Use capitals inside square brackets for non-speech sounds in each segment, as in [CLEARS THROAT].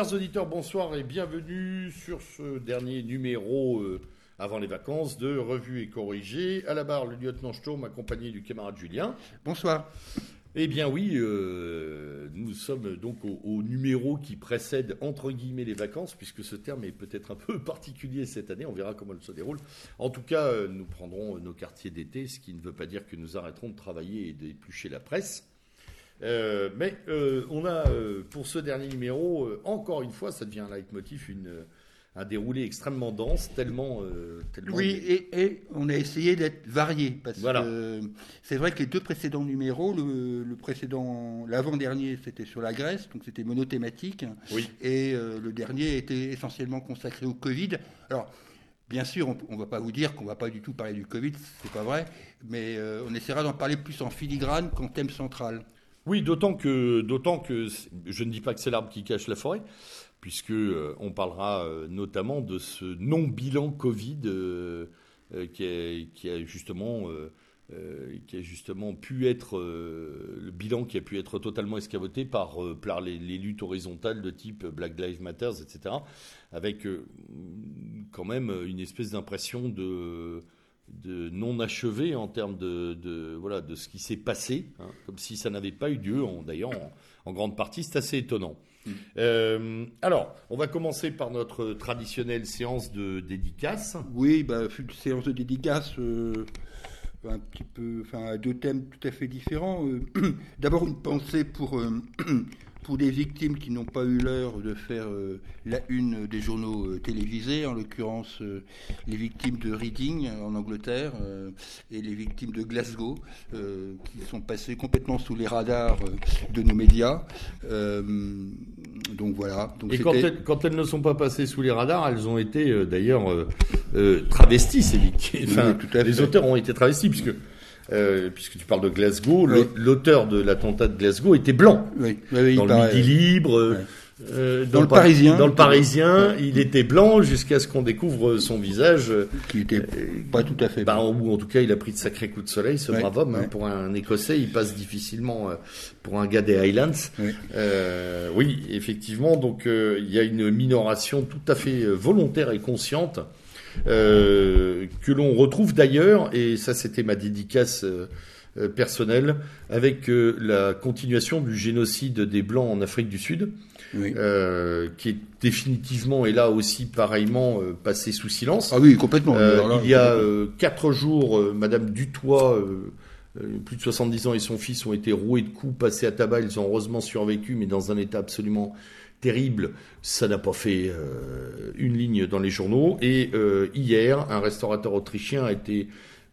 Chers auditeurs, bonsoir et bienvenue sur ce dernier numéro euh, avant les vacances de Revue et Corrigé. À la barre, le lieutenant Sturm accompagné du camarade Julien. Bonsoir. Eh bien oui, euh, nous sommes donc au, au numéro qui précède entre guillemets les vacances, puisque ce terme est peut-être un peu [LAUGHS] particulier cette année, on verra comment elle se déroule. En tout cas, euh, nous prendrons nos quartiers d'été, ce qui ne veut pas dire que nous arrêterons de travailler et d'éplucher la presse. Euh, mais euh, on a euh, pour ce dernier numéro, encore une fois, ça devient un leitmotiv, une, un déroulé extrêmement dense, tellement. tellement Oui, et, et on a essayé d'être varié parce Voilà. que c'est vrai que les deux précédents numéros, le, le précédent, l'avant-dernier, c'était sur la Grèce, donc c'était monothématique, Oui. et le dernier était essentiellement consacré au Covid. Alors. Bien sûr, on ne va pas vous dire qu'on ne va pas du tout parler du Covid, c'est pas vrai, mais on essaiera d'en parler plus en filigrane qu'en thème central. Oui, d'autant que, que je ne dis pas que c'est l'arbre qui cache la forêt, puisque euh, on parlera euh, notamment de ce non-bilan Covid euh, qui, a, justement, qui a justement pu être le bilan qui a pu être totalement escamoté par, les, luttes horizontales de type Black Lives Matter, etc., avec quand même une espèce d'impression de de non achevé en termes de, de, voilà, de ce qui s'est passé, hein, comme si ça n'avait pas eu lieu. D'ailleurs, en, en grande partie, c'est assez étonnant. Euh, alors, on va commencer par notre traditionnelle séance de dédicace. Oui, bah, une séance de dédicace, euh, un petit peu, enfin, deux thèmes tout à fait différents. Euh, [CLEARS THROAT] D'abord, une pensée pour, euh, [CLEARS THROAT] pour des victimes qui n'ont pas eu l'heure de faire euh, la une des journaux euh, télévisés, en l'occurrence euh, les victimes de Reading en Angleterre et les victimes de Glasgow, qui sont passées complètement sous les radars de nos médias. Donc voilà. Donc Et quand elles, quand elles ne sont pas passées sous les radars, elles ont été d'ailleurs travesties, ces victimes. Enfin, les auteurs ont été travestis, puisque, euh, puisque tu parles de Glasgow, Oui. l'au- l'auteur de l'attentat de Glasgow était blanc. oui, oui, oui, dans il le paraît- Midi Libre, euh, Ouais. euh, Dans le Par- Parisien. Dans le Parisien, il était blanc jusqu'à ce qu'on découvre son visage. euh, qui était pas tout à fait. bah, ou en tout cas, il a pris de sacrés coups de soleil, ce Ouais, brave homme. hein. pour un Écossais, il passe difficilement euh, pour un gars des Highlands. Oui. Euh, oui, effectivement. Donc, euh, il y a une minoration tout à fait euh, volontaire et consciente euh, que l'on retrouve d'ailleurs, et ça, c'était ma dédicace. euh, euh, personnelle avec euh, la continuation du génocide des Blancs en Afrique du Sud, Oui. qui est définitivement et là aussi pareillement passé sous silence. Ah oui, complètement. Là, il y a quatre jours, Madame Dutoit, euh, plus de 70 ans, et son fils ont été roués de coups, passés à tabac. Ils ont heureusement survécu, mais dans un état absolument terrible. Ça n'a pas fait euh, une ligne dans les journaux. Et euh, hier, un restaurateur autrichien a été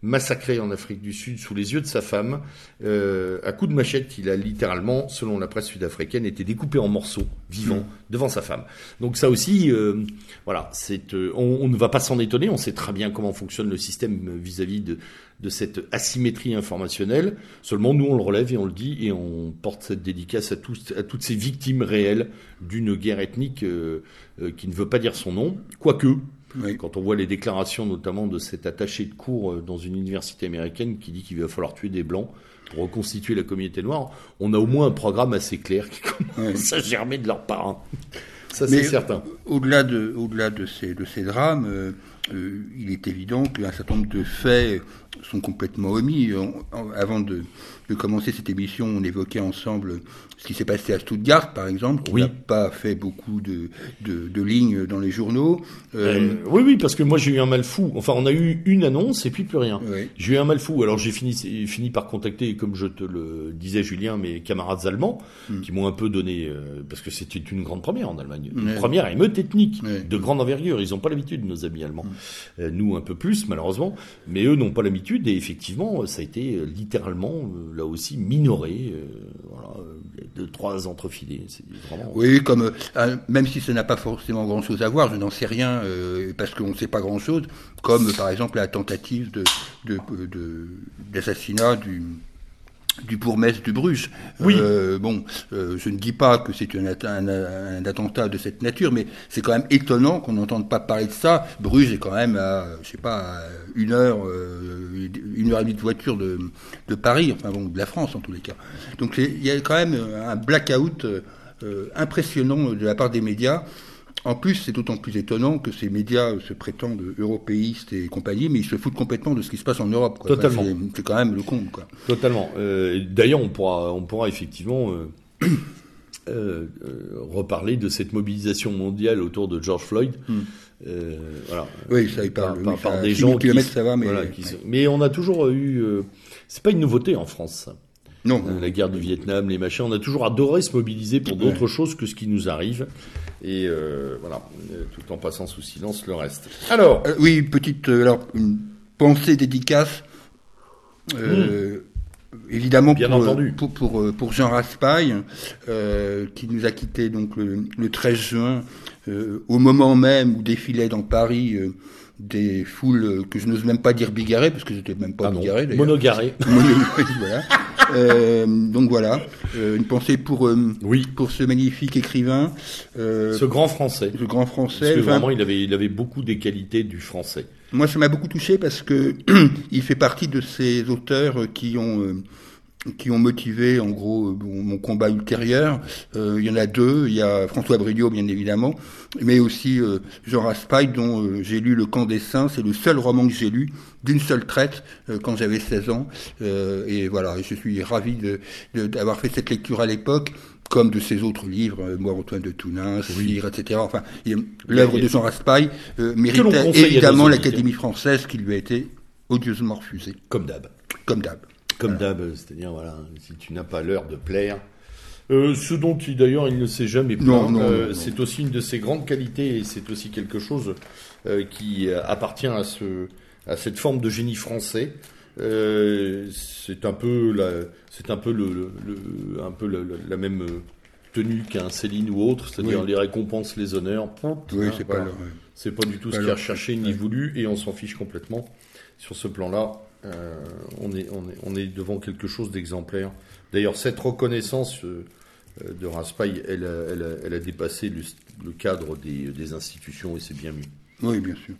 massacré en Afrique du Sud sous les yeux de sa femme, euh, à coups de machette qu'il a littéralement, selon la presse sud-africaine, été découpé en morceaux, vivant, devant sa femme. Donc ça aussi, euh, voilà, c'est, euh, on, on ne va pas s'en étonner, on sait très bien comment fonctionne le système vis-à-vis de, de cette asymétrie informationnelle. Seulement, nous, on le relève et on le dit, et on porte cette dédicace à, tous, à toutes ces victimes réelles d'une guerre ethnique qui ne veut pas dire son nom, quoique, Oui. quand on voit les déclarations notamment de cet attaché de cours euh, dans une université américaine qui dit qu'il va falloir tuer des blancs pour reconstituer la communauté noire, on a au moins un programme assez clair qui [LAUGHS] commence à germer de leur part. hein. Ça, c'est certain. Au-delà de, au-delà de ces, de ces drames, euh, euh, il est évident qu'un certain nombre de faits sont complètement omis. On- avant de, de commencer cette émission, on évoquait ensemble ce qui s'est passé à Stuttgart, par exemple. qui Oui. n'a pas fait beaucoup de, de, de lignes dans les journaux. Euh, Euh, oui, oui, parce que moi j'ai eu un mal fou. Enfin, on a eu une annonce et puis plus rien. oui. J'ai eu un mal fou. Alors j'ai fini, fini par contacter, comme je te le disais, Julien, mes camarades allemands, Mm. qui m'ont un peu donné, euh, parce que c'était une grande première en Allemagne, une première émeute ethnique de grande envergure. Ils n'ont pas l'habitude, nos amis allemands. Euh, nous un peu plus, malheureusement, mais eux n'ont pas l'habitude. Et effectivement, ça a été euh, littéralement, euh, là aussi, minoré. euh, voilà, deux, trois entrefilés. Oui, comme même si ça n'a pas forcément grand-chose à voir, je n'en sais rien parce qu'on ne sait pas grand-chose. Comme par exemple la tentative d'assassinat du du bourgmestre de Bruges. Oui. Euh, bon, euh, je ne dis pas que c'est un, un- un attentat de cette nature, mais c'est quand même étonnant qu'on n'entende pas parler de ça. Bruges est quand même à, je sais pas, à une heure, euh, une heure et demie de voiture de, de Paris, enfin bon, de la France en tous les cas. Donc il y a quand même un blackout euh, impressionnant de la part des médias. En plus, c'est d'autant plus étonnant que ces médias se prétendent européistes et compagnie, mais ils se foutent complètement de ce qui se passe en Europe. Totalement. c'est quand même le. Quoi. Totalement. D'ailleurs, on pourra, on pourra effectivement euh, [COUGHS] euh, reparler de cette mobilisation mondiale autour de George Floyd. Hmm. Euh, voilà. Oui, ça y parle. Par, par, des gens qui, ça va, mais, mais on a toujours eu. c'est pas une nouveauté en France. Non. la guerre du Vietnam, les machins, on a toujours adoré se mobiliser pour d'autres choses que ce qui nous arrive. Et voilà, tout en passant sous silence le reste. Alors. oui, petite alors, une pensée dédicace. Hmm évidemment Bien pour, entendu. pour, pour, euh, pour, Jean Raspail, euh, qui nous a quittés donc le, le 13 juin, euh, au moment même où défilaient dans Paris euh, des foules que je n'ose même pas dire bigarrées, parce que j'étais même pas ah bigarré. Monogaré. [LAUGHS] voilà. Euh, donc voilà, une pensée pour oui. pour ce magnifique écrivain, ce grand français, ce grand français. Parce que vraiment, il avait il avait beaucoup des qualités du français. Moi, ça m'a beaucoup touché parce que [CLEARS THROAT] il fait partie de ces auteurs qui ont euh, qui ont motivé en gros euh, mon combat ultérieur. Euh, il y en a deux. Il y a François Brignot, bien évidemment, mais aussi Jean Raspail, dont j'ai lu Le Camp des Saints. C'est le seul roman que j'ai lu d'une seule traite quand j'avais 16 ans. et voilà, je suis ravi d'avoir de, fait cette lecture à l'époque comme de ses autres livres, euh, Moi Antoine de Tounin, oui. etc. Enfin, l'œuvre de Jean Raspail euh, méritait évidemment l'Académie française qui lui a été odieusement refusée. Comme d'hab. Comme d'hab. Comme d'hab, c'est-à-dire, voilà, si tu n'as pas l'heure de plaire. Euh, ce dont il d'ailleurs il ne s'est jamais plaint, euh, c'est aussi une de ses grandes qualités et c'est aussi quelque chose qui appartient à, ce, à cette forme de génie français. c'est un peu la, c'est un peu, le, un peu la même tenue qu'un Céline ou autre, c'est-à-dire les récompenses, les honneurs. Oui, c'est pas, c'est pas du tout ce qu'il a recherché ni voulu, et on s'en fiche complètement. Sur ce plan-là, euh, on, est, on, est, on est devant quelque chose d'exemplaire. D'ailleurs, cette reconnaissance euh, de Raspail, elle a, elle, elle a dépassé le, cadre des, des, institutions, et c'est bien mieux. Oui, bien sûr.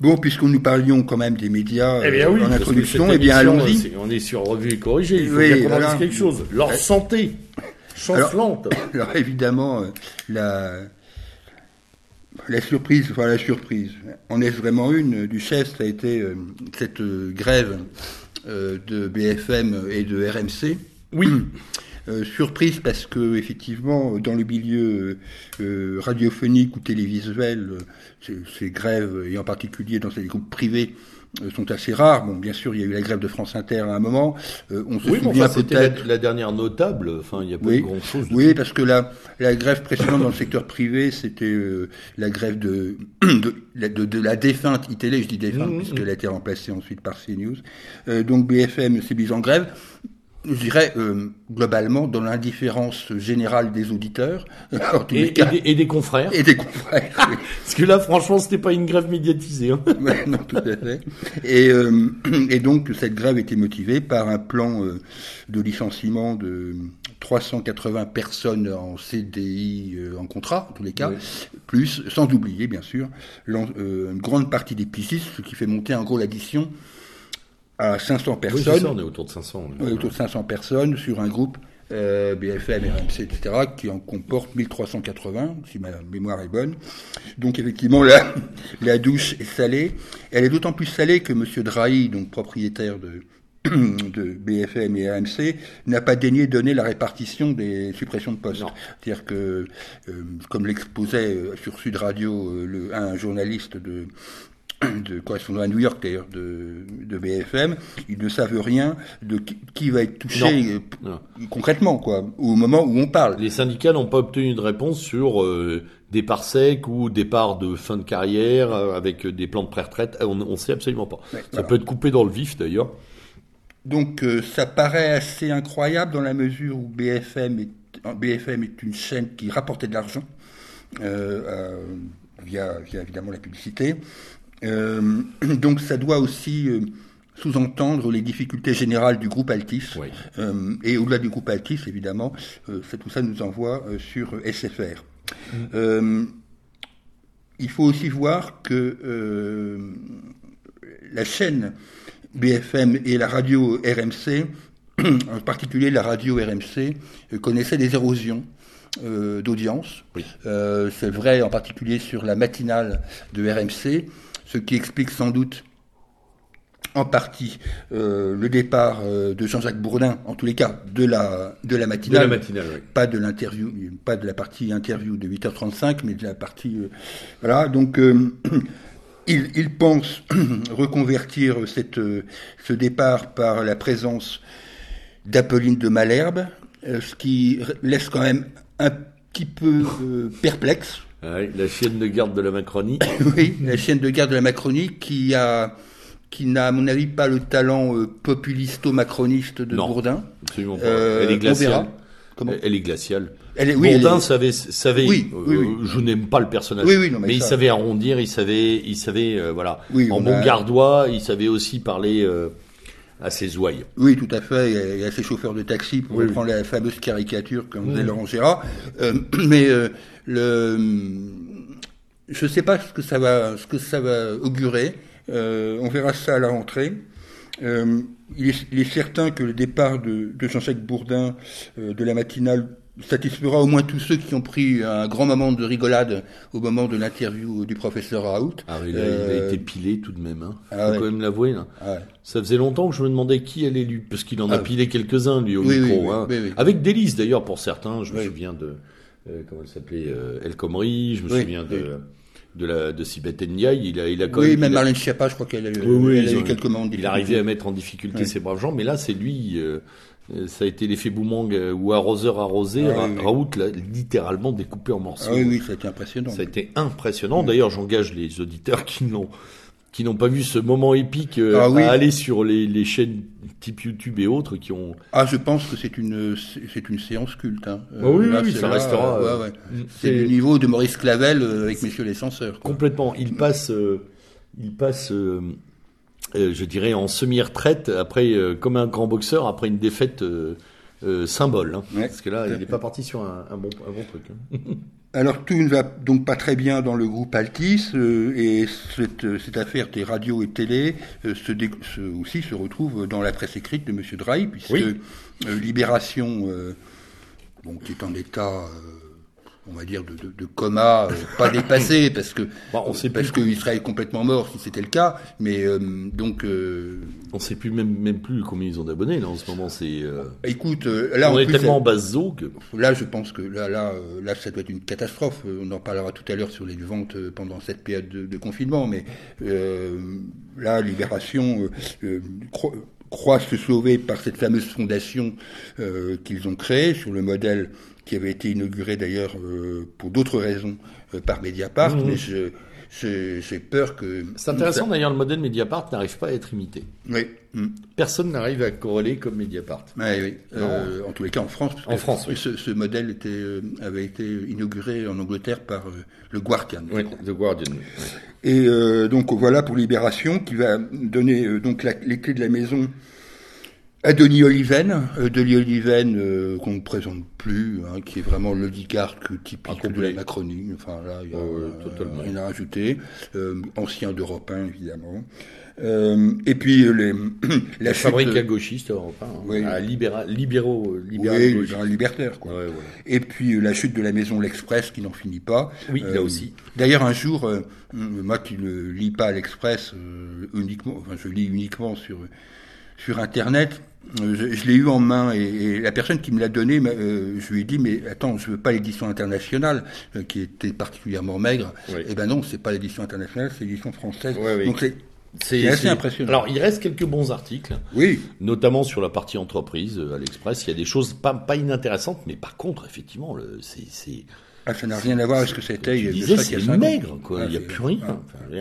Bon, puisque nous parlions quand même des médias eh bien euh, en introduction, eh bien allons-y. On est sur revue et corrigé, il faut oui, qu'on dise quelque chose. Leur santé, chancelante. Alors, [COUGHS] alors évidemment, euh, la, la surprise, enfin la surprise, en est vraiment une du chef, ça a été euh, cette grève de BFM et de RMC. Oui. Euh, surprise parce que effectivement dans le milieu euh, radiophonique ou télévisuel, euh, ces, grèves et en particulier dans ces groupes privés sont assez rares. Bon, bien sûr, il y a eu la grève de France Inter à un moment. on se oui, souvient peut-être la, dernière notable. Enfin, il n'y a pas oui, grand chose. Oui, parce que la, la grève précédente dans le secteur privé, c'était la grève de de, de, de, la défunte ITL. Je dis défunte mmh, puisqu'elle mmh. a été remplacée ensuite par CNews. donc BFM s'est mise en grève je dirais, euh, globalement, dans l'indifférence générale des auditeurs. [LAUGHS] et, et, des, confrères. Et des confrères. [LAUGHS] Parce que là, franchement, c'était pas une grève médiatisée. Hein. [LAUGHS] non, tout à fait. Et, euh, et, donc, cette grève était motivée par un plan euh, de licenciement de 380 personnes en CDI, en contrat, en tous les cas, plus, sans oublier, bien sûr, une grande partie des piscistes, ce qui fait monter en gros l'addition à 500 personnes. on est autour de 500. On est autour de 500 personnes sur un groupe euh, BFM, RMC, etc., qui en comporte 1380, si ma mémoire est bonne. Donc effectivement, la, [COUGHS] la douche est salée. Elle est d'autant plus salée que M. Drahi, donc propriétaire de, [COUGHS] de BFM et RMC, n'a pas daigné donner la répartition des suppressions de postes. C'est-à-dire que, euh, comme l'exposait euh, sur Sud Radio euh, le, un journaliste de, [CLEARS THROAT] de correspondant à New York d'ailleurs de, de, BFM, ils ne savent rien de qui, va être touché euh, concrètement quoi au moment où on parle. Les syndicats n'ont pas obtenu de réponse sur euh, des parts secs ou des parts de fin de carrière euh, avec des plans de pré-retraite. On ne sait absolument pas. ça peut être coupé dans le vif d'ailleurs. Donc ça paraît assez incroyable dans la mesure où BFM est, BFM est une chaîne qui rapportait de l'argent. via, via évidemment la publicité, euh, [CLEARS THROAT] donc ça doit aussi euh, sous-entendre les difficultés générales du groupe Altis. Euh, et au-delà du groupe Altis, évidemment, tout ça nous envoie sur SFR. Mm. il faut aussi voir que la chaîne BFM et la radio RMC [CLEARS THROAT] en particulier la radio RMC, connaissait des érosions. d'audience. c'est vrai en particulier sur la matinale de RMC, ce qui explique sans doute en partie euh, le départ euh, de Jean-Jacques Bourdin, en tous les cas de la de la matinale, de la matinale oui. pas de l'interview, pas de la partie interview de 8h35, mais de la partie euh, voilà. Donc [CLEARS THROAT] il, il, pense [CLEARS THROAT] reconvertir cette ce départ par la présence d'Apolline de Malherbe, ce qui laisse quand même un petit peu perplexe. La chienne de garde de la Macronie. [COUGHS] oui, la chienne de garde de la Macronie qui a qui n'a, à mon avis, pas le talent euh, populisto-macroniste de non, Bourdin. Absolument pas. Euh, elle est glaciale. Comment elle est glaciale. Elle est, oui, Bourdin elle est... savait, savait oui, oui, oui. Euh, je n'aime pas le personnage, oui, oui, non, mais, mais il savait arrondir, il savait, il savait, euh, voilà, Oui, en on bon a- gardois, il savait aussi parler euh, à ses ouailles. Oui, tout à fait. Y a ces chauffeurs de taxi pour Oui, reprendre la fameuse caricature Mm. faisait Laurent Gérard. Euh, [CLEARS THROAT] mais euh, le, je ne sais pas ce que ça va, ce que ça va augurer. Euh, on verra ça à la rentrée. Il, est, il est certain que le départ de, de Jean-Jacques Bourdin de la matinale satisfera au moins tous ceux qui ont pris un grand moment de rigolade au moment de l'interview du professeur Raoult. Ah, il, a, il a Euh, été pilé tout de même, hein. ah Faut ouais. quand même l'avouer. Ah ouais. Ça faisait longtemps que je me demandais qui allait lui, parce qu'il en a Ah. pilé quelques-uns lui au Oui, micro, oui, oui, hein. avec délice d'ailleurs pour certains. Je me souviens de euh, comment elle s'appelait, euh, El Khomri. Je me souviens de de la de Sibeth Ndiaye. Il a il a quand Oui, même, même a- Schiappa, je crois qu'elle a, eu- Oui, oui, a eu quelques Il arrivait à mettre en difficulté ces braves gens, mais là, c'est lui. euh, ça a été l'effet Boumang euh, ou arroseur arrosé. Ah oui, oui. Raoult l'a littéralement découpé en morceaux. Ah oui, oui, ça a été impressionnant. Ça a été impressionnant. D'ailleurs, j'engage les auditeurs qui n'ont qui n'ont pas vu ce moment épique euh, Ah à aller sur les, les chaînes type YouTube et autres qui ont. Ah, je pense que c'est une, c'est une séance culte. Hein. Euh, Ah oui, oui, ça restera, euh, euh, ouais, ouais. C'est du niveau de Maurice Clavel euh, avec Messieurs les censeurs. quoi. Complètement. Il passe, euh, il passe, euh, euh, je dirais, en semi-retraite après, euh, comme un grand boxeur après une défaite euh, euh, symbole. hein. Ouais, Parce que là, il n'est pas parti sur un, un bon, un bon truc. hein. [LAUGHS] Alors tout ne va donc pas très bien dans le groupe Altis euh, et cette, euh, cette affaire des radios et télé euh, se, dé- se- aussi se retrouve dans la presse écrite de Monsieur Drahi puisque Oui. euh, Libération, euh, bon, qui est en état, euh, on va dire de, de- de coma, euh, pas [COUGHS] dépassé parce que Bon, on sait parce qu'il serait complètement mort si c'était le cas, mais euh, donc euh, On sait plus même, même plus combien ils ont d'abonnés là en ce moment. C'est, euh, écoute, là on en est plus, tellement en basse que. Là, je pense que là, là, là, ça doit être une catastrophe. On en parlera tout à l'heure sur les ventes pendant cette période de, de confinement, mais là, Libération cro- croit se sauver par cette fameuse fondation qu'ils ont créée sur le modèle qui avait été inauguré d'ailleurs euh, pour d'autres raisons euh, par Mediapart, Mhm. mais je- je- j'ai peur que. C'est intéressant d'ailleurs, le modèle Mediapart n'arrive pas à être imité. Oui. Mm. Personne n'arrive à corréler comme Mediapart. Oui. Euh, en tous les cas, en France. parce En que France, oui. ce, ce modèle était, euh, avait été inauguré en Angleterre par euh, le Guardian. Oui. The Guardian. Et donc voilà pour Libération qui va donner donc la- les clés de la maison à Denis Oliven, euh, Denis Oliven euh, qu'on ne présente plus, hein, qui est vraiment l'oligarque typique Ah, de complet. la Macronie. Enfin là, il y a Oh, ouais, euh, rien à rajouter. Euh, ancien d'Europe 1, évidemment. Euh, et puis euh, les, [CLEARS THROAT] la chute, Fabrique à gauchiste européen. hein. Oui. À libéra- libéraux, euh, oui, un libertaire quoi. Ouais, voilà. Et puis la chute de la maison L'Express qui n'en finit pas. Oui, là aussi. D'ailleurs, un jour, euh, moi qui ne lis pas l'Express euh, uniquement, enfin je lis uniquement sur sur Internet, je, je l'ai eu en main et, et la personne qui me l'a donné, euh, je lui ai dit mais attends, je veux pas l'édition internationale euh, qui était particulièrement maigre. Oui. Eh ben non, c'est pas l'édition internationale, c'est l'édition française. Ouais, oui. Donc c'est assez impressionnant. Alors, il reste quelques bons articles, oui, notamment sur la partie entreprise euh, à l'Express. Il y a des choses pas, pas inintéressantes, mais par contre, effectivement, c'est, ah, ça n'a rien à voir avec ce que c'était. il y tu a de disais, c'est maigre, quoi. Ah, il n'y a plus rien. ah. Enfin, je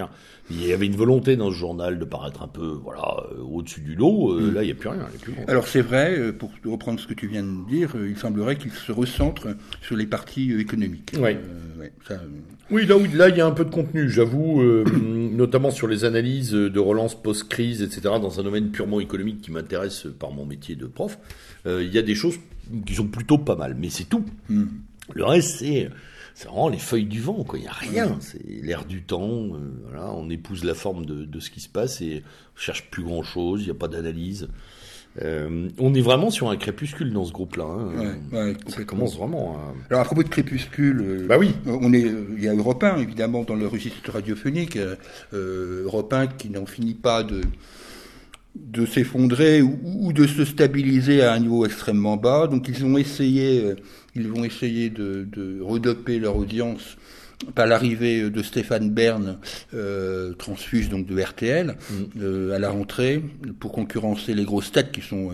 il y avait une volonté dans ce journal de paraître un peu, voilà, euh, au-dessus du lot. Euh, Là, il n'y a plus rien. a plus. Mm. Alors c'est vrai, euh, pour reprendre ce que tu viens de dire, il semblerait qu'il se recentre sur les parties économiques. Ouais. Euh, ouais, ça, euh, Oui, là, oui, là, il y a un peu de contenu, j'avoue, euh, [CLEARS THROAT] notamment sur les analyses de relance post-crise, etc., dans un domaine purement économique qui m'intéresse par mon métier de prof. Il y a des choses qui sont plutôt pas mal, mais c'est tout. hmm. Le reste, c'est c'est vraiment les feuilles du vent, quoi. Il n'y a rien. C'est l'air du temps. euh, voilà, on épouse la forme de, de ce qui se passe et on cherche plus grand chose. Il n'y a pas d'analyse. Euh, on est vraiment sur un crépuscule dans ce groupe-là. Hein. Ouais, ouais, ça commence vraiment. À... Alors à propos de crépuscule, euh, bah oui, on est, il y a Europe 1 évidemment dans le registre radiophonique, euh, Europe 1 qui n'en finit pas de de s'effondrer ou, ou, de se stabiliser à un niveau extrêmement bas. Donc ils ont essayé, ils vont essayer de, de redoper leur audience par l'arrivée de Stéphane Bern, euh, transfuge donc de RTL, mm. euh, à la rentrée, pour concurrencer les grosses têtes qui sont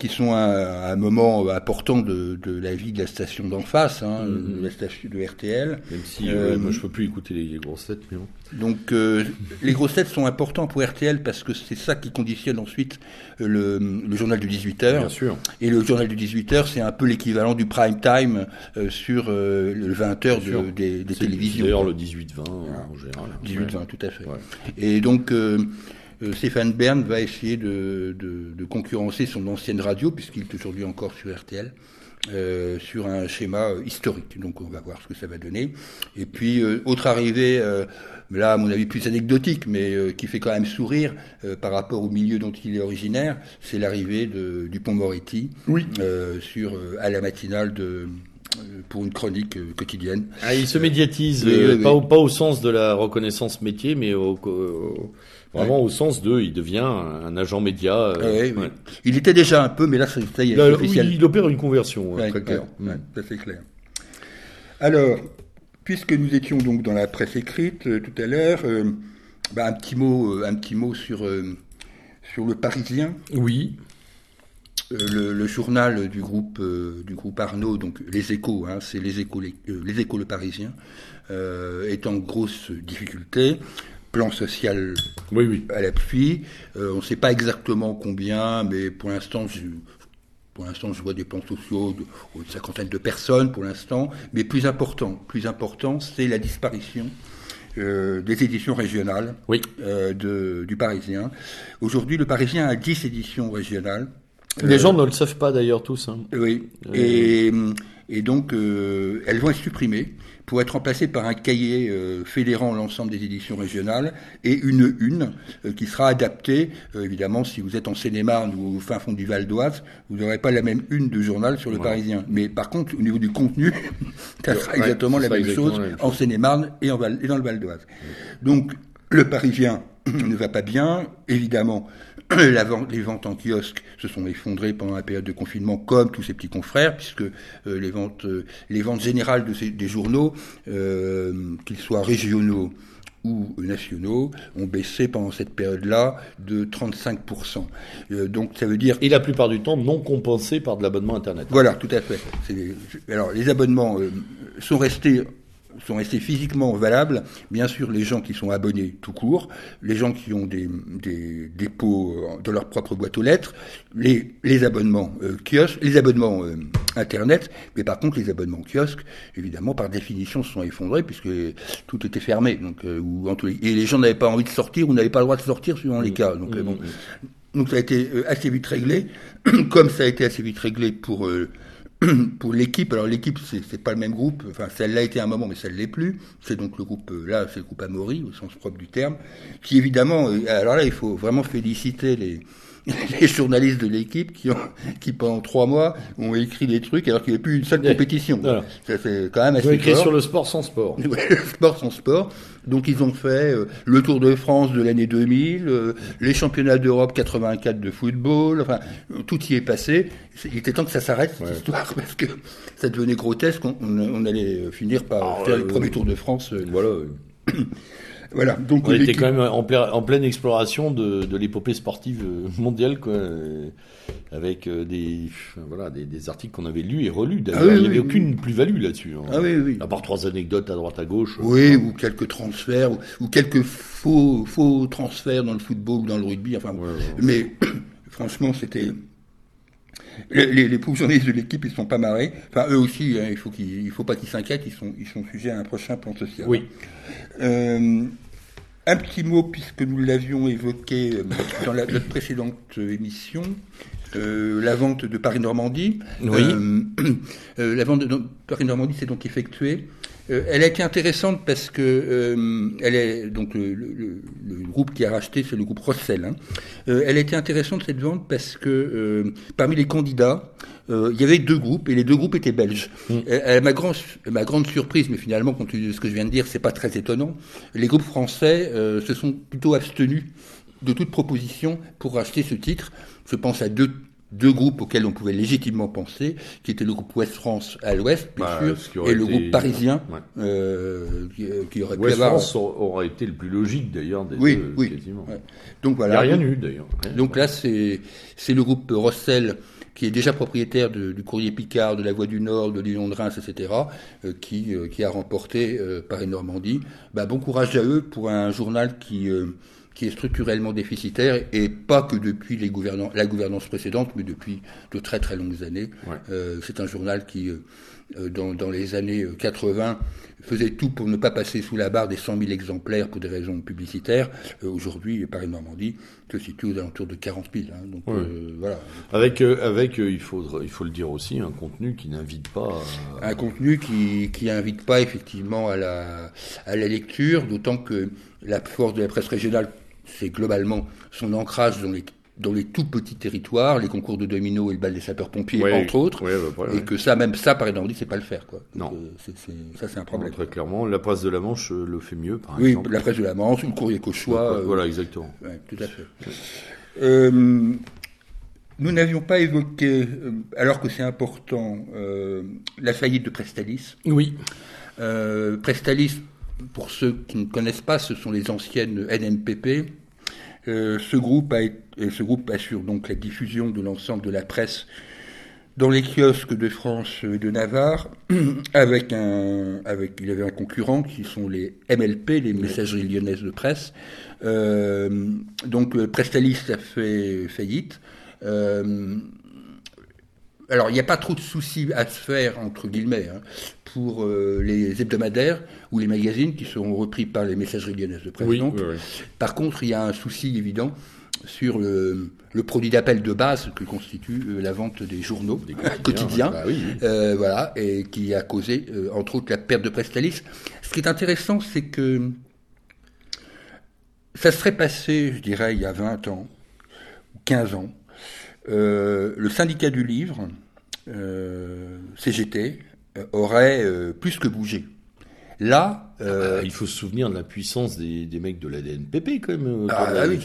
qui sont à, un moment important de, de, la vie de la station d'en face, hein, la station de RTL. Même si euh, moi je peux plus écouter les, grosses têtes, mais bon. Donc euh, les grosses têtes sont importants pour RTL parce que c'est ça qui conditionne ensuite le, le, journal du 18h. Bien sûr. Et le journal du 18h, c'est un peu l'équivalent du prime time euh, sur le 20h de, des, des télévisions. D'ailleurs le 18-20 en général. 18-20, tout à fait. Ouais. Et donc euh, Stéphane Bern va essayer de, de, de concurrencer son ancienne radio, puisqu'il est aujourd'hui encore sur RTL. Euh, sur un schéma historique. Donc on va voir ce que ça va donner. Et puis euh, autre arrivée, euh, là à mon avis plus anecdotique, mais euh, qui fait quand même sourire euh, par rapport au milieu dont il est originaire, c'est l'arrivée de Dupont-Moretti oui. sur à la matinale de pour une chronique quotidienne. Ah, il se médiatise, pas, Au, pas, au, sens de la reconnaissance métier, mais au, au Vraiment au sens de, il devient un agent média. Euh, Il était déjà un peu, mais là, ça y est, là, officiel. Il opère une conversion, hein, très clair. ça c'est clair. Alors, puisque nous étions donc dans la presse écrite euh, tout à l'heure, euh, bah, un petit mot, un petit mot sur sur le Parisien. Oui. Le, le, journal du groupe du groupe Arnaud, donc les Échos, hein, c'est les Échos, les, les, Échos le Parisien, est en grosse difficulté plan social oui, oui. à l'appui. Euh, on ne sait pas exactement combien, mais pour l'instant, je, pour l'instant, je vois des plans sociaux de, cinquantaine de personnes pour l'instant. Mais plus important, plus important, c'est la disparition euh, des éditions régionales oui. euh, de, du Parisien. Aujourd'hui, le Parisien a 10 éditions régionales. Les euh, gens ne le savent pas d'ailleurs tous. Hein. Oui. Et, et donc, euh, elles vont être supprimées pour être remplacé par un cahier euh, fédérant l'ensemble des éditions régionales et une une euh, qui sera adaptée. Euh, évidemment, si vous êtes en Seine-et-Marne ou au fin fond du Val d'Oise, vous n'aurez pas la même une de journal sur le Parisien. Mais par contre, au niveau du contenu, [LAUGHS] ça sera exactement la même chose en Seine-et-Marne et dans le Val d'Oise. Donc, le Parisien [CLEARS THROAT] ne va pas bien, évidemment. [COUGHS] La vente, les ventes en kiosque se sont effondrées pendant la période de confinement, comme tous ses petits confrères, puisque euh, les ventes, euh, les ventes générales de ces, des journaux, euh, qu'ils soient régionaux ou nationaux, ont baissé pendant cette période-là de 35%. Euh, donc ça veut dire... Et la plupart du temps non compensés par de l'abonnement Internet. Voilà, tout à fait. Alors les abonnements sont restés sont restés physiquement valables, bien sûr les gens qui sont abonnés tout court, les gens qui ont des, des dépôts euh, dans leur propre boîte aux lettres, les, les abonnements euh, kiosques, les abonnements euh, internet, mais par contre les abonnements kiosques, évidemment par définition se sont effondrés puisque tout était fermé, donc euh, ou et les gens n'avaient pas envie de sortir ou n'avaient pas le droit de sortir suivant les mmh. cas. Donc bon, mmh. donc ça a été assez vite réglé, [CLEARS THROAT] comme ça a été assez vite réglé pour [CLEARS THROAT] pour l'équipe, alors l'équipe c'est pas le même groupe, enfin celle-là été un moment mais ne l'est plus, c'est donc le groupe euh, là, c'est le groupe Amaury au sens propre du terme, qui évidemment, euh, alors là il faut vraiment féliciter les, [LAUGHS] les journalistes de l'équipe qui ont, qui pendant trois mois ont écrit des trucs alors qu'il n'y a plus une seule compétition. Voilà. Ça c'est quand même assez. Ils ont écrit sur le sport sans sport. [LAUGHS] le sport sans sport. Donc ils ont fait euh, le Tour de France de l'année 2000, euh, les championnats d'Europe 84 de football, enfin tout y est passé. Il était temps que ça s'arrête cette ouais. histoire [LAUGHS] parce que ça devenait grotesque. On, on allait finir par ah, faire le premier Tour de France. Euh, voilà. [CLEARS THROAT] Voilà. Donc on était quand même en, plein, en pleine exploration de, de l'épopée sportive mondiale, quoi, avec euh, des, voilà, des, des articles qu'on avait lus et relus. Ah oui, il n'y avait oui, aucune plus-value là-dessus. Hein. Ah oui, oui. À part trois anecdotes à droite à gauche. Oui, ou quelques transferts, ou, ou, quelques faux, faux transferts dans le football ou dans le rugby. Enfin, ouais, mais [COUGHS] franchement, c'était. Les, les, de l'équipe, ils sont pas marrés. Enfin, eux aussi, hein, il faut il faut pas qu'ils s'inquiètent. Ils sont, ils sont sujets à un prochain plan social. Oui. Euh, un petit mot, puisque nous l'avions évoqué euh, dans la, notre précédente émission, euh, la vente de Paris-Normandie. Oui. Euh, la vente de Paris-Normandie s'est donc effectuée Euh, elle a été intéressante parce que euh, elle est donc le, le, le, groupe qui a racheté, c'est le groupe Rossel. Hein. Euh, elle a été intéressante cette vente parce que euh, parmi les candidats, euh, il y avait deux groupes et les deux groupes étaient belges. Mm. Et, ma, grande, ma grande surprise, mais finalement, compte tenu de ce que je viens de dire, c'est pas très étonnant. Les groupes français se sont plutôt abstenus de toute proposition pour racheter ce titre. Je pense à deux deux groupes auxquels on pouvait légitimement penser, qui étaient le groupe Ouest France à l'ouest, bien Bah, sûr, et le été- groupe parisien, Ouais. euh, qui, qui aurait pu avoir. France aura- aurait été le plus logique d'ailleurs des Oui, deux, oui. quasiment. Ouais. Donc Il voilà. n'y a rien eu d'ailleurs. Donc là, c'est c'est le groupe Rossel qui est déjà propriétaire de- du Courrier Picard, de la Voie du Nord, de l'Union de Reims, etc., euh, qui, euh, qui a remporté euh, Paris-Normandie. Bah, bon courage à eux pour un journal qui, euh, qui est structurellement déficitaire, et pas que depuis les gouvernants, la gouvernance précédente, mais depuis de très très longues années. Ouais. Euh, c'est un journal qui, euh, euh, dans, dans les années euh, 80, faisait tout pour ne pas passer sous la barre des 100 000 exemplaires pour des raisons publicitaires. Euh, Aujourd'hui, Paris-Normandie se situe aux alentours de 40 000. hein. donc Ouais. euh, voilà. Avec, euh, avec euh, il, faut, il faut le dire aussi, un contenu qui n'invite pas à... Un contenu qui qui invite pas effectivement à la à la lecture, d'autant que la force de la presse régionale, c'est globalement son ancrage dans les dans les tout petits territoires, les concours de domino et le bal des sapeurs-pompiers, entre autres, bah, voilà, et que ça, même ça, par exemple, c'est pas le faire, quoi. Donc, Non. euh, ça, c'est un Non, problème. Très clairement, la presse de la Manche euh, le fait mieux, par Oui, exemple. la presse de la Manche, le courrier Cauchois. euh, voilà, exactement. ouais, tout à fait. Euh, nous n'avions pas évoqué, euh, alors que c'est important, euh, la faillite de Prestalis. Oui. Euh, Prestalis, pour ceux qui ne connaissent pas, ce sont les anciennes NMPP. Euh, ce, groupe assure donc la diffusion de l'ensemble de la presse dans les kiosques de France et de Navarre, [CLEARS THROAT] avec un, avec, il y avait un concurrent qui sont les MLP, les messageries lyonnaises de presse. Euh, donc euh, Prestalis a fait faillite. Alors, il n'y a pas trop de soucis à se faire, entre guillemets, hein, pour euh, les hebdomadaires ou les magazines qui seront repris par les messageries lyonnaises de presse. Oui, oui, oui. Par contre, il y a un souci évident sur le, le produit d'appel de base que constitue euh, la vente des journaux Des [LAUGHS] quotidiens. Bah. Euh, voilà, et qui a causé, entre autres, la perte de Prestalis. Ce qui est intéressant, c'est que ça serait passé, je dirais, il y a 20 ans, ou 15 ans, le syndicat du livre, euh, CGT, euh, aurait euh, plus que bougé. Là, euh, Ah, il faut se souvenir de la puissance des, des mecs de la DNPP quand même. euh, Ah, comme ah oui.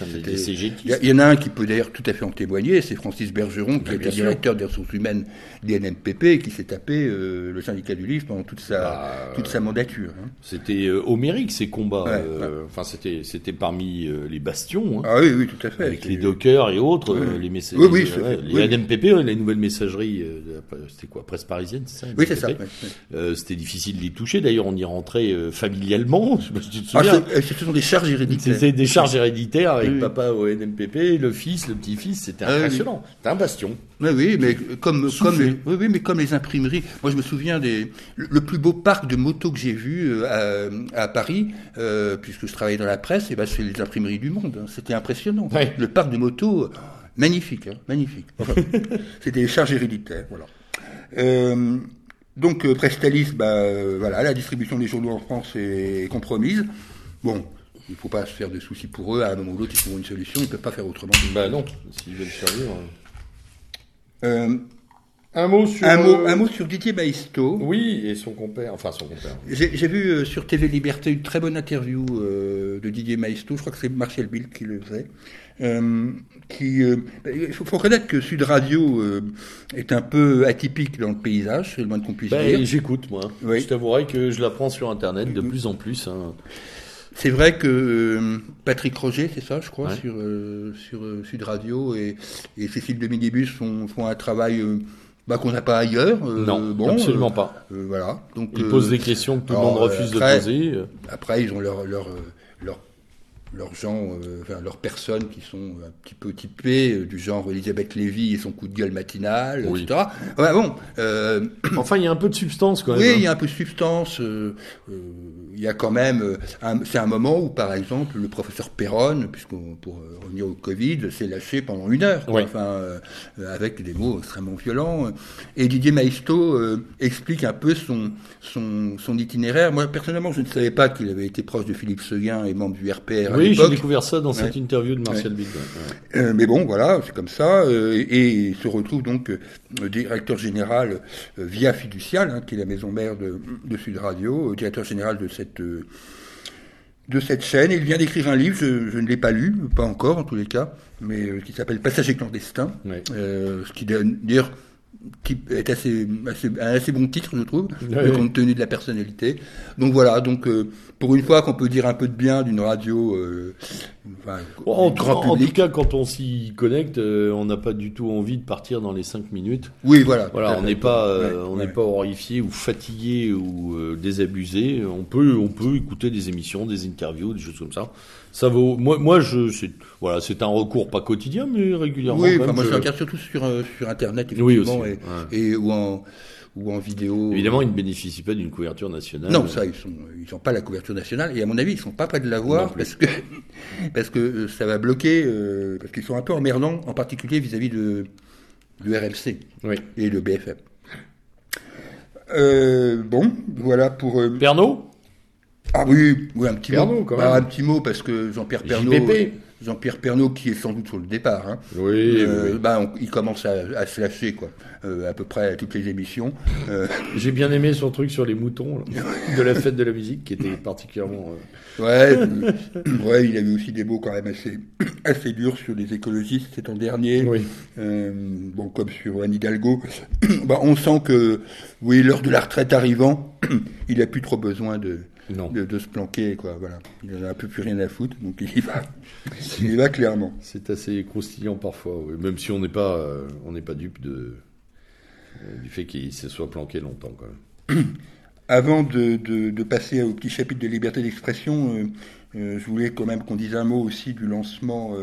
Il y, en a un qui peut d'ailleurs tout à fait en témoigner, c'est Francis Bergeron, qui Ben, était sûr. directeur des ressources humaines des et qui s'est tapé euh, le syndicat du livre pendant toute sa, Bah, toute sa mandature. hein. C'était euh, homérique ces combats. Ouais, euh, Enfin, c'était c'était parmi euh, les bastions. hein. Ah oui, oui, tout à fait. Avec les dockers et autres, Oui. euh, les messages, Oui, oui, ouais, les. NMPP, ouais, les nouvelles messageries, euh, c'était quoi, presse parisienne, c'est ça Oui, c'est ça. Euh, c'était difficile de les toucher. D'ailleurs, on y rentrait euh, familialement. Je Ah, ce sont des charges héréditaires. C'était des charges héréditaires avec Oui. papa au NMPP, le fils, le petit-fils. C'était Ah oui. impressionnant. C'était un bastion. Oui, mais comme, Soufflé. comme, les, oui, oui, mais comme les imprimeries. Moi, je me souviens des, le, le plus beau parc de motos que j'ai vu euh, à, à Paris, euh, puisque je travaillais dans la presse, et ben, c'est les imprimeries du monde. hein. C'était impressionnant. Ouais. Le parc de motos, magnifique, hein, magnifique. Enfin, [LAUGHS] C'était des charges héréditaires, voilà. Euh, donc, euh, Prestalis, bah, euh, voilà, la distribution des journaux en France est compromise. Bon, il ne faut pas se faire de soucis pour eux. À un moment ou l'autre, ils trouveront une solution. Ils ne peuvent pas faire autrement. Bah non, s'ils veulent survivre. Euh, Un mot sur. un, mot, euh, un mot sur Didier Maisto. Oui, et son compère. Enfin, son compère. J'ai vu euh, sur TV Liberté une très bonne interview euh, de Didier Maisto, je crois que c'est Martial Bill qui le faisait. Euh, qui, euh, il faut, faut reconnaître que Sud Radio euh, est un peu atypique dans le paysage, c'est le moins qu'on puisse Bah, dire. j'écoute, moi. Oui. Je t'avouerai que je l'apprends sur Internet de plus en plus. hein. C'est vrai que euh, Patrick Roger, c'est ça, je crois, Ouais. sur, euh, sur euh, Sud Radio et, et Cécile de Minibus font, font un travail euh, bah, qu'on n'a pas ailleurs. euh, non, bon, absolument euh, pas. euh, voilà. Donc, Ils posent des questions que tout le monde refuse après- de poser. Après, ils ont leur, leur, leur, leurs gens, enfin, leurs personnes qui sont un petit peu typées, du genre Elisabeth Lévy et son coup de gueule matinal, etc. Ouais, bon. enfin, il y a un peu de substance quand même. Oui, il y hein. a un peu de substance. il y a quand même, c'est un moment où, par exemple, le professeur Perron, puisque pour revenir au Covid, s'est lâché pendant une heure, enfin, avec des mots extrêmement violents. Et Didier Maisto explique un peu son, son, son, itinéraire. Moi, personnellement, je ne savais pas qu'il avait été proche de Philippe Seguin et membre du RPR. Oui, j'ai découvert ça dans cette interview de Martial ouais. Euh, mais bon, voilà, c'est comme ça. Euh, et, il se retrouve donc euh, directeur général via Fiducial, hein, qui est la maison mère de, de Sud Radio, directeur général de cette de cette chaîne. Il vient d'écrire un livre, je, je ne l'ai pas lu, pas encore en tous les cas, mais qui s'appelle Passager clandestin. ce qui d'ailleurs qui est assez, un assez bon titre, je trouve, compte tenu de la personnalité. Donc voilà, donc euh, pour une fois qu'on peut dire un peu de bien d'une radio, euh, enfin, en, grand. En tout cas, quand on s'y connecte, euh, on n'a pas du tout envie de partir dans les 5 minutes. Oui, voilà. Voilà, on n'est pas, on n'est pas horrifié ou fatigué ou désabusé. On peut, on peut écouter des émissions, des interviews, des choses comme ça ça vaut. Moi, moi je, c'est, voilà, c'est un recours pas quotidien, mais régulièrement. Oui, moi je regarde surtout sur, euh, sur Internet, effectivement, et, ou en ou en vidéo. Évidemment, ils ne bénéficient pas d'une couverture nationale. Non, ça, ils n'ont pas la couverture nationale, et à mon avis, ils sont pas prêts de l'avoir parce que [LAUGHS] parce que euh, ça va bloquer, euh, parce qu'ils sont un peu emmerdants, en particulier vis-à-vis de du RLC et le BFM. bon, voilà pour. Pernod? Ah oui, oui un petit mot. Quand même. un petit mot parce que Jean-Pierre Pernaud. Jean-Pierre Pernaud qui est sans doute sur le départ. Hein. Oui, euh, Bah, il commence à, se lâcher quoi, euh, à peu près à toutes les émissions. Euh, J'ai bien aimé son truc sur les moutons [LAUGHS] de la fête de la musique qui était particulièrement. Ouais, [COUGHS] ouais, il avait aussi des mots quand même assez [COUGHS] assez durs sur les écologistes cet an dernier. Oui. bon, comme sur Anne Hidalgo. [COUGHS] bah, on sent que oui, l'heure de la retraite arrivant, il a plus trop besoin de de, se planquer, quoi. Voilà. Il n'a un peu plus rien à foutre, donc il y va. [LAUGHS] il y va clairement. C'est assez croustillant parfois, même si on n'est pas, euh, on n'est pas dupe de, euh, du fait qu'il se soit planqué longtemps, quand même. [CLEARS THROAT] Avant de, de, passer au petit chapitre de liberté d'expression, euh, je voulais quand même qu'on dise un mot aussi du lancement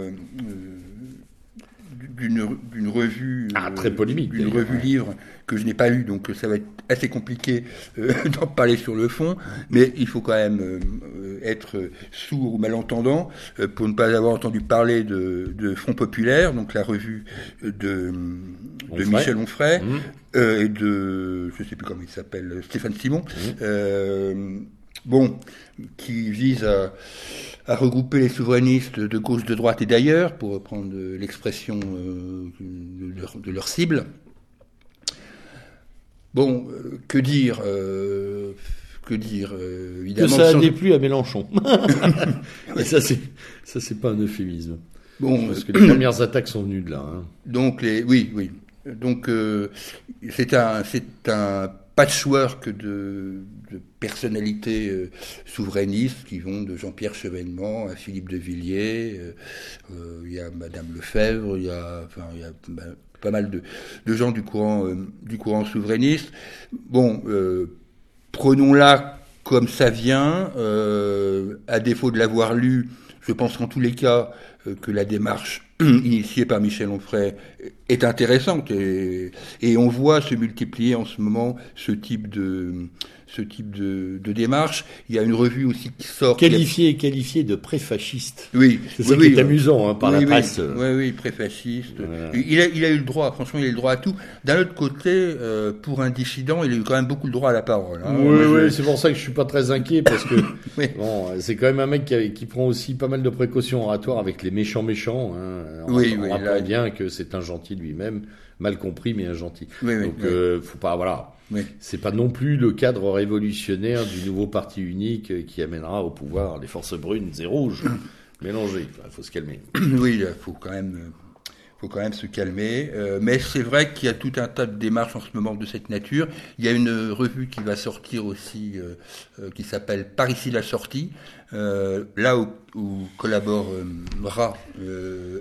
d'une revue ah, très polémique d'une revue livre que je n'ai pas lu donc ça va être assez compliqué euh, [LAUGHS] d'en parler sur le fond mais il faut quand même euh, être sourd ou malentendant euh, pour ne pas avoir entendu parler de, de, Front Populaire donc la revue de, de Michel Onfray mmh. et de je sais plus comment il s'appelle Stéphane Simon mmh. bon qui vise à à regrouper les souverainistes de gauche, de droite et d'ailleurs, pour reprendre l'expression euh, de, leur, cible. Bon, euh, que dire euh, Que dire évidemment, Que ça a déplu à Mélenchon. [LAUGHS] et ça, c'est ça, c'est pas un euphémisme. Bon, parce que [CLEARS THROAT] les premières attaques sont venues de là. Hein. Donc les, oui, oui. Donc c'est un, c'est un patchwork de, de personnalités euh, souverainistes qui vont de Jean-Pierre Chevènement à Philippe de Villiers. Euh, euh, il y a Madame Lefebvre, il y a, ben, pas mal de, de, gens du courant, du courant souverainiste. Bon, prenons-la comme ça vient. à défaut de l'avoir lu, je pense qu'en tous les cas que la démarche [CLEARS THROAT] initiée par Michel Onfray est intéressante et, et, on voit se multiplier en ce moment ce type de ce type de, de, démarche. Il y a une revue aussi qui sort. Qualifié, qualifié de préfasciste. Oui. C'est ça qui est amusant hein, par la presse. Oui, oui, préfasciste. Il, a, il a eu le droit, franchement, il a eu le droit à tout. D'un autre côté, euh, pour un dissident, il a eu quand même beaucoup le droit à la parole. Hein. Oui, oui, c'est pour ça que je suis pas très inquiet parce que [LAUGHS] bon, c'est quand même un mec qui, qui, prend aussi pas mal de précautions oratoires avec les méchants méchants. Hein, oui, on oui. bien que c'est un gentil lui-même, mal compris mais un gentil. Donc, euh, faut pas, voilà oui. C'est pas non plus le cadre révolutionnaire du nouveau parti unique qui amènera au pouvoir les forces brunes et rouges [CLEARS THROAT] mélangées. Il faut se calmer. Oui, il faut quand même faut quand même se calmer. Euh, mais c'est vrai qu'il y a tout un tas de démarches en ce moment de cette nature. Il y a une revue qui va sortir aussi, euh, euh, qui s'appelle Par ici la sortie, là où, où collaborera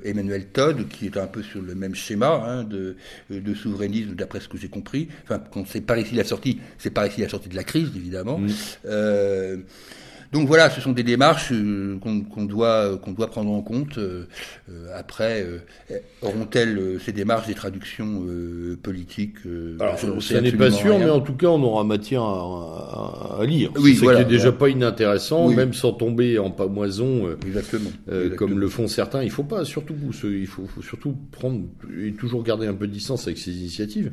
Emmanuel Todd, qui est un peu sur le même schéma hein, de, de, souverainisme, d'après ce que j'ai compris. Enfin, quand c'est par ici la sortie, c'est par ici la sortie de la crise, évidemment. Mmh. Donc voilà, ce sont des démarches euh, qu'on doit qu'on doit prendre en compte. Euh, après, auront-elles ces démarches des traductions politiques Alors, Ça n'est pas sûr, mais en tout cas, on aura matière à, à, lire. Oui, ce qui est déjà pas inintéressant, même sans tomber en pamoison, Exactement. comme le font certains. Il faut pas, surtout, il faut, faut surtout prendre et toujours garder un peu de distance avec ces initiatives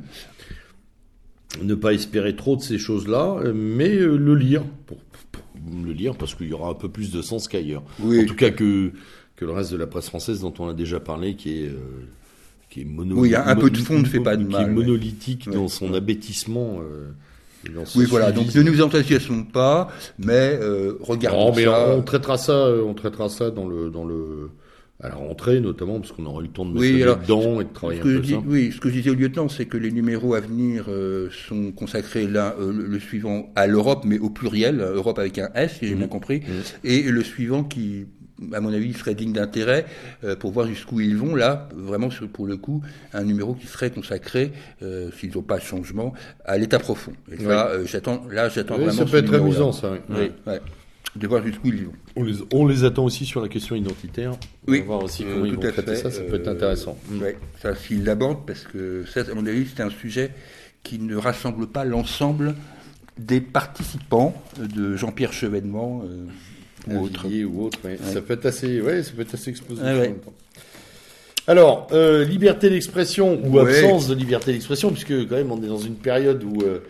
ne pas espérer trop de ces choses-là, mais euh, le lire, pour, le lire parce qu'il y aura un peu plus de sens qu'ailleurs. En tout cas que, que le reste de la presse française dont on a déjà parlé, qui est, euh, qui est Oui, un peu de fond ne fait pas de mal. Qui est monolithique dans son abêtissement. Euh, oui, voilà. Donc ne nous enthousiasmons pas, mais regardons mais ça. On, traitera ça, on traitera ça dans le dans le à la rentrée notamment, parce qu'on aura eu le temps de mettre oui, dedans et de travailler un peu ça. Oui, ce que je disais au lieutenant, c'est que les numéros à venir euh, sont consacrés là, euh, le, suivant à l'Europe, mais au pluriel, Europe avec un S, si j'ai mmh. bien compris, mmh. et le suivant qui, à mon avis, serait digne d'intérêt euh, pour voir jusqu'où ils vont. Là, vraiment, pour le coup, un numéro qui serait consacré, s'ils n'ont pas de changement, à l'état profond. Et là, j'attends, là, j'attends vraiment. Ça peut être amusant, ça. Oui. Ouais de voir jusqu'ù ils vont. On les, on les, attend aussi sur la question identitaire. Oui. On va voir aussi comment ils vont traiter ça, ça peut être intéressant. Euh, oui, ça s'ils l'abordent, parce que ça, à mon avis, c'est un sujet qui ne rassemble pas l'ensemble des participants de Jean-Pierre Chevènement euh, ou autre. Ou autre Ça peut être assez, ouais, ça peut être assez explosif en même temps. Alors, euh, liberté d'expression ou absence de liberté d'expression, puisque quand même on est dans une période où euh,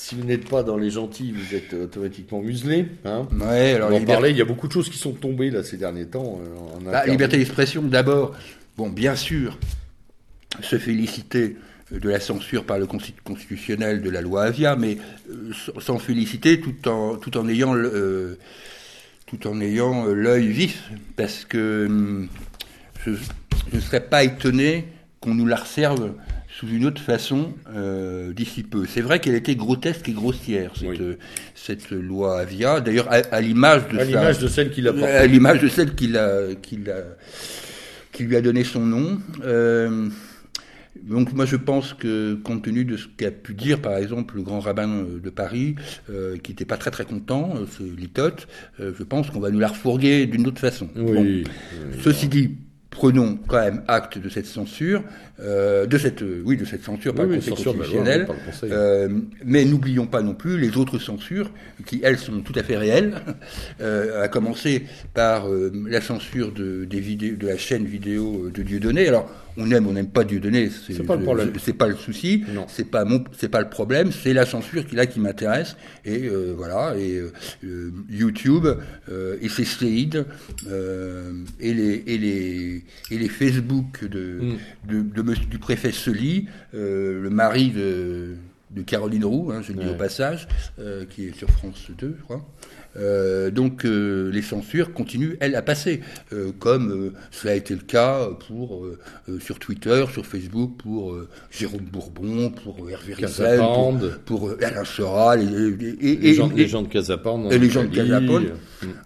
si vous n'êtes pas dans les gentils, vous êtes automatiquement muselé. Hein ouais, alors on en parlait, il y a beaucoup de choses qui sont tombées là ces derniers temps. Euh, bah, liberté d'expression, d'abord, bon, bien sûr, se féliciter de la censure par le constitutionnel de la loi Avia, mais euh, sans féliciter tout en, tout en ayant euh, tout en ayant l'œil vif, parce que hum, je ne serais pas étonné qu'on nous la reserve sous une autre façon euh, d'ici peu. C'est vrai qu'elle était grotesque et grossière cette, cette loi Avia. D'ailleurs, à, l'image de, celle qui l'a à l'image de celle qui l'a qui lui a donné son nom. Euh, donc moi je pense que compte tenu de ce qu'a pu dire par exemple le grand rabbin de Paris, euh, qui n'était pas très très content, euh, ce Litote, euh, je pense qu'on va nous la refourguer d'une autre façon. Oui, Ceci dit, prenons quand même acte de cette censure, euh, de cette, euh, oui, de cette censure par le Conseil constitutionnel, euh, mais n'oublions pas non plus les autres censures qui, elles, sont tout à fait réelles, [LAUGHS] à commencer par la censure de, des vidéos, de la chaîne vidéo de Dieudonné. Alors, on aime, on n'aime pas Dieudonné, c'est pas le problème, c'est pas le souci, c'est pas mon, c'est pas le problème, c'est la censure qui là qui m'intéresse et euh, voilà et euh, YouTube euh, et ses slides et les et les et les Facebook de, mm. de, de, du préfet Soli, le mari de de Caroline Roux, hein, je le dis au passage, qui est sur France 2, je crois. Euh, donc euh, les censures continuent, elles, à passer, euh, comme cela a été le cas pour, sur Twitter, sur Facebook, pour Jérôme Bourbon, pour Hervé Rizal, pour, Alain Soral, et, et, les, gens, les, gens, de Casapande, et les gens de Casapande,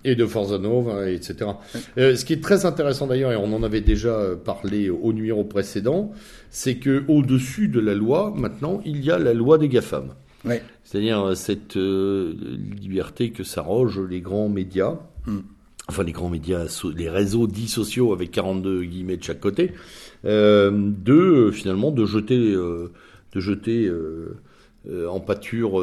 et de Forzanov, etc. ce qui est très intéressant d'ailleurs, et on en avait déjà parlé au numéro précédent, c'est que au-dessus de la loi, maintenant, il y a la loi des GAFAM. C'est-à-dire euh, cette euh, liberté que s'arrogent les grands médias, hmm. enfin les grands médias, les réseaux dits sociaux avec 42 guillemets de chaque côté, euh, de finalement de jeter, de jeter en pâture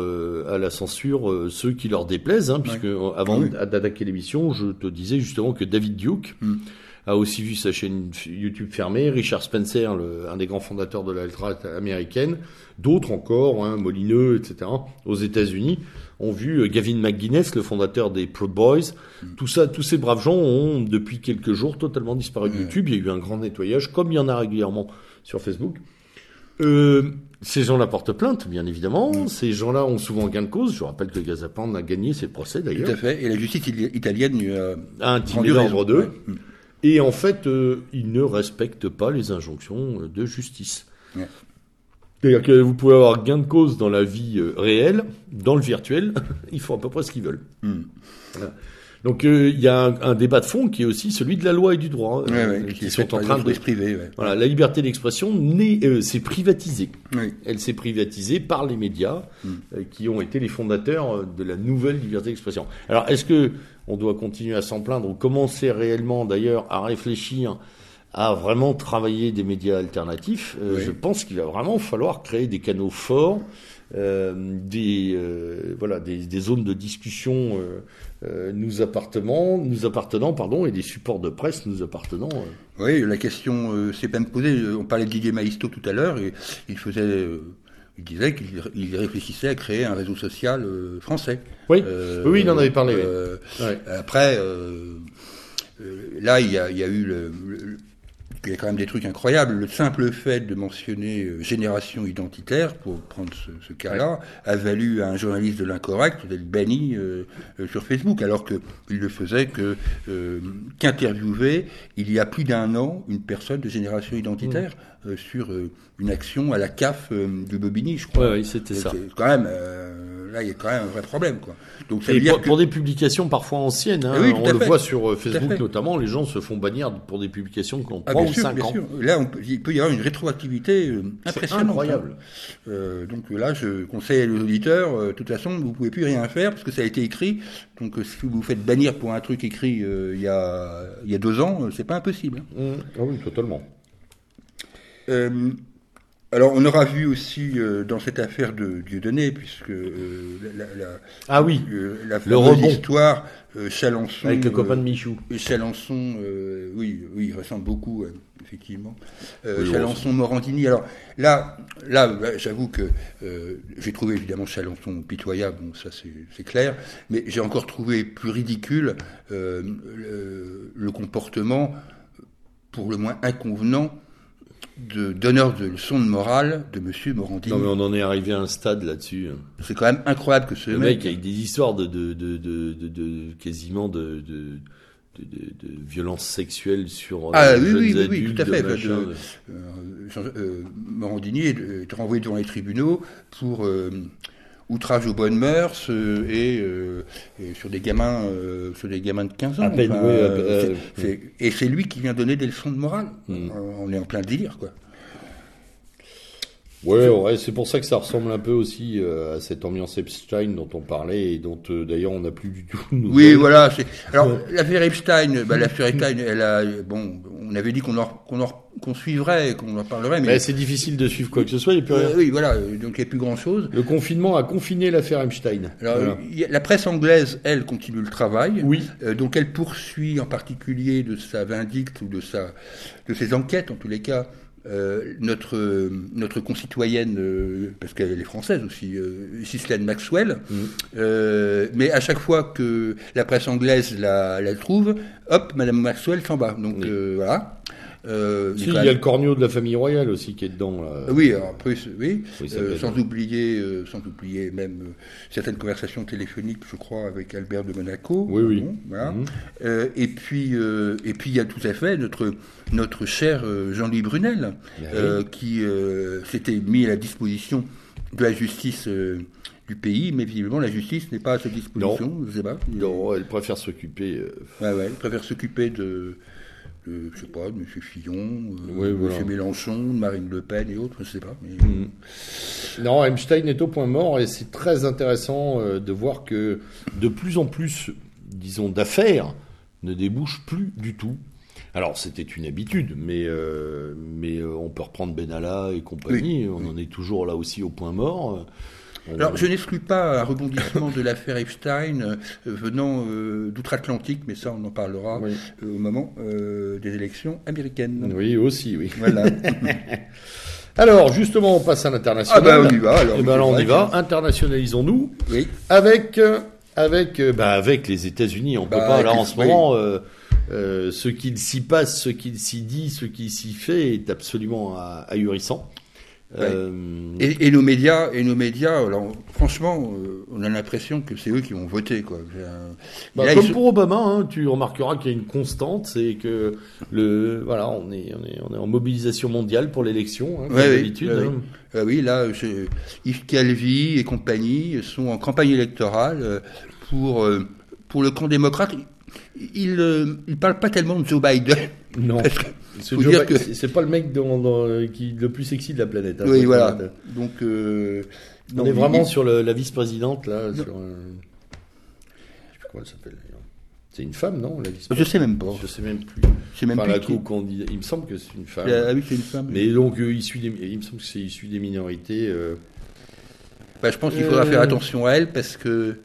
à la censure ceux qui leur déplaisent, hein, puisque avant d'attaquer l'émission, je te disais justement que David Duke. Hmm a aussi vu sa chaîne YouTube fermée, Richard Spencer, le, un des grands fondateurs de la américaine, d'autres encore, hein, Molineux, etc., aux États-Unis, ont vu euh, Gavin McGuinness, le fondateur des Proud Boys. Mm. Tout ça, tous ces braves gens ont, depuis quelques jours, totalement disparu de YouTube. Il y a eu un grand nettoyage, comme il y en a régulièrement sur Facebook. Euh, ces gens-là portent plainte, bien évidemment. Mm. Ces gens-là ont souvent gain de cause. Je rappelle que Gazapan a gagné ses procès, d'ailleurs. Tout à fait. Et la justice italienne euh, a intimé l'ordre d'eux. Mm. Et en fait, euh, ils ne respectent pas les injonctions euh, de justice. C'est-à-dire que vous pouvez avoir gain de cause dans la vie euh, réelle, dans le virtuel, [LAUGHS] ils font à peu près ce qu'ils veulent. Hmm. Donc euh, il y a un, un, débat de fond qui est aussi celui de la loi et du droit, ouais, euh, ouais, qui, sont en train de. Privé, voilà, la liberté d'expression euh, s'est privatisée. Elle s'est privatisée par les médias, mm. euh, qui ont été les fondateurs de la nouvelle liberté d'expression. Alors est-ce que on doit continuer à s'en plaindre ou commencer réellement d'ailleurs à réfléchir à vraiment travailler des médias alternatifs Je pense qu'il va vraiment falloir créer des canaux forts. Euh, des euh, voilà des, des, zones de discussion euh, euh, nous appartenant, nous appartenant, pardon, et des supports de presse nous appartenant. Euh. Oui, la question s'est même posée. On parlait de Didier Maisto tout à l'heure, et il faisait, il disait qu'il réfléchissait à créer un réseau social français. Oui, oui, il en avait parlé. Ouais. Après, là, il y a, il y a eu le, il y a quand même des trucs incroyables. Le simple fait de mentionner euh, génération identitaire, pour prendre ce, cas-là, a valu à un journaliste de l'incorrect d'être banni euh, euh, sur Facebook, alors qu'il ne faisait que qu'interviewer il y a plus d'un an une personne de génération identitaire mmh. Sur une action à la CAF de Bobigny, je crois. Oui, c'était ça. Quand même là, il y a quand même un vrai problème. Quoi. Donc, ça veut dire pour, des publications parfois anciennes, hein, on le voit sur euh, Facebook notamment, les gens se font bannir pour des publications qui ont 3 ah, ou 5 ans. Sûr. Là, on il peut y avoir une rétroactivité euh, impressionnante. incroyable. Hein. Euh, donc là, je conseille aux auditeurs, euh, de toute façon, vous pouvez plus rien faire parce que ça a été écrit. Donc si vous vous faites bannir pour un truc écrit il, y a, il y a deux ans, c'est pas impossible. Hein. Mmh. Ah oui, totalement. Alors, on aura vu aussi euh, dans cette affaire de Dieudonné, puisque euh, la, la, ah oui, euh, la le histoire Chalençon avec le copain de Michou. Chalençon, oui, oui, il ressemble beaucoup, effectivement. Chalençon, Morandini. Alors là, là, bah, j'avoue que j'ai trouvé évidemment Chalençon pitoyable, bon, ça c'est clair, mais j'ai encore trouvé plus ridicule le, le comportement, pour le moins inconvenant donneur de leçons de morale de Monsieur Morandini. Non mais on en est arrivé à un stade là-dessus. Hein. C'est quand même incroyable que ce le mec, mec avec des histoires de, de, de, de quasiment de, de, violence sexuelle sur euh, ah, oui, oui, oui, oui, tout à fait. Euh, euh, Morandini est renvoyé devant les tribunaux pour outrage aux bonnes mœurs euh, euh, et, sur des gamins euh, sur des gamins de 15 ans. et c'est lui qui vient donner des leçons de morale. Hmm. On est en plein délire, quoi. Ouais, ouais c'est pour ça que ça ressemble un peu aussi à cette ambiance Epstein dont on parlait et dont d'ailleurs on n'a plus du tout. Oui, voilà. Alors l'affaire Epstein, bah, l'affaire Epstein, elle a bon, on avait dit qu'on qu'on suivrait, qu'on en parlerait. Mais, c'est difficile de suivre quoi que ce soit. Il euh, oui, voilà, donc il n'y a plus grand-chose. Le confinement a confiné l'affaire Epstein. Alors, la presse anglaise, elle, continue le travail. Oui. Euh, donc elle poursuit en particulier de sa vindicte ou de, sa, de ses enquêtes, en tous les cas, euh, notre, notre concitoyenne, parce qu'elle est française aussi, euh, Maxwell, mmh. mais à chaque fois que la presse anglaise la, la trouve, hop, Madame Maxwell s'en va. Donc voilà. Euh, si, il y a le corneau de la famille royale aussi qui est dedans. Là. Oui, en plus, oui. Euh, sans oublier, euh, sans oublier même euh, certaines conversations téléphoniques, je crois, avec Albert de Monaco. Oui, oui. voilà. Mhm. et puis, et puis il y a tout à fait notre notre cher Jean-Louis Brunel, ben qui s'était mis à la disposition de la justice du pays, mais visiblement la justice n'est pas à sa disposition. Non, je sais pas. non elle préfère s'occuper. Ouais, ouais, elle préfère s'occuper de de, je sais pas, de M. Fillon, euh, de M. Mélenchon, de Marine Le Pen et autres, je sais pas. Mm. Non, Einstein est au point mort et c'est très intéressant euh, de voir que de plus en plus, disons, d'affaires ne débouchent plus du tout. Alors c'était une habitude, mais, euh, mais on peut reprendre Benalla et compagnie, on en est toujours là aussi au point mort. Alors, je n'exclus pas un rebondissement de l'affaire Epstein euh, venant euh, d'outre-Atlantique, mais ça, on en parlera euh, au moment des élections américaines. Oui, aussi, oui. Voilà. [LAUGHS] alors, justement, on passe à l'international. Ah ben, on y va. Alors, eh ben, on y va. Internationalisons-nous. Oui. Avec, avec, bah, avec les États-Unis. On ne peut bah, pas, là, en ce moment. ce qu'il s'y passe, ce qu'il s'y dit, ce qu'il s'y fait est absolument ahurissant. Euh, et, nos médias, et nos médias, alors franchement, euh, on a l'impression que c'est eux qui vont voter, quoi. Bah, comme pour Obama, hein, tu remarqueras qu'il y a une constante, c'est que le, voilà, on est, on est, on est en mobilisation mondiale pour l'élection, hein, comme d'habitude. Oui, hein. ah oui, là, Yves Calvi et compagnie sont en campagne électorale euh, pour pour le camp démocrate, il ne parle pas tellement de Joe Biden. Non. C'est pas le mec qui le plus sexy de la planète. Hein, oui, voilà. Donc, euh, on est vraiment sur la vice-présidente là. Sur, euh, je sais plus comment elle s'appelle. C'est une femme, non la Je sais même pas. Je sais même plus. Je même plus. dit, il me semble que c'est une femme. Ah oui, c'est une femme. Mais donc, euh, issu des, il me semble que c'est issu des minorités. Euh... Bah, je pense qu'il faudra faire attention à elle parce que,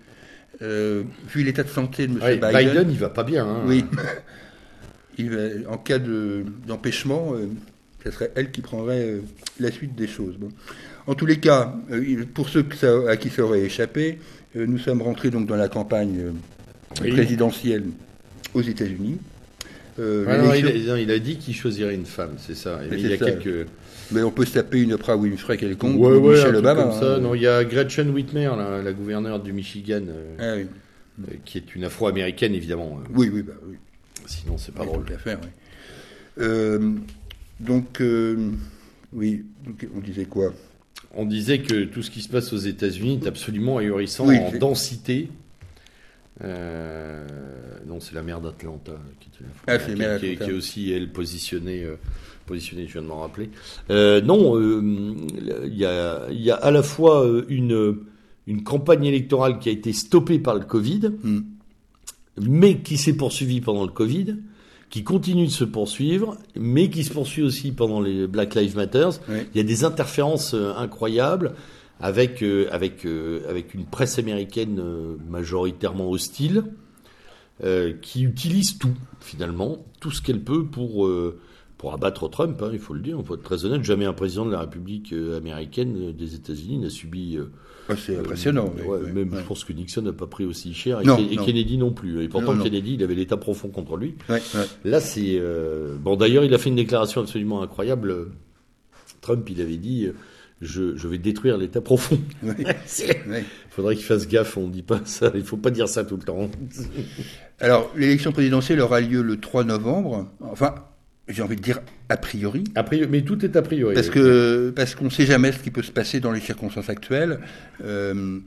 vu l'état de santé de M. Biden. Biden, il va pas bien. Hein. Oui. [LAUGHS] en cas d'empêchement, euh, ce serait elle qui prendrait euh, la suite des choses. Bon. En tous les cas, euh, pour ceux à qui ça aurait échappé, nous sommes rentrés donc dans la campagne présidentielle aux États-Unis. Ah il, a dit qu'il choisirait une femme, c'est ça. Mais, il y a quelques... Mais on peut se taper une Oprah Winfrey quelconque, ouais, ouais, Michel Obama. Comme ça. Hein. Non, il y a Gretchen Whitmer, la, gouverneure du Michigan, ah qui est une Afro-américaine évidemment. Oui, oui, bah, oui. Sinon, c'est pas drôle. à faire, euh, donc, euh, oui, on disait quoi? On disait que tout ce qui se passe aux États-Unis est absolument ahurissant en densité. Euh, non, c'est la mer d'Atlanta qui, ah, qui, est aussi, elle, positionnée, positionnée je viens de m'en rappeler. non, il y a, y, a, à la fois une, une campagne électorale qui a été stoppée par le Covid. Hmm mais qui s'est poursuivi pendant le Covid, qui continue de se poursuivre, mais qui se poursuit aussi pendant les Black Lives Matter. Il y a des interférences euh, incroyables avec euh, avec euh, avec une presse américaine majoritairement hostile qui utilise tout finalement, tout ce qu'elle peut pour pour abattre Trump. Hein, il faut le dire, il faut être très honnête. Jamais un président de la République américaine des États-Unis n'a subi c'est impressionnant. même, je pense que Nixon n'a pas pris aussi cher et, Kennedy non plus. Et pourtant, Kennedy, il avait l'État profond contre lui. Là, c'est euh, bon. D'ailleurs, il a fait une déclaration absolument incroyable. Trump, il avait dit. Je, vais détruire l'État profond. Il [LAUGHS] faudrait qu'il fasse gaffe, on ne dit pas ça, il ne faut pas dire ça tout le temps. Alors, l'élection présidentielle aura lieu le 3 novembre. Enfin, j'ai envie de dire a priori. A priori, mais tout est a priori. Parce que parce qu'on ne sait jamais ce qui peut se passer dans les circonstances actuelles. Euh,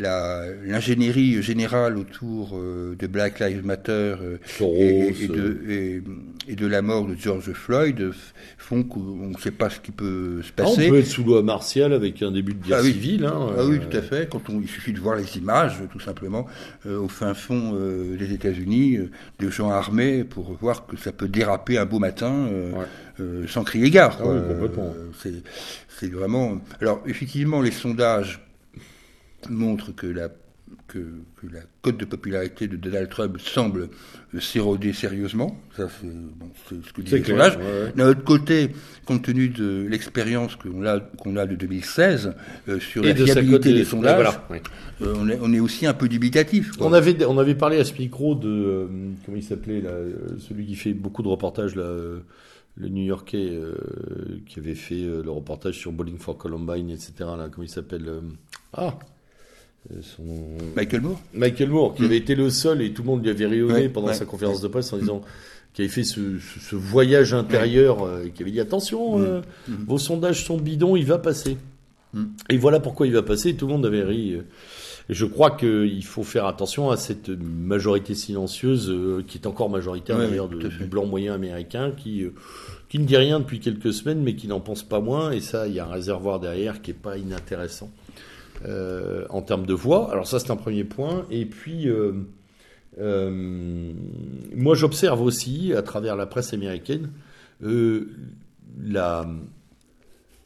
l'ingénierie générale autour euh, de Black Lives Matter euh, et, de, et, de, la mort de George Floyd font qu'on ne sait pas ce qui peut se passer. on peut être sous loi martiale avec un début de guerre ah civile. Hein, ah oui, tout à fait. Quand on, il suffit de voir les images, tout simplement, au fin fond des États-Unis, de gens armés pour voir que ça peut déraper un beau matin sans crier gare. Ah c'est vraiment. Alors effectivement, les sondages montre que la, que, la cote de popularité de Donald Trump semble s'éroder sérieusement. Ça, c'est ce que dit le sondage. D'un autre côté, compte tenu de l'expérience qu'on a, qu'on a de 2016 euh, sur la fiabilité des sondages, euh, on, est, on, est, aussi un peu dubitatif. On avait, on avait parlé à ce micro de euh, comment il s'appelait celui qui fait beaucoup de reportages là le New-Yorkais qui avait fait le reportage sur Bowling for Columbine, etc. Là, comment il s'appelle Ah, euh, Michael Moore Michael Moore, qui hmm. avait été le seul, et tout le monde lui avait rayonné pendant sa conférence de presse en disant hmm. qu'il avait fait ce, voyage intérieur, euh, et qui avait dit attention, hmm. Euh, vos sondages sont bidons, il va passer. Et voilà pourquoi il va passer, tout le monde avait ri. Et je crois qu'il faut faire attention à cette majorité silencieuse, qui est encore majoritaire d'ailleurs du blanc moyen américain, qui, qui ne dit rien depuis quelques semaines, mais qui n'en pense pas moins, et ça, il y a un réservoir derrière qui est pas inintéressant. Euh, en termes de voix. Alors ça, c'est un premier point. Et puis, euh, euh, moi, j'observe aussi, à travers la presse américaine, la,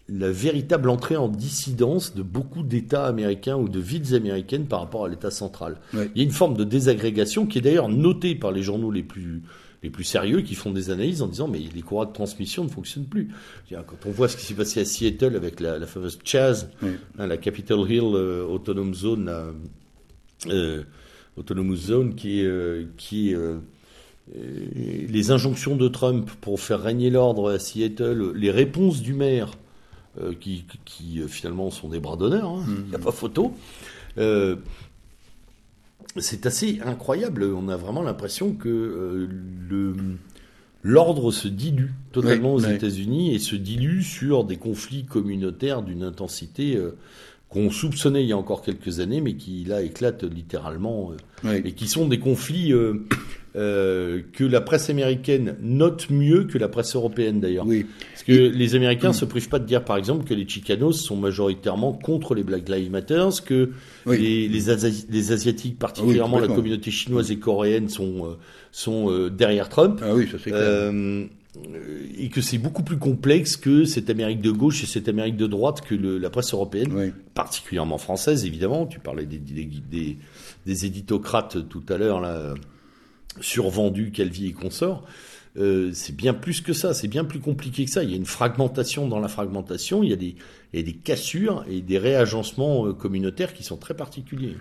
la véritable entrée en dissidence de beaucoup d'États américains ou de villes américaines par rapport à l'État central. Il y a une forme de désagrégation qui est d'ailleurs notée par les journaux les plus les plus sérieux qui font des analyses en disant mais les courroies de transmission ne fonctionnent plus. Quand on voit ce qui s'est passé à Seattle avec la, fameuse Chaz, hein, la Capitol Hill euh, Autonome Zone, euh, Autonomous Zone, qui euh, qui les injonctions de Trump pour faire régner l'ordre à Seattle, les réponses du maire qui, qui, finalement sont des bras d'honneur, hein, il n'y a pas photo c'est assez incroyable. On a vraiment l'impression que euh, le l'ordre se dilue totalement aux États-Unis et se dilue sur des conflits communautaires d'une intensité euh, qu'on soupçonnait il y a encore quelques années, mais qui là éclatent littéralement, Oui. et qui sont des conflits euh, euh, que la presse américaine note mieux que la presse européenne d'ailleurs. Oui. Parce que les Américains se privent pas de dire, par exemple, que les Chicanos sont majoritairement contre les Black Lives Matter, que Oui. les, les, Asi- les Asiatiques, particulièrement la communauté chinoise et coréenne, sont, euh, sont euh, derrière Trump. Ah oui, ça c'est clair. Euh, et que c'est beaucoup plus complexe que cette Amérique de gauche et cette Amérique de droite que le- la presse européenne, Oui. particulièrement française évidemment. Tu parlais des, des, des, des éditocrates tout à l'heure, là, survendus, Calvi et consorts. Euh, c'est bien plus que ça, c'est bien plus compliqué que ça. Il y a une fragmentation dans la fragmentation, il y a des, il y a des cassures et des réagencements euh, communautaires qui sont très particuliers.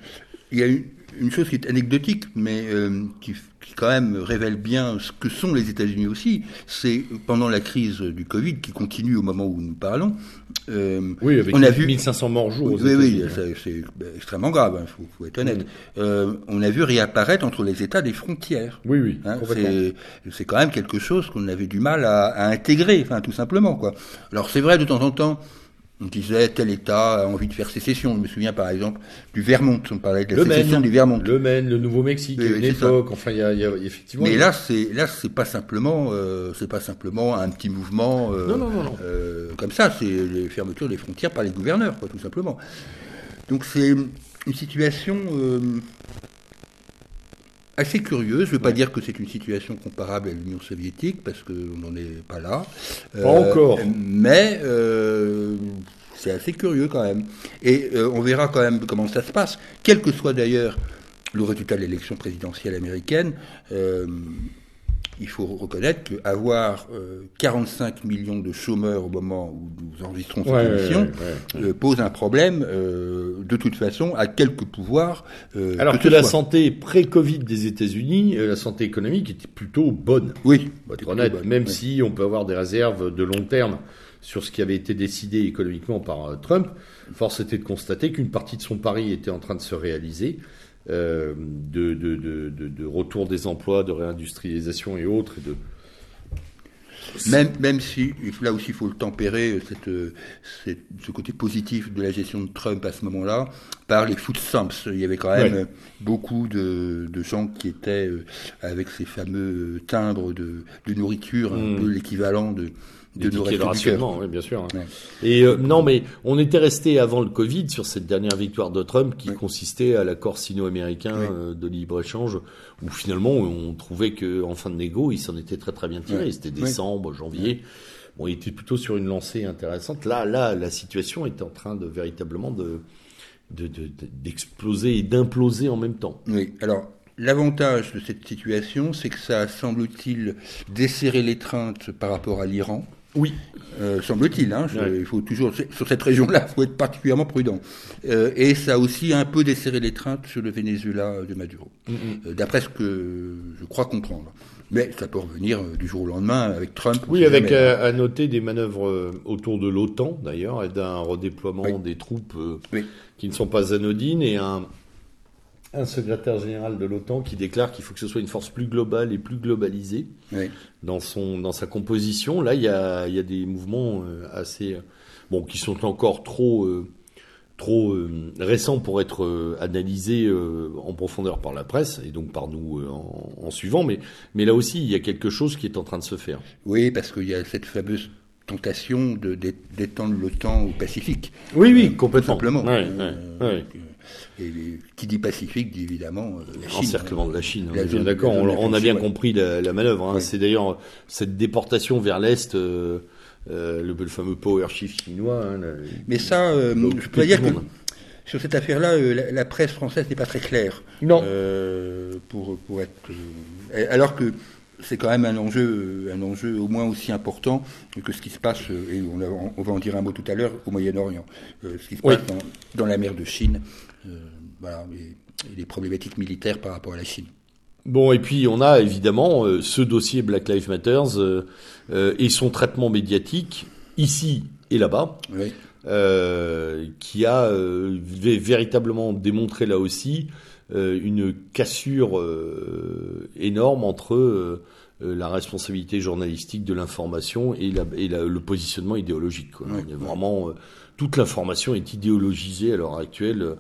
Une chose qui est anecdotique, mais euh, qui, qui quand même révèle bien ce que sont les États-Unis aussi. C'est pendant la crise du Covid, qui continue au moment où nous parlons. euh, Oui, avec on a vu 1500 morts jour. Oui, aux oui, c'est- extrêmement grave, il faut, faut être honnête. Euh, on a vu réapparaître entre les États des frontières. oui, oui, Hein, c'est c'est quand même quelque chose qu'on avait du mal à, à intégrer, enfin tout simplement quoi. Alors c'est vrai de temps en temps, on disait tel État a envie de faire sécession. Je me souviens par exemple du Vermont, on parlait de la Le sécession Maine, du Vermont. le Maine, le Nouveau-Mexique, une ça. époque. Enfin, il y a, il y a effectivement. Mais là c'est là c'est pas simplement euh, c'est pas simplement un petit mouvement euh, Non, non, non, non. euh, comme ça, c'est les fermetures des frontières par les gouverneurs quoi tout simplement. Donc c'est une situation assez curieuse. Je ne veux pas dire que c'est une situation comparable à l'Union soviétique, parce qu'on n'en est pas là. Pas encore. Mais euh, c'est assez curieux quand même. Et euh, on verra quand même comment ça se passe. Quel que soit d'ailleurs le résultat de l'élection présidentielle américaine, euh, il faut reconnaître qu'avoir euh, 45 millions de chômeurs au moment où nous enregistrons cette Ouais, émission ouais, ouais. euh, pose un problème euh, de toute façon à quelque pouvoir. euh, Alors que la soit. santé pré-Covid des États-Unis, euh, la santé économique était plutôt bonne. Oui, Pour être plutôt honnête, bonne, même si on peut avoir des réserves de long terme sur ce qui avait été décidé économiquement par Trump, force était de constater qu'une partie de son pari était en train de se réaliser, de, de, de, de, de retour des emplois, de réindustrialisation et autres. Et de... Même, même si, là aussi, il faut le tempérer, cette, euh, cette- ce côté positif de la gestion de Trump à ce moment-là, par les food stamps. Il y avait quand même Ouais. euh, beaucoup de, de gens qui étaient euh, avec ces fameux timbres de, de nourriture, un Mm. peu l'équivalent de, de nos rationnement, oui, bien sûr. hein. Ouais. Et euh, non, mais on était resté avant le Covid sur cette dernière victoire de Trump qui consistait à l'accord sino-américain euh, de libre-échange, où finalement on trouvait que en fin de négo, il s'en était très très bien tiré. C'était décembre, janvier. Bon, il était plutôt sur une lancée intéressante. Là, là, la situation est en train de véritablement de de- de- de- d'exploser et d'imploser en même temps. Oui, alors l'avantage de cette situation, c'est que ça a, semble-t-il, desserré l'étreinte par rapport à l'Iran. Oui. Euh, semble-t-il, hein, Ouais. il faut toujours sur cette région-là, il faut être particulièrement prudent. Euh, et ça a aussi un peu desserré l'étreinte sur le Venezuela de Maduro, euh, d'après ce que je crois comprendre. Mais ça peut revenir du jour au lendemain avec Trump. Oui, avec euh, à noter des manœuvres autour de l'OTAN d'ailleurs et d'un redéploiement Oui. des troupes Oui. qui ne sont pas anodines et un, un secrétaire général de l'OTAN qui déclare qu'il faut que ce soit une force plus globale et plus globalisée Oui. dans son dans sa composition. Là, il y a, il y a des mouvements euh, assez euh, bon qui sont encore trop euh, trop euh, récents pour être euh, analysés euh, en profondeur par la presse et donc par nous euh, en, en suivant. Mais mais là aussi, il y a quelque chose qui est en train de se faire. Oui, parce qu'il y a cette fameuse tentation d'étendre l'OTAN au Pacifique. Oui, oui, complètement. Simplement. Ouais, ouais, ouais. Et qui dit Pacifique dit évidemment euh, la Chine. Encerclement de la Chine. La on D'accord, a bien ouais. compris la, la manœuvre. hein. Ouais. C'est d'ailleurs cette déportation vers l'est, euh, euh, le, le fameux power shift chinois. hein, la- Mais ça, euh, je peux dire que sur cette affaire-là, euh, la, la presse française n'est pas très claire. Non. Euh, pour, pour être, euh, alors que c'est quand même un enjeu, un enjeu au moins aussi important que ce qui se passe, euh, et on, a- on va en dire un mot tout à l'heure, au Moyen-Orient. Euh, ce qui se Oui. passe dans, dans la mer de Chine, euh, voilà, et, et les problématiques militaires par rapport à la Chine. Bon, et puis on a évidemment euh, ce dossier Black Lives Matter et son traitement médiatique ici et là-bas. Oui. qui a vé- véritablement démontré là aussi une cassure énorme entre la responsabilité journalistique de l'information et, le positionnement idéologique. Quoi. vraiment toute l'information est idéologisée à l'heure actuelle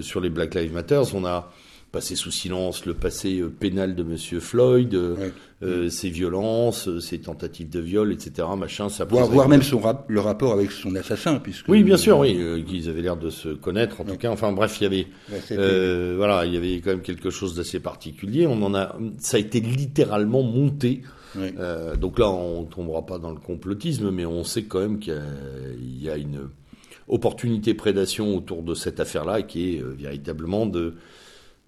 sur les Black Lives Matter. On a passer sous silence le passé euh, pénal de Monsieur Floyd, euh, euh, ses violences, ses tentatives de viol, etc. Machin, ça voir, même son le rapport avec son assassin, puisque oui, bien sûr, oui, qu'ils avaient l'air de se connaître en tout cas. Enfin bref, il y avait, voilà, il y avait quand même quelque chose d'assez particulier. On en a, ça a été littéralement monté. donc là, on tombera pas dans le complotisme, mais on sait quand même qu'il y, a une opportunité prédation autour de cette affaire-là qui est véritablement de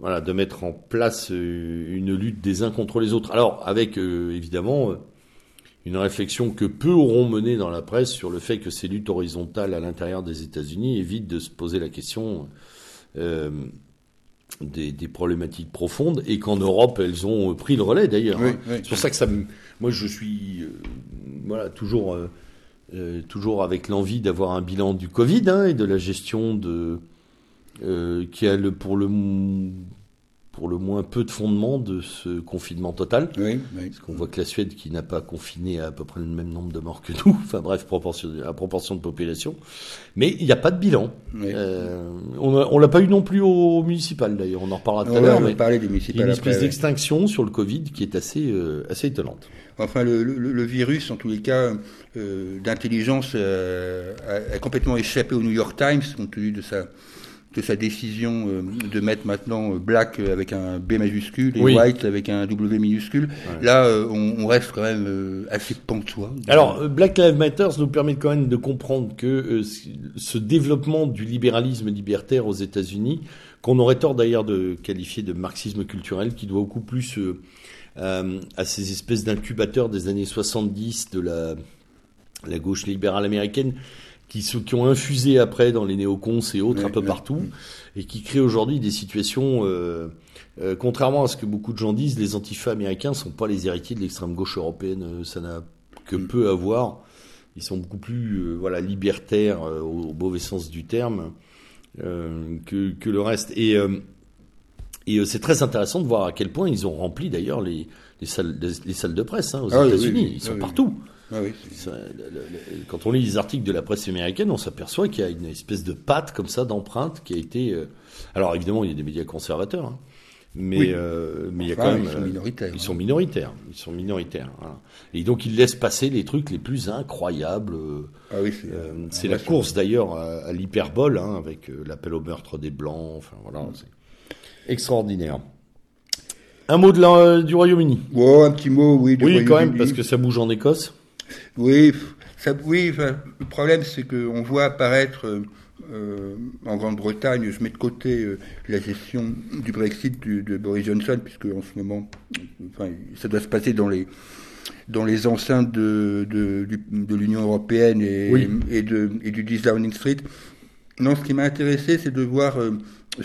voilà, de mettre en place euh, une lutte des uns contre les autres. Alors, avec euh, évidemment euh, une réflexion que peu auront menée dans la presse sur le fait que ces luttes horizontales à l'intérieur des États-Unis évitent de se poser la question des, problématiques profondes et qu'en Europe elles ont pris le relais d'ailleurs. Hein. C'est pour ça que ça, moi je suis voilà toujours toujours avec l'envie d'avoir un bilan du Covid hein, et de la gestion de euh, qui a le, pour le pour le moins peu de fondement de ce confinement total. Oui, oui. Parce qu'on voit que la Suède, qui n'a pas confiné à, peu près le même nombre de morts que nous, [LAUGHS] enfin bref, proportion, à proportion de population, mais il n'y a pas de bilan. Euh, on ne l'a pas eu non plus au municipal d'ailleurs, on en reparlera tout à l'heure. mais parler des municipales il y a une espèce d'extinction sur le Covid qui est assez, euh, assez étonnante. Enfin, le, le, le, virus, en tous les cas, euh, d'intelligence, euh, a, a, complètement échappé au New York Times, compte tenu de sa de sa décision euh, de mettre maintenant euh, Black avec un B majuscule et White avec un W minuscule. Là, euh, on, reste quand même assez pantois. Alors, Black Lives Matter nous permet quand même de comprendre que ce développement du libéralisme libertaire aux États-Unis, qu'on aurait tort d'ailleurs de qualifier de marxisme culturel, qui doit beaucoup plus à ces espèces d'incubateurs des années 70 de la, la gauche libérale américaine, qui, qui ont infusé après dans les néocons et autres un peu partout, et qui créent aujourd'hui des situations, euh, euh, contrairement à ce que beaucoup de gens disent, les antifas américains sont pas les héritiers de l'extrême gauche européenne, euh, ça n'a que mm. peu à voir. Ils sont beaucoup plus euh, voilà libertaires euh, au, mauvais sens du terme que, que le reste. Et, et c'est très intéressant de voir à quel point ils ont rempli d'ailleurs les, les, salles, les, salles de presse hein, aux ah États-Unis. ils sont ah partout. Ah oui. quand on lit les articles de la presse américaine, on s'aperçoit qu'il y a une espèce de patte comme ça d'empreinte qui a été. Euh, alors évidemment, il y a des médias conservateurs, hein, mais euh, mais il y a quand même. Ils sont minoritaires. Ils hein. sont minoritaires. Ils sont minoritaires. Et donc ils laissent passer les trucs les plus incroyables. Ah oui, c'est la course d'ailleurs à, l'hyperbole hein, avec l'appel au meurtre des blancs. Enfin voilà, mm. c'est extraordinaire. Un mot de la, du Royaume-Uni? Oh, un petit mot, oui. Du oui, quand même, parce que ça bouge en Écosse. Oui, ça, oui le problème c'est qu'on voit apparaître euh, en Grande-Bretagne, je mets de côté euh, la gestion du Brexit de Boris Johnson, puisque en ce moment, enfin, ça doit se passer dans les dans les enceintes de, de, de l'Union européenne et, et, de, et du 10 Downing Street. Non, ce qui m'a intéressé, c'est de voir euh,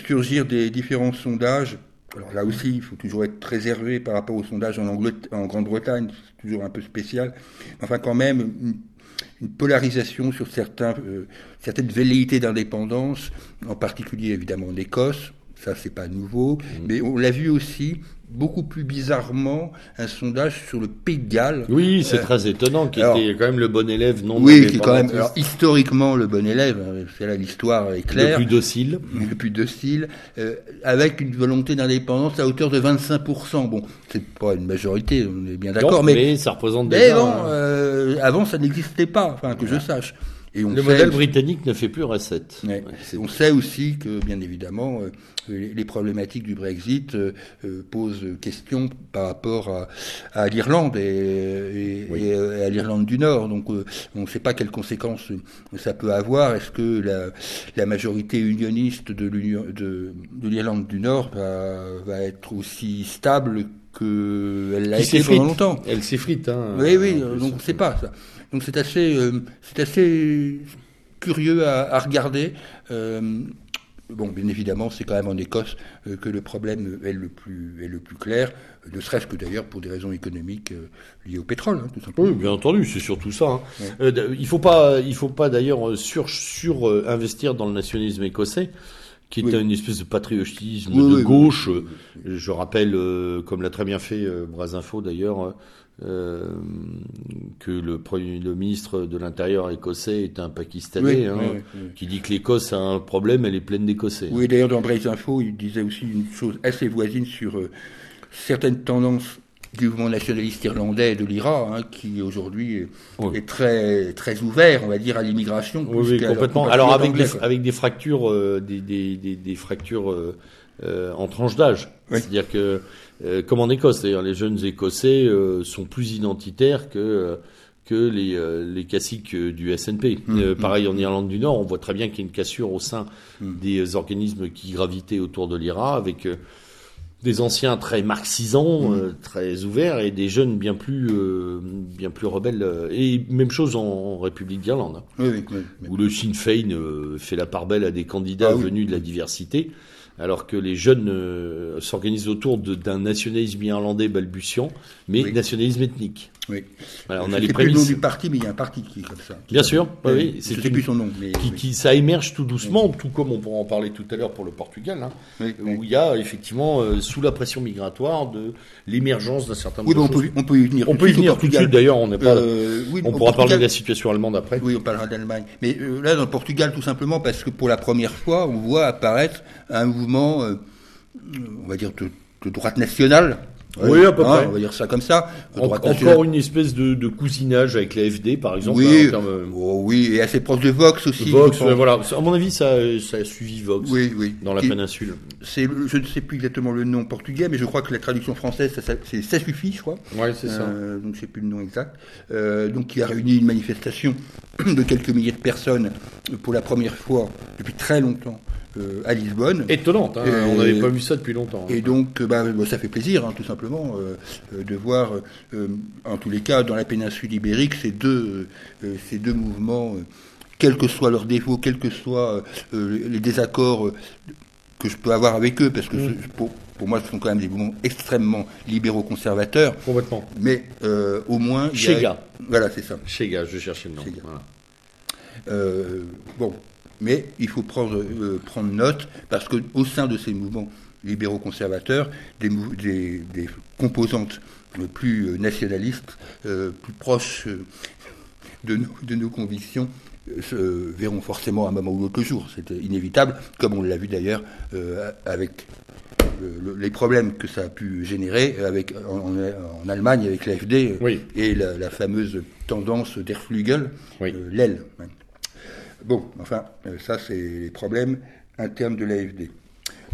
surgir des différents sondages alors là aussi, il faut toujours être réservé par rapport aux sondages en, en Grande-Bretagne, c'est toujours un peu spécial. Enfin, quand même, une, polarisation sur certains, euh, certaines velléités d'indépendance, en particulier évidemment en Écosse, ça c'est pas nouveau, mmh. mais on l'a vu aussi beaucoup plus bizarrement un sondage sur le Pays de Galles. Oui, c'est euh, très étonnant, qui était quand même le bon élève non Oui, qui est quand même alors, historiquement le bon élève, hein, c'est là l'histoire est claire. Le plus docile. Le plus docile, euh, avec une volonté d'indépendance à hauteur de 25%. Bon, c'est pas une majorité, on est bien d'accord, mais, mais, ça représente déjà... Mais bon, euh, avant ça n'existait pas, enfin que je sache le modèle britannique ne fait plus recette. on sait aussi que, bien évidemment, les problématiques du Brexit euh, euh, posent question par rapport à, l'Irlande et, à l'Irlande du Nord. Donc, on ne sait pas quelles conséquences ça peut avoir. Est-ce que la, majorité unioniste de l'Irlande du Nord va, être aussi stable qu'elle l'a été pendant longtemps? Elle s'effrite. Hein, oui, oui, donc on ne sait pas ça. Donc c'est assez, euh, c'est assez curieux à, regarder. Euh, bon, bien évidemment, c'est quand même en Écosse euh, que le problème est le plus, est le plus clair, ne serait-ce que d'ailleurs pour des raisons économiques liées au pétrole, hein, tout simplement. Oui, bien entendu, c'est surtout ça. Hein. il faut pas, il faut pas d'ailleurs sur, sur investir dans le nationalisme écossais qui est Oui. une espèce de patriotisme Oui, de gauche. Je rappelle, euh, comme l'a très bien fait euh, Brasinfo d'ailleurs, euh, que le, premier- le ministre de l'Intérieur écossais est un Pakistanais, Oui, hein, oui, oui, qui dit que l'Écosse a un problème, elle est pleine d'Écossais. Oui, d'ailleurs, dans Braise Info, il disait aussi une chose assez voisine sur euh, certaines tendances du mouvement nationaliste irlandais de l'IRA, hein, qui aujourd'hui est, Oui. est très, très ouvert, on va dire, à l'immigration. Oui, oui, complètement. Alors avec des, avec des fractures, euh, des, des, des, fractures euh, euh, en tranche d'âge. Oui. C'est-à-dire que, comme en Écosse, d'ailleurs, les jeunes Écossais euh, sont plus identitaires que euh, que les euh, les caciques euh, du SNP. Mmh, Euh, pareil en Irlande du Nord, on voit très bien qu'il y a une cassure au sein Mmh. des euh, organismes qui gravitaient autour de l'IRA, avec euh, des anciens très marxisants, Mmh. euh, très ouverts, et des jeunes bien plus euh, bien plus rebelles. euh, Et même chose en, en République d'Irlande. hein Oui, oui, oui, oui. où le Sinn Féin euh, fait la part belle à des candidats Ah venus de la diversité, alors que les jeunes euh, s'organisent autour d'un nationalisme irlandais balbutiant, mais Oui. nationalisme ethnique. Oui. Voilà, on Je a les le nom du parti, mais il y a un parti qui est comme ça. Bien sûr, oui, Euh, c'est une- plus son nom, mais Qui, oui. qui- ça émerge tout doucement, tout comme on pourra en parler tout à l'heure pour le Portugal, hein, Oui, où il y a effectivement, euh, sous la pression migratoire, de l'émergence d'un certain Oui, nombre on de peut, on peut y venir. On tout peut y venir tout de suite, d'ailleurs, on pas... Euh, on pourra parler de la situation allemande après. Oui, on parlera d'Allemagne. Mais euh, là, dans le Portugal, tout simplement parce que pour la première fois, on voit apparaître un mouvement, on va dire, de, de droite nationale. Oui, à peu près. On va dire ça comme ça. En- encore une espèce de, de cousinage avec la FD, par exemple. Oui, hein, euh, oh, oui, et assez proche de Vox aussi. Vox, euh, voilà. À mon avis, ça, ça a suivi Vox Oui, oui. dans la péninsule. C'est, je ne sais plus exactement le nom portugais, mais je crois que la traduction française, ça, ça- ça suffit, je crois. Oui, c'est Euh, donc je sais plus le nom exact. Euh, donc qui a réuni une manifestation [CLEARS THROAT] de quelques milliers de personnes pour la première fois depuis très longtemps euh, à Lisbonne. Étonnante, hein, on n'avait pas vu ça depuis longtemps. hein. Et donc, euh, bah, bah, ça fait plaisir, hein, tout simplement, euh, de voir, en tous les cas, dans la péninsule ibérique, ces deux, ces deux mouvements, quels que soient leurs défauts, quels que soient les désaccords que je peux avoir avec eux, parce que Mm. ce- pour, pour moi, ce sont quand même des mouvements extrêmement libéraux-conservateurs, Complètement. mais euh, au moins... a- Chega. Voilà, c'est ça. Chega, je cherchais le nom. Voilà. Euh, bon, mais il faut prendre, euh, prendre note parce que au sein de ces mouvements libéraux conservateurs, des, mou- des, des composantes plus euh, nationalistes, euh, plus proches de, nos, de nos convictions, se verront forcément à un moment ou l'autre le jour. C'est inévitable, comme on l'a vu d'ailleurs euh, avec le- le- les problèmes que ça a pu générer avec, en, Allemagne avec l'AFD Oui. et la, la fameuse tendance der Flügel, Oui. euh, l'aile. Bon, enfin, euh, ça c'est les problèmes internes de l'AFD.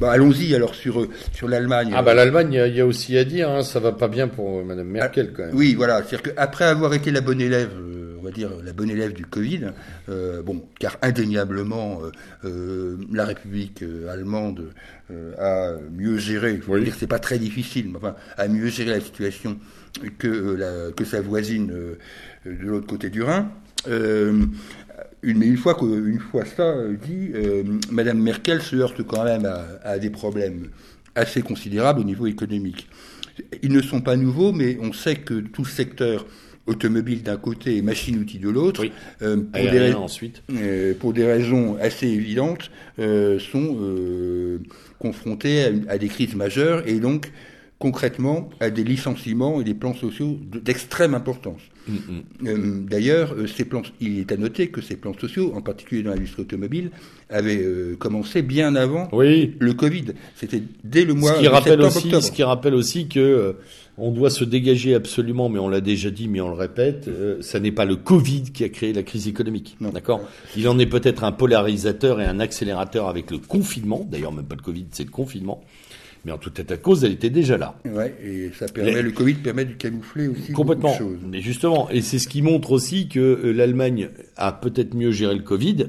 Allons-y alors sur, euh, sur l'Allemagne. Ah bah l'Allemagne, il y a- il y, a aussi à dire, hein, ça va pas bien pour euh, Madame Merkel quand même. Oui, voilà. C'est-à-dire qu'après avoir été la bonne élève, euh, on va dire la bonne élève du Covid, euh, bon, car indéniablement euh, la République allemande a mieux géré. Faut Oui. dire que c'est pas très difficile, mais enfin, a mieux géré la situation que la, que sa voisine de l'autre côté du Rhin. Euh, une, mais une fois, que, une fois ça euh, dit, euh, Madame Merkel se heurte quand même à, à des problèmes assez considérables au niveau économique. Ils ne sont pas nouveaux, mais on sait que tout le secteur automobile d'un côté et machine-outil de l'autre, Oui. euh, pour, des, Aérien rais- ensuite. euh, pour des raisons assez évidentes, euh, sont confrontés à, à des crises majeures et donc concrètement à des licenciements et des plans sociaux de- d'extrême importance. Mm, mm. Euh, D'ailleurs, euh, ces plans, il est à noter que ces plans sociaux, en particulier dans l'industrie automobile, avaient euh, commencé bien avant Oui. le Covid. C'était dès le mois Ce qui de rappelle septembre, aussi, octobre. ce qui rappelle aussi que euh, on doit se dégager absolument, mais on l'a déjà dit, mais on le répète, ça n'est pas le Covid qui a créé la crise économique. D'accord? Il en est peut-être un polarisateur et un accélérateur avec le confinement. D'ailleurs, même pas le Covid, c'est le confinement. Mais en tout état de cause, elle était déjà là. Ouais, et ça permet, le Covid permet de camoufler aussi Complètement. beaucoup de choses. Mais justement, et c'est ce qui montre aussi que euh, l'Allemagne a peut-être mieux géré le Covid,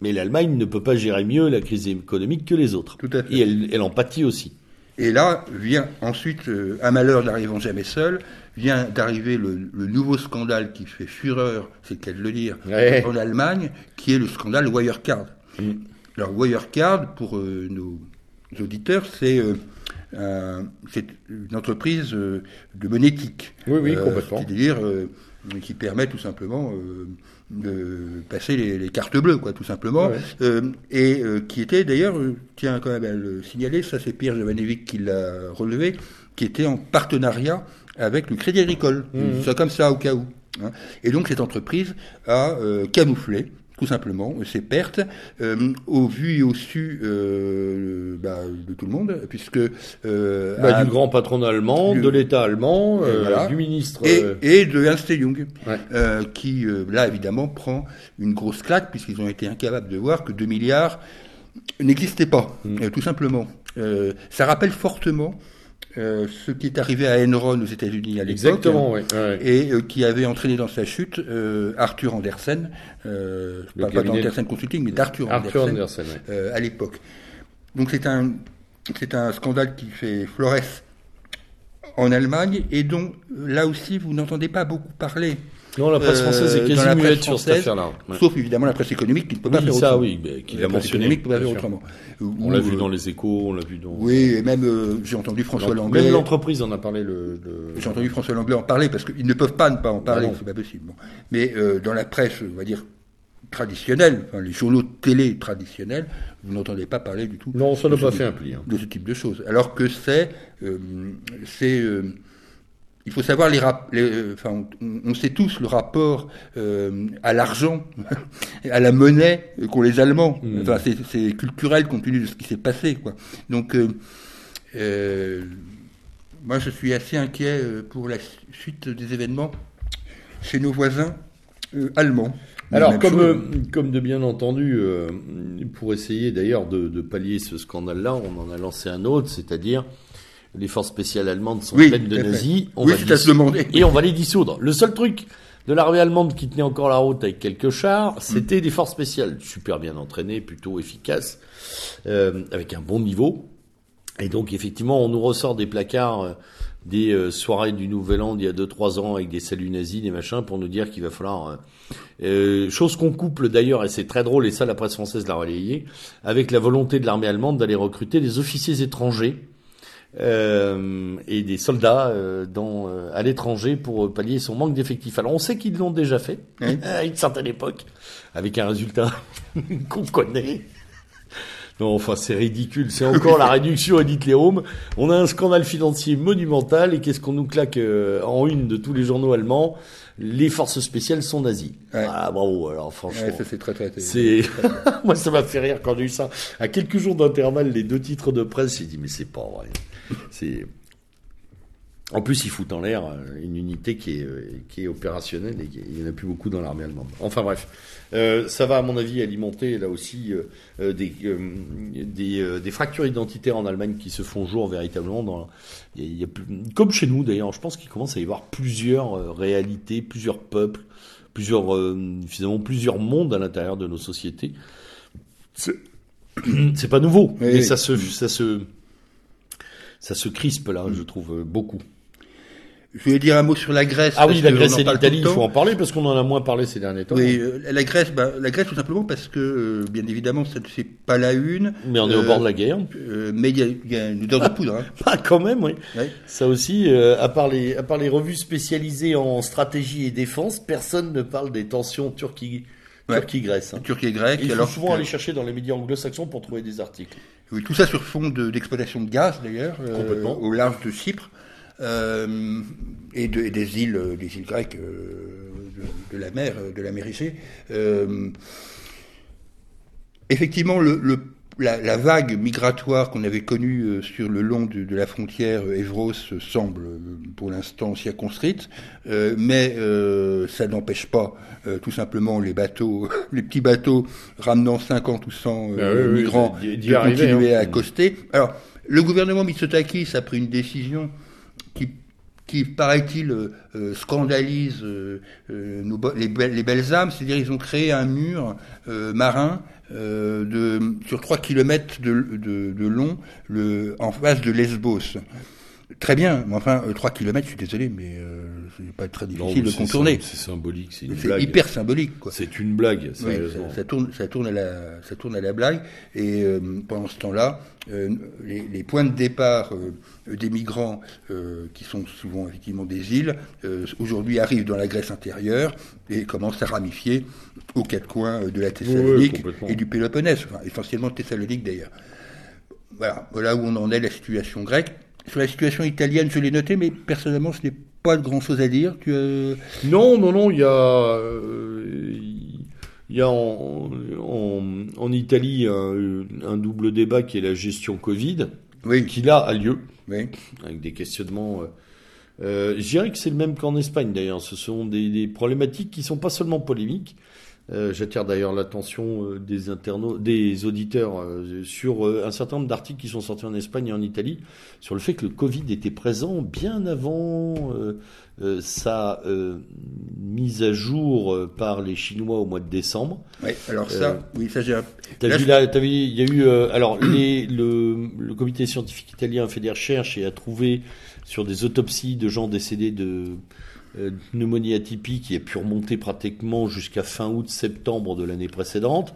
mais l'Allemagne ne peut pas gérer mieux la crise économique que les autres. Tout à fait. Et elle, elle en pâtit aussi. Et là vient ensuite euh, un malheur n'arrivant jamais seul, vient d'arriver le, le nouveau scandale qui fait fureur, c'est le cas de le dire, Ouais. en Allemagne, qui est le scandale Wirecard. Mm. Alors Wirecard, pour euh, nos auditeurs, c'est euh, un- c'est une entreprise euh, de monétique. Oui, oui, Euh, complètement. C'est-à-dire, euh, qui permet tout simplement de passer les, cartes bleues, quoi, tout simplement, et qui était d'ailleurs, tiens quand même à le signaler, ça c'est Pierre Jovanevic qui l'a relevé, qui était en partenariat avec le Crédit Agricole, mmh. ça comme ça au cas où. Hein. Et donc cette entreprise a camouflé tout simplement, ses pertes, euh, au vu et au su euh, bah, de tout le monde, puisque... Euh, bah, du grand patron allemand, de l'État allemand, du ministre... Et, de Ernst Young, qui, là, évidemment, prend une grosse claque, puisqu'ils ont été incapables de voir que 2 milliards n'existaient pas, mm. tout simplement. ça rappelle fortement euh, ce qui est arrivé à Enron aux États-Unis à l'époque. Exactement, oui. Et euh, qui avait entraîné dans sa chute euh, Arthur Andersen, pas, pas d'Andersen Consulting, mais d'Arthur Andersen, à l'époque. Donc c'est un, c'est un scandale qui fait florès en Allemagne et dont là aussi vous n'entendez pas beaucoup parler. Non, la presse française est euh, quasi muette sur cette affaire-là. Sauf évidemment la presse économique qui ne peut pas faire ça, autrement. oui, qui l'a mentionné. peut pas faire autrement. On l'a vu dans les échos, on l'a vu dans. Oui, et même euh, j'ai entendu François Langlais. Même l'entreprise en a parlé. Le, J'ai entendu François Langlais en parler parce qu'ils ne peuvent pas ne pas en parler, c'est pas possible. Mais euh, dans la presse, on va dire traditionnelle, enfin, les journaux de télé traditionnels, vous n'entendez pas parler du tout. Non, ça n'a pas fait un pli. Hein. De ce type de choses. Alors que c'est, c'est il faut savoir les, les enfin, on, sait tous le rapport euh, à l'argent, [LAUGHS] à la monnaie qu'ont les Allemands. Mm. Enfin, c'est culturel compte tenu de ce qui s'est passé, quoi. Donc, euh, euh, moi, je suis assez inquiet pour la suite des événements chez nos voisins allemands. Alors, comme, comme de bien entendu, pour essayer d'ailleurs de, de, pallier ce scandale-là, on en a lancé un autre, c'est-à-dire les forces spéciales allemandes sont pleines de nazis. On va demander. Et on va les dissoudre. Le seul truc de l'armée allemande qui tenait encore la route avec quelques chars, c'était des forces spéciales super bien entraînées, plutôt efficaces, euh, avec un bon niveau. Et donc effectivement, on nous ressort des placards euh, des euh, soirées du Nouvel An d'il y a 2-3 ans avec des saluts nazis, des machins, pour nous dire qu'il va falloir... Euh, chose qu'on couple d'ailleurs, et c'est très drôle, et ça la presse française l'a relayé, avec la volonté de l'armée allemande d'aller recruter des officiers étrangers euh, et des soldats euh, dans, euh, à l'étranger pour pallier son manque d'effectifs. Alors on sait qu'ils l'ont déjà fait [LAUGHS] à une certaine époque, avec un résultat [LAUGHS] qu'on connaît. Non, enfin, c'est ridicule. C'est encore la réduction à Hitlerhome. On a un scandale financier monumental et qu'est-ce qu'on nous claque en une de tous les journaux allemands? Les forces spéciales sont nazies. Ah, bravo. Alors, franchement. ça, c'est très, très, C'est, [LAUGHS] moi, ça m'a fait rire quand j'ai eu ça. À quelques jours d'intervalle, les deux titres de presse, j'ai dit, mais c'est pas vrai. C'est en plus, ils foutent en l'air euh, une unité qui est, euh, qui est opérationnelle et il n'y en a plus beaucoup dans l'armée allemande. Enfin bref, euh, ça va à mon avis alimenter là aussi des, des, fractures identitaires en Allemagne qui se font jour véritablement. Dans, il y a, comme chez nous d'ailleurs, je pense qu'il commence à y avoir plusieurs réalités, plusieurs peuples, plusieurs, finalement plusieurs mondes à l'intérieur de nos sociétés. C'est [CLEARS THROAT] pas nouveau, mais ça se, ça se ça se crispe là, je trouve beaucoup. Je voulais dire un mot sur la Grèce. Ah oui, la Grèce et l'Italie, il faut en parler parce qu'on en a moins parlé ces derniers temps. Oui, euh, la Grèce, bah, la Grèce tout simplement parce que, euh, bien évidemment, ça ne fait pas la une. Mais on est au bord de la guerre. mais il y, a, une odeur de poudre. Hein. [LAUGHS] ah, quand même, oui. Ça aussi, à, part les, à part les revues spécialisées en stratégie et défense, personne ne parle des tensions Turquie. Turquie-Grèce. Hein. Turquie-Grec. Il faut souvent aller chercher dans les médias anglo-saxons pour trouver des articles. Oui, tout ça sur fond d'exploitation de, gaz d'ailleurs, euh, au large de Chypre euh, et, de, des îles, des îles grecques euh, de, la mer, de la mer Égée. effectivement, le, le la, vague migratoire qu'on avait connue euh, sur le long de, la frontière euh, Evros semble euh, pour l'instant circonscrite, mais ça n'empêche pas tout simplement les bateaux, [LAUGHS] les petits bateaux ramenant 50 ou 100 ah migrants de continuer hein. à accoster. Alors, le gouvernement Mitsotakis a pris une décision qui paraît-il, scandalise les, les, belles âmes, c'est-à-dire ils ont créé un mur marin euh, de, sur 3 km de, long en face de Lesbos. Très bien, mais enfin, 3 euh, km, je suis désolé, mais euh, c'est pas très difficile de contourner. C'est symbolique, c'est une blague. C'est hyper symbolique, quoi. C'est une blague, sérieusement. ça, tourne, ça tourne à la, ça tourne à la blague. Et euh, pendant ce temps-là, euh, les, points de départ des migrants, qui sont souvent effectivement des îles, aujourd'hui arrivent dans la Grèce intérieure et commencent à ramifier aux quatre coins de la Thessalonique et du Péloponnèse, enfin, essentiellement Thessalonique d'ailleurs. Voilà, voilà où on en est la situation grecque. Sur la situation italienne, je l'ai noté, mais personnellement, ce n'est pas grand chose à dire. Tu Non, non, non, il y a, il y a en, en, Italie un, double débat qui est la gestion Covid, qui là a lieu, avec des questionnements. Euh, euh, je dirais que c'est le même qu'en Espagne d'ailleurs. Ce sont des, des, problématiques qui sont pas seulement polémiques, euh, j'attire d'ailleurs l'attention euh, des internautes, des auditeurs euh, sur un certain nombre d'articles qui sont sortis en Espagne et en Italie sur le fait que le Covid était présent bien avant sa mise à jour par les Chinois au mois de décembre. Oui, alors ça, oui, ça j'ai. T'as vu là, vu, il y a eu, alors les, le, le comité scientifique italien a fait des recherches et a trouvé sur des autopsies de gens décédés de euh, pneumonie atypique qui a pu remonter pratiquement jusqu'à fin août-septembre de l'année précédente.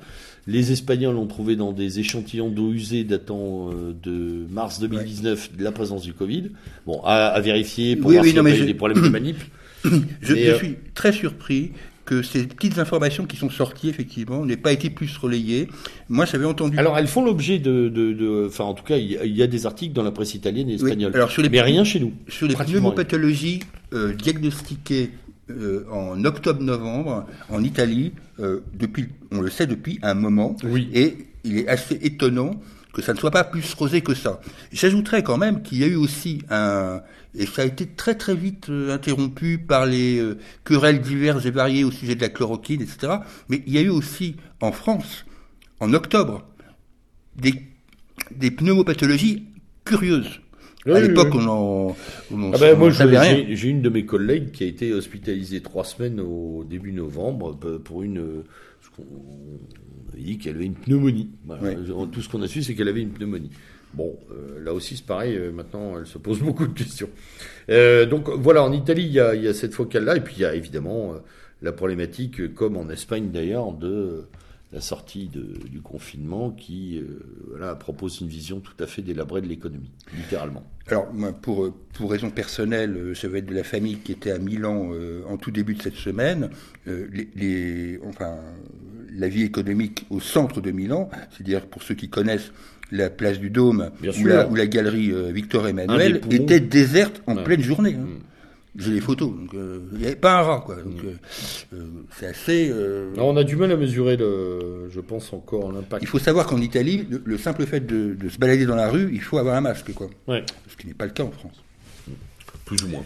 Les Espagnols ont trouvé dans des échantillons d'eau usée datant euh, de mars 2019 la présence du Covid. Bon, à, vérifier pour voir s'il y a eu des problèmes de manip. [COUGHS] Je, je euh, suis très surpris que ces petites informations qui sont sorties, effectivement, n'aient pas été plus relayées. Moi, j'avais entendu. Alors, elles font l'objet de, Enfin, en tout cas, il y, a des articles dans la presse italienne et espagnole. alors, sur les, mais rien chez nous. Sur les pneumopathologies euh, diagnostiquées euh, en octobre-novembre en Italie, euh, depuis, on le sait depuis un moment. Oui. Et il est assez étonnant que ça ne soit pas plus rosé que ça. J'ajouterais quand même qu'il y a eu aussi un, et ça a été très très vite euh, interrompu par les euh, querelles diverses et variées au sujet de la chloroquine, etc. Mais il y a eu aussi en France, en octobre, des, des pneumopathologies curieuses. à l'époque, on en, on ah ben, moi, J'ai une de mes collègues qui a été hospitalisée trois semaines au début novembre pour une il dit qu'elle avait une pneumonie. Tout ce qu'on a su, c'est qu'elle avait une pneumonie. Bon, euh, là aussi c'est pareil, euh, maintenant elle se pose [LAUGHS] beaucoup de questions. Euh, donc voilà, en Italie, il y a, cette focale-là, et puis il y a évidemment la problématique, comme en Espagne d'ailleurs, de la sortie du confinement qui propose une vision tout à fait délabrée de l'économie, littéralement. Alors, moi, pour, pour raison personnelle, ça va être de la famille qui était à Milan en tout début de cette semaine. Enfin, la vie économique au centre de Milan, c'est-à-dire pour ceux qui connaissent la place du Dôme ou la, galerie euh, Victor Emmanuel, était déserte en pleine journée. Hein. Mm. J'ai les photos, donc euh, il n'y avait pas un rat, quoi. Donc mm. euh, c'est assez. on a du mal à mesurer, le, je pense encore l'impact. Il faut savoir qu'en Italie, le, simple fait de, se balader dans la rue, il faut avoir un masque, quoi. Ce qui n'est pas le cas en France. Plus ou moins.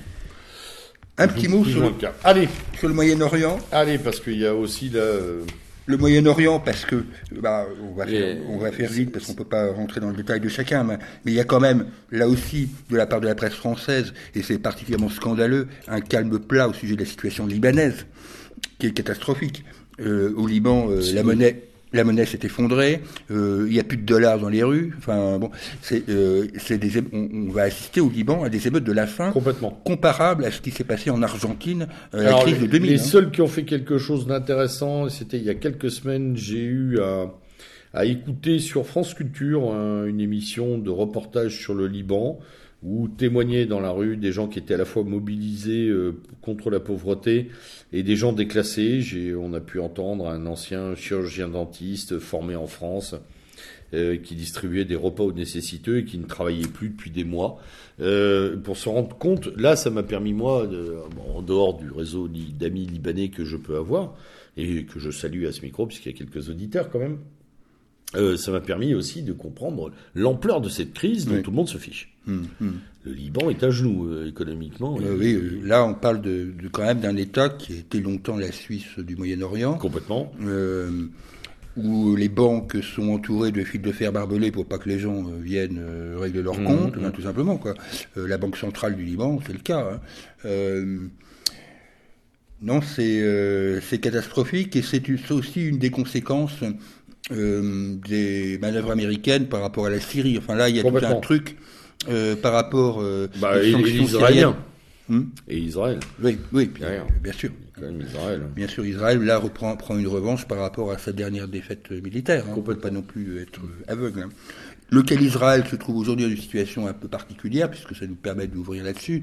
Un petit mot sur, le, Allez. sur le Moyen-Orient. Allez, parce qu'il y a aussi la le Moyen-Orient, parce que bah, on, va faire, on va faire vite, parce qu'on peut pas rentrer dans le détail de chacun, mais, il y a quand même, là aussi, de la part de la presse française, et c'est particulièrement scandaleux, un calme plat au sujet de la situation libanaise, qui est catastrophique. Euh, au Liban, euh, la monnaie la monnaie s'est effondrée, euh, il n'y a plus de dollars dans les rues. Enfin bon, c'est, euh, des, on, va assister au Liban à des émeutes de la faim complètement comparables à ce qui s'est passé en Argentine euh, la crise de 2000. Les hein. seuls qui ont fait quelque chose d'intéressant, c'était il y a quelques semaines, j'ai eu à, à écouter sur France Culture une émission de reportage sur le Liban où témoignaient dans la rue des gens qui étaient à la fois mobilisés euh, contre la pauvreté et des gens déclassés. On a pu entendre un ancien chirurgien dentiste formé en France euh, qui distribuait des repas aux nécessiteux et qui ne travaillait plus depuis des mois. Euh, pour se rendre compte, là, ça m'a permis moi, de, en dehors du réseau d'amis libanais que je peux avoir et que je salue à ce micro puisqu'il y a quelques auditeurs quand même. Euh, ça m'a permis aussi de comprendre l'ampleur de cette crise dont tout le monde se fiche. Hum, hum. Le Liban est à genoux euh, économiquement. Euh, oui, là on parle de, quand même d'un État qui a été longtemps la Suisse du Moyen-Orient. Complètement. où les banques sont entourées de fils de fer barbelés pour pas que les gens viennent régler leurs hum, comptes, hein, tout simplement. Quoi. la Banque centrale du Liban, c'est le cas. Hein. non, c'est catastrophique et c'est aussi une des conséquences euh, des manœuvres américaines par rapport à la Syrie. Enfin là, il y a tout un truc euh, par rapport euh, bah, aux sanctions syriennes. Hmm. Et Israël. Oui, oui, bien sûr. Quand même Israël. Bien sûr, Israël, là, reprend, prend une revanche par rapport à sa dernière défaite militaire. Hein. On ne peut pas non plus être aveugle. Hein. Lequel Israël se trouve aujourd'hui dans une situation un peu particulière, puisque ça nous permet d'ouvrir là-dessus.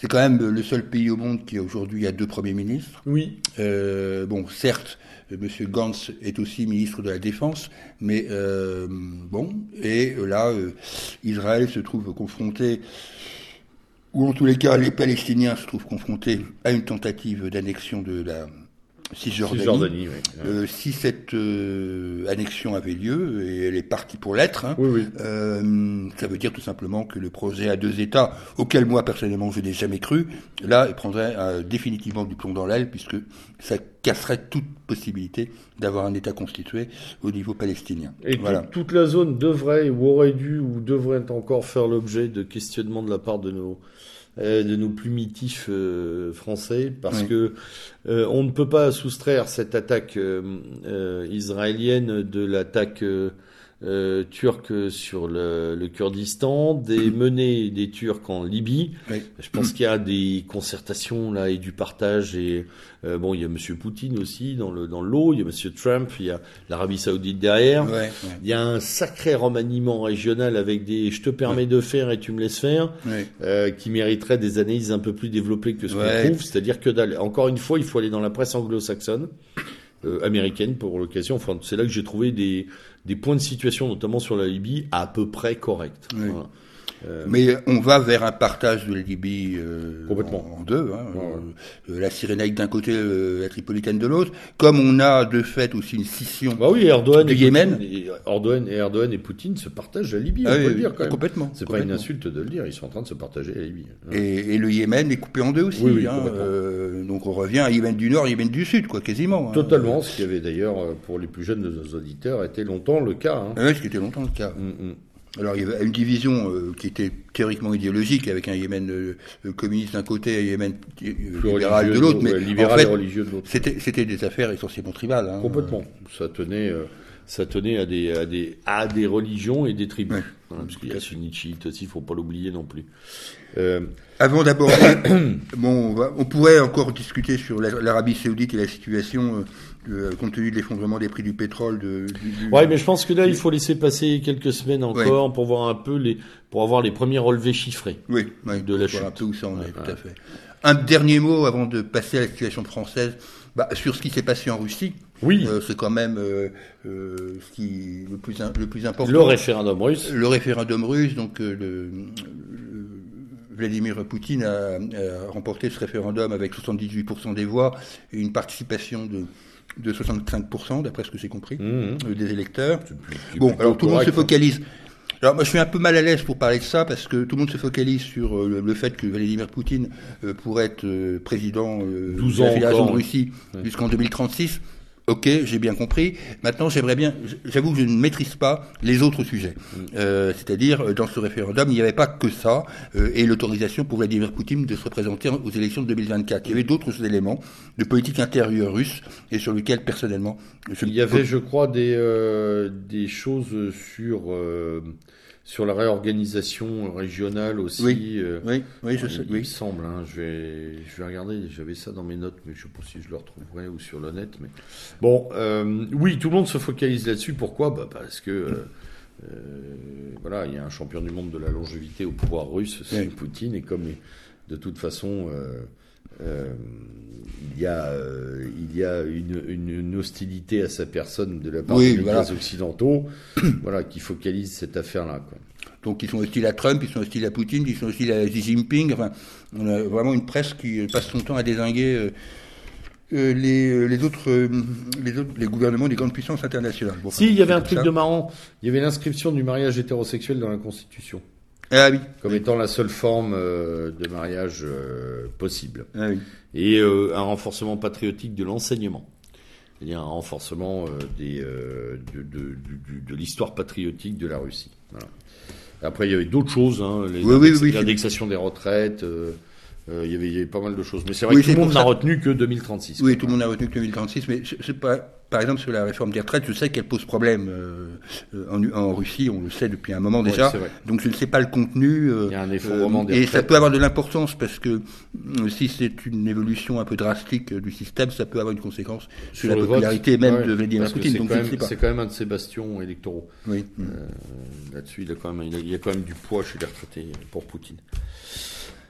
C'est quand même le seul pays au monde qui aujourd'hui a deux premiers ministres. Oui. Euh, bon, certes, M. Gantz est aussi ministre de la Défense, mais euh, bon, et là, euh, Israël se trouve confronté, ou en tous les cas, les Palestiniens se trouvent confrontés à une tentative d'annexion de la Cisjordanie. Euh, si cette euh, annexion avait lieu, et elle est partie pour l'être, hein, euh, ça veut dire tout simplement que le projet à deux États, auquel moi personnellement je n'ai jamais cru, là, il prendrait définitivement du plomb dans l'aile, puisque ça casserait toute possibilité d'avoir un État constitué au niveau palestinien. Et voilà. toute la zone devrait, ou aurait dû, ou devrait encore faire l'objet de questionnements de la part de nos euh, de nos plumitifs euh, français, parce que euh, on ne peut pas soustraire cette attaque israélienne de l'attaque euh, turcs sur le, le, Kurdistan, des menées des Turcs en Libye. Je pense qu'il y a des concertations là et du partage. Et euh, bon, il y a Monsieur Poutine aussi dans le dans l'eau. Il y a Monsieur Trump. Il y a l'Arabie Saoudite derrière. Il y a un sacré remaniement régional avec des je te permets de faire et tu me laisses faire, euh, qui mériterait des analyses un peu plus développées que ce qu'on trouve. C'est-à-dire que encore une fois, il faut aller dans la presse anglo-saxonne. Euh, américaine pour l'occasion. Enfin, c'est là que j'ai trouvé des, des points de situation, notamment sur la Libye, à peu près corrects. Euh, Mais on va vers un partage de la Libye euh, En, deux. Hein. Euh, la Cyrénaïque d'un côté, la Tripolitaine de l'autre. Comme on a de fait aussi une scission bah oui, Erdogan du Yémen. et Erdogan, et Erdogan et Poutine se partagent la Libye, on ah peut le dire quand même. Complètement. C'est pas une insulte de le dire, ils sont en train de se partager la Libye. Et, le Yémen est coupé en deux aussi. hein. donc on revient à Yémen du Nord, Yémen du Sud, quoi, quasiment. Hein. Totalement, ce qui avait d'ailleurs, pour les plus jeunes de nos auditeurs, été longtemps le cas. Oui, ce qui était longtemps le cas. Mm, mm. Alors il y avait une division euh, qui était théoriquement idéologique, avec un Yémen euh, euh, communiste d'un côté et un Yémen libéral de l'autre, mais en fait, religieux de l'autre. C'était, des affaires essentiellement tribales. Hein. Complètement. Ça tenait, ça tenait à des, à des, à des religions et des tribus. Hein, parce qu'il y a sunnite aussi, il faut pas l'oublier non plus. Avant d'aborder, [COUGHS] bon, on, pourrait encore discuter sur l'Arabie Saoudite et la situation euh, compte tenu de l'effondrement des prix du pétrole. De, Ouais, mais je pense que là, il faut laisser passer quelques semaines encore pour voir un peu les, pour avoir les premiers relevés chiffrés. Oui, de la chute. Un peu où ça en est, tout à fait. Un dernier mot avant de passer à la situation française. Bah, sur ce qui s'est passé en Russie. Oui. Euh, c'est quand même euh, ce qui le plus le plus important. Le référendum russe. Le référendum russe, donc le, Vladimir Poutine a, remporté ce référendum avec 78% des voix et une participation de de 65%, d'après ce que j'ai compris, mmh, mmh. Euh, des électeurs. bon, alors tout le monde se focalise. Alors moi je suis un peu mal à l'aise pour parler de ça parce que tout le monde se focalise sur euh, le, fait que Vladimir Poutine euh, pourrait être président de la Fédération de Russie jusqu'en 2036. Ok, j'ai bien compris. Maintenant, j'aimerais bien. J'avoue que je ne maîtrise pas les autres sujets. Mm. Euh, c'est-à-dire, euh, dans ce référendum, il n'y avait pas que ça euh, et l'autorisation pour Vladimir Poutine de se représenter aux élections de 2024. Il y avait d'autres éléments de politique intérieure russe et sur lesquels, personnellement, je il y avait, je crois, des des choses sur sur la réorganisation régionale aussi. Oui, euh, oui, je sais. Il, me semble. Hein, je, vais, je vais regarder. J'avais ça dans mes notes, mais je ne sais pas si je le retrouverai ou sur le net. Mais bon, euh, oui, tout le monde se focalise là-dessus. Pourquoi? Bah, Parce que euh, voilà, il y a un champion du monde de la longévité au pouvoir russe, c'est Poutine, et comme de toute façon. Il y a, il y a une, hostilité à sa personne de la part des occidentaux, [COUGHS] voilà, qui focalise cette affaire-là. Donc ils sont hostiles à Trump, ils sont hostiles à Poutine, ils sont hostiles à Xi Jinping. Enfin, on a vraiment une presse qui passe son temps à désinguer euh, euh, les, les, autres, les, autres, les gouvernements des grandes puissances internationales. si, il y avait un truc de marrant. Il y avait l'inscription du mariage hétérosexuel dans la Constitution. Ah oui. Comme étant la seule forme de mariage possible. Ah oui et euh, un renforcement patriotique de l'enseignement. C'est-à-dire un renforcement euh, des, euh, de, de, de, l'histoire patriotique de la Russie. Voilà. Après, il y avait d'autres choses, hein, l'indexation des retraites, Euh, il, y avait, il y avait pas mal de choses. Mais c'est vrai que tout le monde n'a retenu que 2036. Oui, tout le monde n'a retenu que 2036, mais c'est pas par exemple, sur la réforme des retraites, je sais qu'elle pose problème euh, en, en, Russie, on le sait depuis un moment déjà. donc je ne sais pas le contenu. Euh, Il y a un effondrement des Et ça peut avoir de l'importance parce que euh, si c'est une évolution un peu drastique du système, ça peut avoir une conséquence sur, la popularité même de Vladimir Poutine. C'est quand, même un de ses bastions électoraux. Oui. Là-dessus, il y a quand même du poids chez les retraités pour Poutine.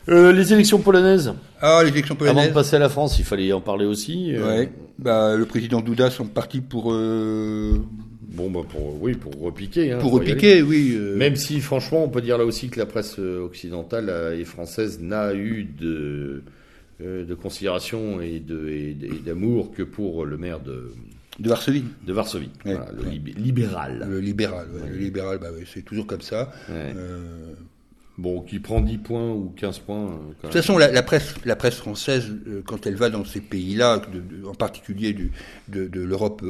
Euh, les élections polonaises. Ah, les élections polonaises. Avant de passer à la France, il fallait en parler aussi. Euh. Ouais. Bah, le président Douda sont partis pour. Euh... Bon, bah pour oui, pour repiquer. Hein, pour repiquer, oui. Euh. Même si, franchement, on peut dire là aussi que la presse occidentale et française n'a eu de de considération et de d'amour que pour le maire de de Varsovie. De Varsovie. voilà, le libéral. Le libéral, ouais, le libéral, bah, c'est toujours comme ça. Bon, qui prend 10 points ou 15 points. Euh, de toute façon, la, presse, la presse française, euh, quand elle va dans ces pays-là, en particulier du, de, de l'Europe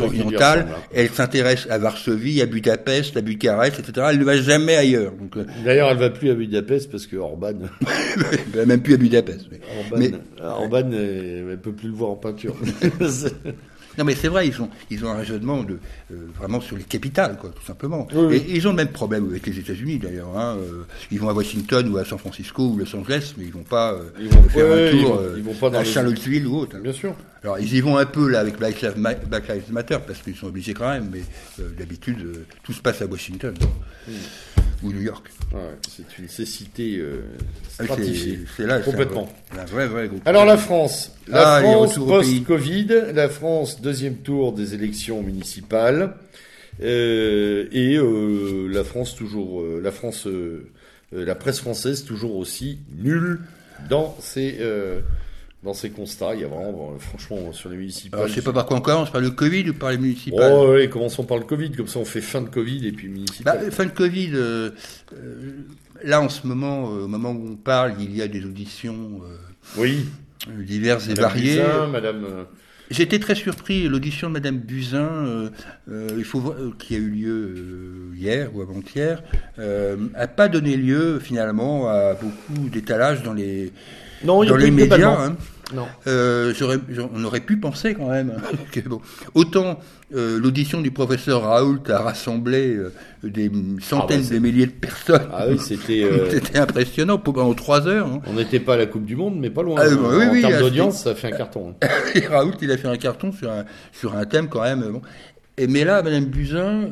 orientale, elle s'intéresse à Varsovie, à Budapest, à Bucarest, etc. Elle ne va jamais ailleurs. Euh, D'ailleurs, elle ne va plus à Budapest parce que Orban. [LAUGHS] elle va même plus à Budapest. Orban, mais... Orban elle ne peut plus le voir en peinture. [LAUGHS] Non, mais c'est vrai, ils ont, ils ont un raisonnement de, euh, vraiment sur les capitales, quoi, tout simplement. Et, ils ont le même problème avec les États-Unis, d'ailleurs. Hein. Euh, ils vont à Washington ou à San Francisco ou Los Angeles, mais ils vont pas euh, ils vont, faire un tour ils vont, pas à Charlottesville ou autre. Hein. Bien sûr. Alors, ils y vont un peu là avec Black Lives, Matter parce qu'ils sont obligés quand même, mais d'habitude, tout se passe à Washington. Hmm ou New York. c'est une nécessité euh, C'est là, complètement. Un Alors la France, la ah, France post-Covid, la France deuxième tour des élections municipales euh, et euh, la France toujours, euh, la France, la presse française toujours aussi nulle dans ses dans ces constats. Il y a vraiment, franchement, sur les municipales. Alors, je sais pas par quoi on commence, par le Covid ou par les municipales Oh, oui, commençons par le Covid, comme ça on fait fin de Covid et puis municipal. Bah, fin de Covid, euh, là en ce moment, au moment où on parle, il y a des auditions oui. diverses et variées. Madame. J'étais très surpris, l'audition de Madame Buzyn, il faut qui a eu lieu hier ou avant-hier, n'a pas donné lieu finalement à beaucoup d'étalage dans les non, dans les médias. Hein. Non. Euh, on aurait pu penser quand même [LAUGHS] que bon, autant euh, l'audition du professeur Raoult a rassemblé euh, des centaines ah bah, de milliers de personnes. Ah oui, c'était [LAUGHS] c'était impressionnant pendant trois heures. Hein. On n'était pas à la Coupe du Monde, mais pas loin. Ah, bah en termes d'audience, ça fait un carton. Hein. [LAUGHS] Raoult, il a fait un carton sur un sur un thème quand même. Bon. Et mais là, Madame Buzyn,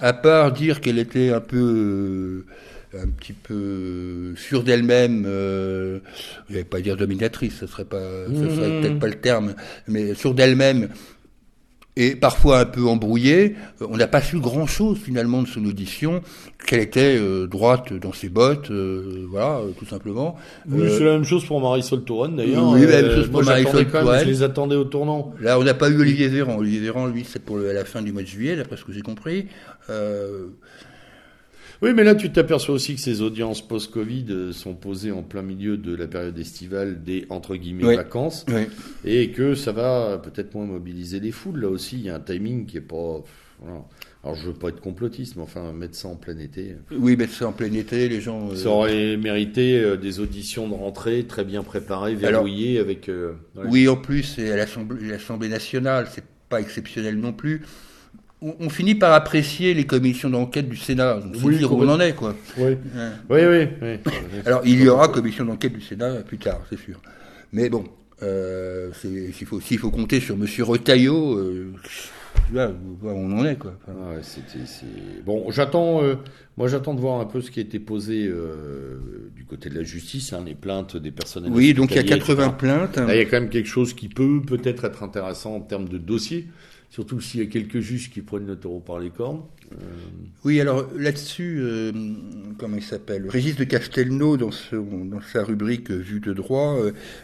à part dire qu'elle était un peu un petit peu sûre d'elle-même, euh, je vais pas dire dominatrice, ce serait pas, ce serait mmh. peut-être pas le terme, mais sûre d'elle-même et parfois un peu embrouillée. Euh, on n'a pas su grand-chose finalement de son audition, qu'elle était euh, droite dans ses bottes, euh, voilà, tout simplement. Oui, c'est la même chose pour Marisol Touraine d'ailleurs. Oui, la même chose pour Marisol Touraine. Je les attendais au tournant. Là, on n'a pas eu Olivier Véran. Olivier Véran, lui, c'est pour à la fin du mois de juillet, d'après ce que j'ai compris. Oui, mais là, tu t'aperçois aussi que ces audiences post-Covid euh, sont posées en plein milieu de la période estivale des entre guillemets vacances, et que ça va peut-être moins mobiliser les foules. Là aussi, il y a un timing qui est pas. Alors, je veux pas être complotiste, mais enfin, mettre ça en plein été. Oui, mettre ça en plein été, les gens. Euh, ça aurait mérité euh, des auditions de rentrée très bien préparées, verrouillées, avec. Oui, en plus, à l'Assemblée nationale, c'est pas exceptionnel non plus on, finit par apprécier les commissions d'enquête du Sénat. On oui, dire où on en est, quoi. Oui, oui, oui, Alors, il y aura commission d'enquête du Sénat plus tard, c'est sûr. Mais bon, euh, s'il faut, faut compter sur M. Retailleau, euh, là, où on en est, quoi. Bon, j'attends, euh, moi, j'attends de voir un peu ce qui a été posé euh, du côté de la justice, hein, les plaintes des personnels. Oui, donc il y a 80 plaintes. Là, il y a quand même quelque chose qui peut peut-être être intéressant en termes de dossier surtout s'il y a quelques juges qui prennent le taureau par les cornes. Euh, oui, alors là-dessus, euh, comment il s'appelle? Régis de Castelnau, dans, dans sa rubrique Vue de droit,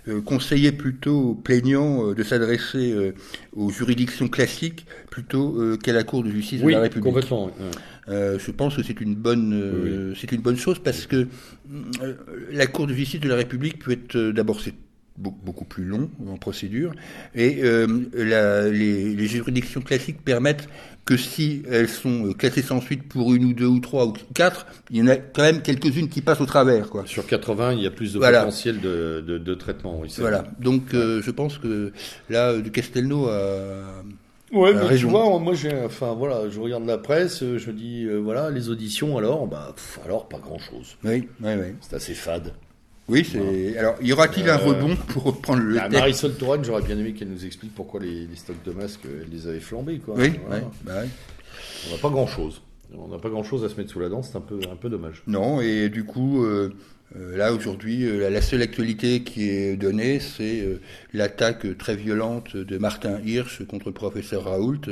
euh, conseillait plutôt aux plaignants de s'adresser aux juridictions classiques plutôt qu'à la Cour de justice de la République. Complètement. je pense que c'est une bonne, c'est une bonne chose parce que la Cour de justice de la République peut être d'abord c'est beaucoup plus long en procédure. Et euh, la, les, les, juridictions classiques permettent que si elles sont classées sans suite pour une ou deux ou trois ou quatre, il y en a quand même quelques-unes qui passent au travers. Quoi. Sur 80, il y a plus de potentiel de, de, de, traitement. Oui, voilà. Donc euh, je pense que là, du Castelnau a Ouais, mais tu vois, moi, j'ai, enfin voilà, je regarde la presse, je dis, euh, voilà, les auditions, alors, bah, alors pas grand chose. Oui, oui, oui. C'est assez fade. Oui, c'est. Alors, y aura-t-il un euh, rebond pour reprendre le bah, Marisol Touraine, j'aurais bien aimé qu'elle nous explique pourquoi les, stocks de masques, elle les avait flambés, quoi. Oui, bah. On n'a pas grand chose. On n'a pas grand chose à se mettre sous la dent, c'est un peu, un peu dommage. Non, et du coup, euh, euh, là, aujourd'hui, euh, la seule actualité qui est donnée, c'est euh, l'attaque très violente de Martin Hirsch contre le professeur Raoult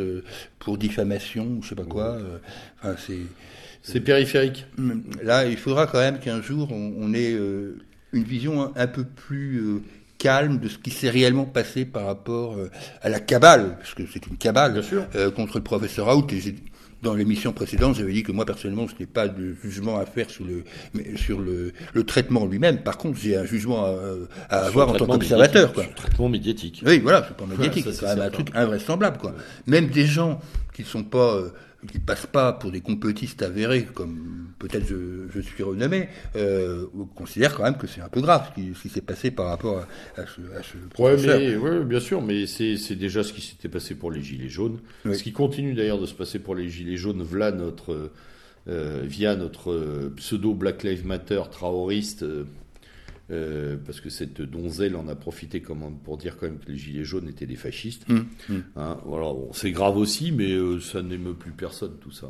pour diffamation ou je sais pas quoi. Enfin, c'est c'est périphérique. Là, il faudra quand même qu'un jour on, ait une vision un, peu plus calme de ce qui s'est réellement passé par rapport à la cabale, parce que c'est une cabale contre le professeur Raoult. Et dans l'émission précédente, j'avais dit que moi personnellement, je n'ai pas de jugement à faire sur le, sur le, le traitement lui-même. Par contre, j'ai un jugement à, à avoir en tant qu'observateur. Sur le traitement médiatique. Oui, voilà, c'est pas médiatique, c'est quand même un truc invraisemblable. Quoi. Même des gens qui ne sont pas euh, qui passent pas pour des complotistes avérés, comme peut-être je, je, suis renommé, euh, considèrent quand même que c'est un peu grave ce qui, s'est passé par rapport à, à ce, à ce professeur. Ouais, mais, ouais, bien sûr, mais c'est déjà ce qui s'était passé pour les Gilets jaunes. Ce qui continue d'ailleurs de se passer pour les Gilets jaunes, voilà notre, euh, via notre pseudo Black Lives Matter terroriste. Euh, euh, parce que cette donzelle en a profité comme, pour dire quand même que les gilets jaunes étaient des fascistes. Mmh, mmh. Hein, voilà, c'est grave aussi, mais euh, ça n'émeut plus personne tout ça.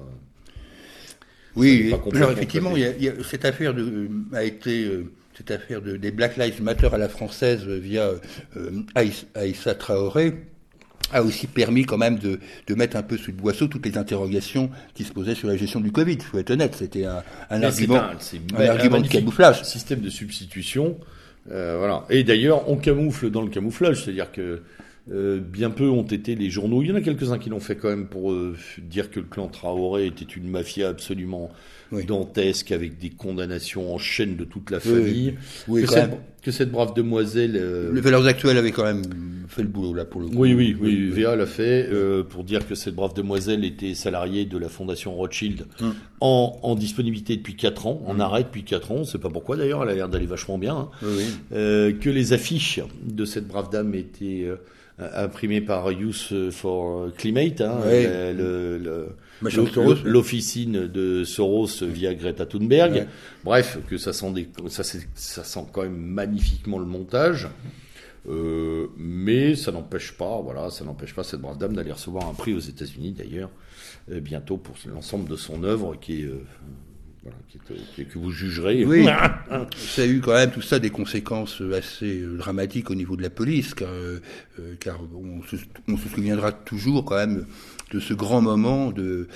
Oui, effectivement, il y a, cette affaire de, a été euh, cette affaire de, des Black Lives Matter à la française via Aïssa Traoré a aussi permis quand même de, de, mettre un peu sous le boisseau toutes les interrogations qui se posaient sur la gestion du Covid. Il faut être honnête, c'était un, un argument, un, argument de camouflage. Système de substitution, euh, voilà. Et d'ailleurs, on camoufle dans le camouflage, c'est-à-dire que euh, bien peu ont été les journaux. Il y en a quelques-uns qui l'ont fait quand même pour euh, dire que le clan Traoré était une mafia absolument dantesque avec des condamnations en chaîne de toute la famille. Oui, que, cette, que, cette, brave demoiselle. Euh, le Valeurs Actuelles avait quand même fait le boulot là pour le coup. Oui, oui, oui. VA l'a fait euh, pour dire que cette brave demoiselle était salariée de la fondation Rothschild hum. en, en, disponibilité depuis 4 ans, en hum. arrêt depuis 4 ans. On sait pas pourquoi d'ailleurs. Elle a l'air d'aller vachement bien. Hein. Oui, euh, que les affiches de cette brave dame étaient euh, imprimées par Youth for Climate. Hein, le, le l'officine de Soros via Greta Thunberg. Bref, que ça sent, des, ça, ça sent quand même magnifiquement le montage. Euh, mais ça n'empêche pas, voilà, ça n'empêche pas cette brave dame d'aller recevoir un prix aux États-Unis d'ailleurs euh, bientôt pour l'ensemble de son œuvre qui est euh, que vous jugerez. Oui, [LAUGHS] ça a eu quand même tout ça des conséquences assez dramatiques au niveau de la police, car, car on, se, on, se, souviendra toujours quand même de ce grand moment de,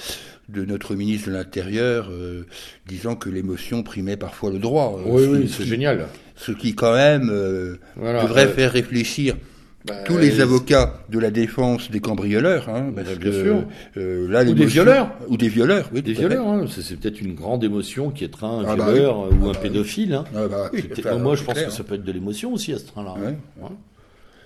de notre ministre de l'Intérieur euh, disant que l'émotion primait parfois le droit. Oui, oui, c'est génial. Ce qui quand même euh, devrait euh, faire réfléchir bah, tous les avocats de la défense des cambrioleurs, hein, parce bien sûr. Euh, là, ou des violeurs, ou des violeurs, oui, des violeurs. Hein, c'est peut-être une grande émotion qui est un ah, bah violeur ou un ah, bah pédophile. Hein. Ah, moi, je pense que ça peut être de l'émotion aussi à ce train-là. Hein.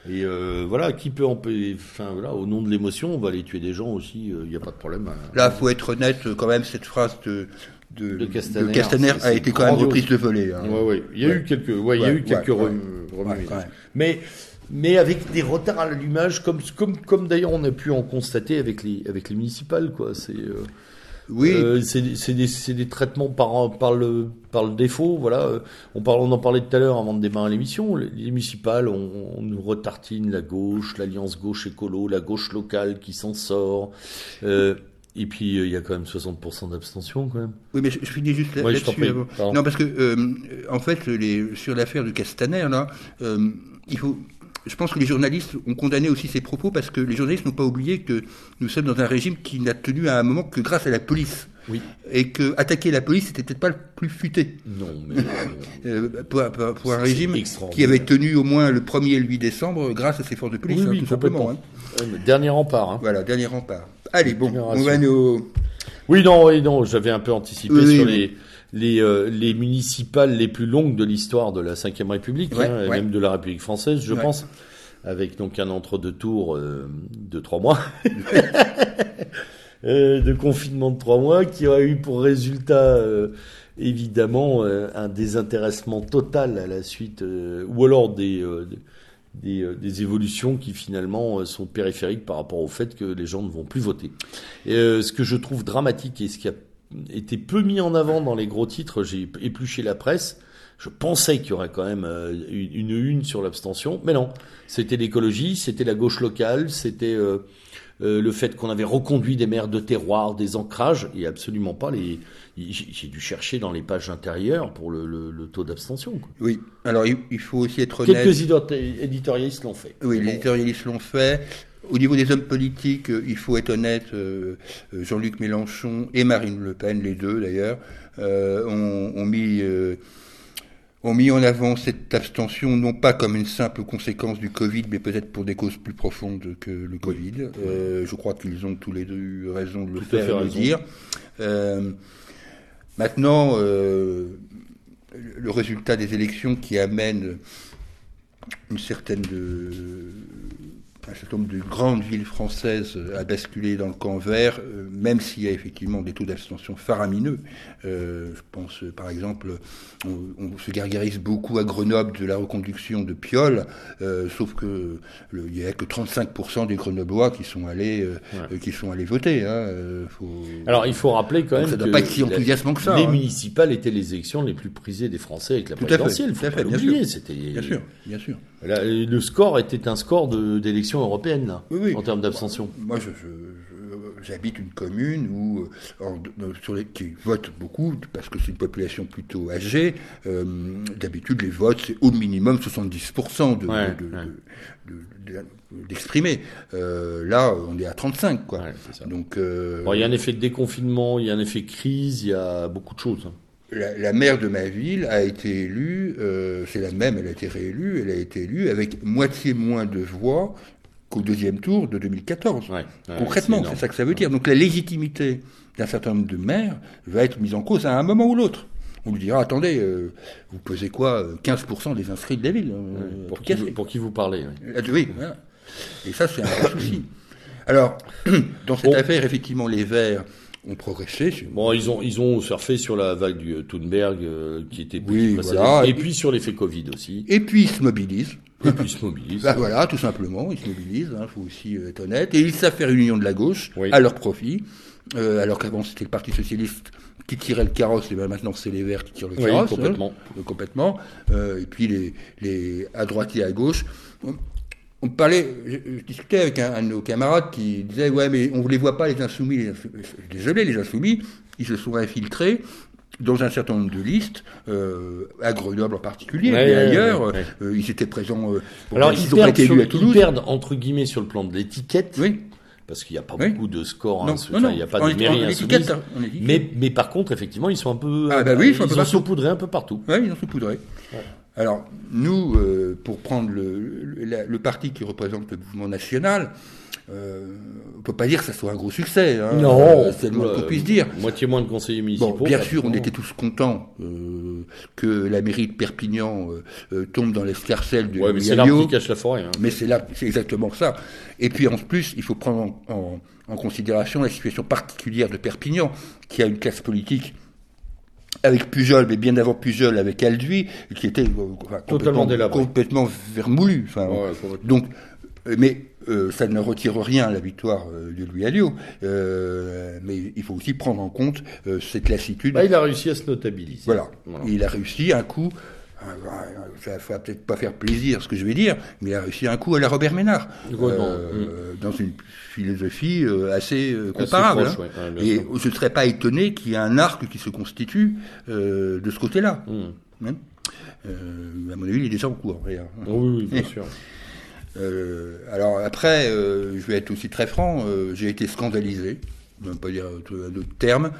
Et euh, voilà, qui peut enfin voilà, au nom de l'émotion, on va aller tuer des gens aussi, il euh, n'y a pas de problème. Là, faut être honnête, quand même, cette phrase de de, de Castaner, a été quand même reprise de volée. Hein. Ouais, ouais. Il y a eu quelques, ouais, il y a eu quelques mais mais avec des retards à l'allumage, comme comme comme d'ailleurs on a pu en constater avec les avec les municipales, quoi. C'est euh, oui. Euh, c'est des, des, traitements par, par, le, par le défaut. Voilà. On, parle, on en parlait tout à l'heure avant de démarrer l'émission. Les, municipales, on, on, nous retartine la gauche, l'alliance gauche écolo, la gauche locale qui s'en sort. Euh, et puis euh, il y a quand même 60% d'abstention quand même. Oui, mais je, finis juste là-dessus. non, parce que en fait, les, sur l'affaire du Castaner, là, il faut je pense que les journalistes ont condamné aussi ces propos parce que les journalistes n'ont pas oublié que nous sommes dans un régime qui n'a tenu à un moment que grâce à la police. Oui. Et que attaquer la police, c'était peut-être pas le plus futé. Non, mais. Euh, pour, pour, un régime qui avait tenu au moins le 1er et le 8 décembre grâce à ses forces de police, oui, hein, tout simplement. Hein. Dernier rempart. Hein. Voilà, dernier rempart. Allez, bon, on va nous. Oui, non, oui, non, j'avais un peu anticipé sur les les, les municipales les plus longues de l'histoire de la Ve République, hein, et même de la République française, je pense, avec donc un entre-deux tours de trois mois. [LAUGHS] de confinement de trois mois qui a eu pour résultat évidemment un désintéressement total à la suite ou alors des, des, des, évolutions qui finalement sont périphériques par rapport au fait que les gens ne vont plus voter. Et, ce que je trouve dramatique et ce qui a été peu mis en avant dans les gros titres. J'ai épluché la presse. Je pensais qu'il y aurait quand même euh, une, une sur l'abstention, mais non. C'était l'écologie, c'était la gauche locale, c'était euh, euh, le fait qu'on avait reconduit des maires de terroir, des ancrages, et absolument pas les. J'ai dû chercher dans les pages intérieures pour le, le, taux d'abstention. Oui. Alors il, faut aussi être honnête. Quelques éditorialistes l'ont fait. Oui, les éditorialistes l'ont fait. Au niveau des hommes politiques, euh, il faut être honnête, euh, euh, Jean-Luc Mélenchon et Marine Le Pen, les deux d'ailleurs, ont, mis, ont mis en avant cette abstention, non pas comme une simple conséquence du Covid, mais peut-être pour des causes plus profondes que le Covid. je crois qu'ils ont tous les deux eu raison de le faire et de le dire. maintenant, le résultat des élections qui amène une certaine de, un certain nombre de grandes villes françaises à basculer dans le camp vert, euh, même s'il y a effectivement des taux d'abstention faramineux. Euh, je pense euh, par exemple, on, se gargarise beaucoup à Grenoble de la reconduction de Piolle, sauf que il n'y a que 35% des Grenoblois qui sont allés, qui sont allés voter. Hein, Alors il faut rappeler quand même ça doit pas être si enthousiasmant que ça. Les hein. municipales étaient les élections les plus prisées des Français avec la présidentielle. Tout à fait, bien sûr. C'était bien sûr, bien sûr. Le score était un score d'élection européenne, en termes d'abstention. Moi, j'habite une commune où, euh, sur les, qui vote beaucoup, parce que c'est une population plutôt âgée. Euh, d'habitude, les votes, c'est au minimum 70% d'exprimer. Euh, là, on est à 35, quoi. Donc, il y a un effet de déconfinement, il y a un effet crise, il y a beaucoup de choses. Hein la, maire de ma ville a été élue, euh, c'est la même, elle a été réélue, elle a été élue avec moitié moins de voix qu'au deuxième tour de 2014. Concrètement, c'est ça que ça veut dire. Donc la légitimité d'un certain nombre de maires va être mise en cause à un moment ou l'autre. On lui dira, attendez, euh, vous pesez quoi 15% des inscrits de la ville euh, pour, qui vous, pour, qui vous, parlez Oui, voilà. Et ça, c'est un vrai souci. Alors, [CLEARS THROAT] dans cette affaire, effectivement, les Verts ont progressé. Bon, ils ont, ils ont surfé sur la vague du Thunberg euh, qui était oui, et, puis sur l'effet Covid aussi. Et puis ils se mobilisent. Et puis ils se mobilisent. [LAUGHS] bah, voilà, tout simplement, ils se mobilisent, il hein, faut aussi euh, être honnête. Et ils savent faire une union de la gauche à leur profit, euh, alors qu'avant c'était le Parti Socialiste qui tirait le carrosse, et ben maintenant c'est les Verts qui tirent le carrosse. Hein, complètement. complètement. et puis les, les, à droite et à gauche on parlait, je, discutais avec un, de nos camarades qui disait ouais mais on ne les voit pas les insoumis, les désolé les insoumis, ils se sont infiltrés dans un certain nombre de listes, euh, à Grenoble en particulier, mais ailleurs, euh, ils étaient présents. Euh, Alors ils, perdent élus à Toulouse. ils perdent entre guillemets sur le plan de l'étiquette. Oui parce qu'il n'y a pas beaucoup de scores, hein, il n'y a pas de mairie insoumise. Mais, mais par contre, effectivement, ils sont un peu, ah, bah oui, ils, sont ils ont saupoudré un peu partout. Oui, ils ont saupoudré. Alors, nous, euh, pour prendre le, parti qui représente le mouvement national, euh, on ne peut pas dire que ça soit un gros succès. Hein, non, euh, c'est le moins qu'on puisse dire. Moitié moins de conseillers municipaux. Bon, bien sûr, on était tous contents que la mairie de Perpignan tombe dans l'escarcelle du ouais, mais c'est l'arbre qui cache la forêt. Hein. Mais c'est là, c'est exactement ça. Et puis en plus, il faut prendre en, en considération la situation particulière de Perpignan, qui a une classe politique avec Pujol, mais bien avant Pujol avec Alduy, qui était euh, complètement, complètement vermoulu. Enfin, donc, euh, mais euh, ça ne retire rien à la victoire de Louis Alliot. mais il faut aussi prendre en compte cette lassitude. Bah, il a réussi à se notabiliser. Voilà. Il a réussi un coup ça va peut-être pas faire plaisir ce que je vais dire, mais il a réussi un coup à la Robert Ménard, euh, dans une philosophie euh, assez euh, comparable. Hein. et je ne serais pas étonné qu'il y ait un arc qui se constitue de ce côté-là. Mm. Hein. à mon avis, il est déjà en cours. Oui, bien [LAUGHS] sûr. alors après, je vais être aussi très franc, j'ai été scandalisé, je ne vais pas dire d'autres termes,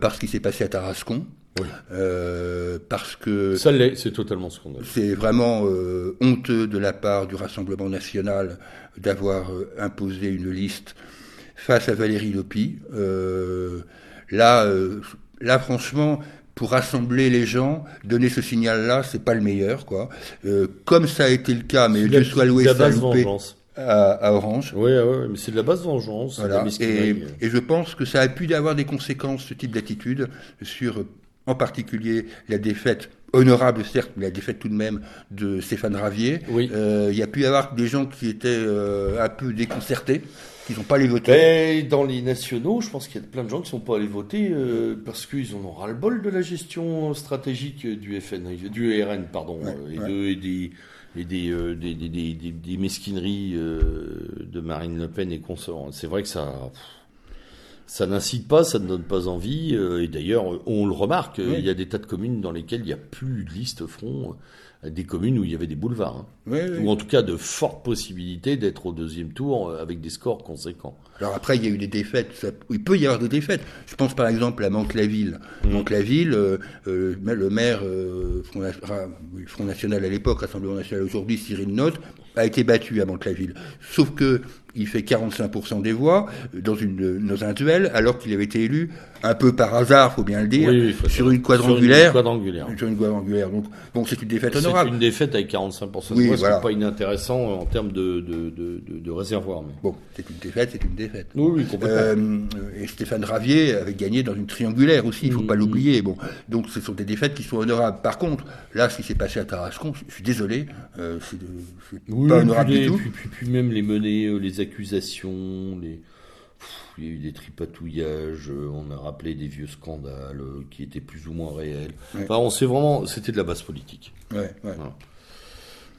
par ce qui s'est passé à Tarascon. Oui. Euh, parce que ça l'est, c'est totalement scandaleux. C'est vraiment euh, honteux de la part du Rassemblement national d'avoir euh, imposé une liste face à Valérie Lopi. là, là, franchement, pour rassembler les gens, donner ce signal-là, c'est pas le meilleur, quoi. Comme ça a été le cas, mais Dieu soit loué, ça a loupé à, à, Orange. Oui, ouais, mais c'est de la base vengeance. Voilà. Et, et, je pense que ça a pu avoir des conséquences, ce type d'attitude, sur, en particulier, la défaite honorable, certes, mais la défaite tout de même de Stéphane Ravier. Oui. Euh, il y a pu y avoir des gens qui étaient euh, un peu déconcertés qui n'ont pas allé voter. dans les nationaux, je pense qu'il y a plein de gens qui ne sont pas allés voter euh, parce qu'ils en ont ras-le-bol de la gestion stratégique du FN, du RN, pardon, et, De, et, des et des, des, des, des, des, mesquineries de Marine Le Pen et consorts. C'est vrai que ça, ça n'incite pas, ça ne donne pas envie. et d'ailleurs, on le remarque, il y a des tas de communes dans lesquelles il n'y a plus de liste front des communes où il y avait des boulevards, hein. ou en tout cas de fortes possibilités d'être au deuxième tour euh, avec des scores conséquents. Alors après, il y a eu des défaites, il peut y avoir des défaites. Je pense par exemple à Mantes-la-Ville. Mmh. Mantes-la-Ville, euh, euh, le maire Front, National à l'époque, Rassemblement National aujourd'hui, Cyril Note, a été battu à Mantes-la-Ville. Sauf que il fait 45% des voix dans, une, dans un duel, alors qu'il avait été élu un peu par hasard, faut bien le dire, sur, une quadrangulaire, sur une quadrangulaire. Sur une quadrangulaire. Donc, bon, c'est une défaite honorable. C'est une défaite avec 45% de voix, c'est pas inintéressant en termes de, de, de, de réservoir. Mais... Bon, c'est une défaite, c'est une défaite. Oui, oui, complètement. Euh, et Stéphane Ravier avait gagné dans une triangulaire aussi, il faut pas mmh, mmh. l'oublier. Bon, donc ce sont des défaites qui sont honorables. Par contre, là, ce qui s'est passé à Tarascon, je suis désolé, euh, c'est pas honorable du tout. Puis, puis, puis, même les menées, euh, les accusations, les il y a eu des tripatouillages, euh, on a rappelé des vieux scandales euh, qui étaient plus ou moins réels. Enfin, on vraiment, c'était de la base politique. Ouais, ouais.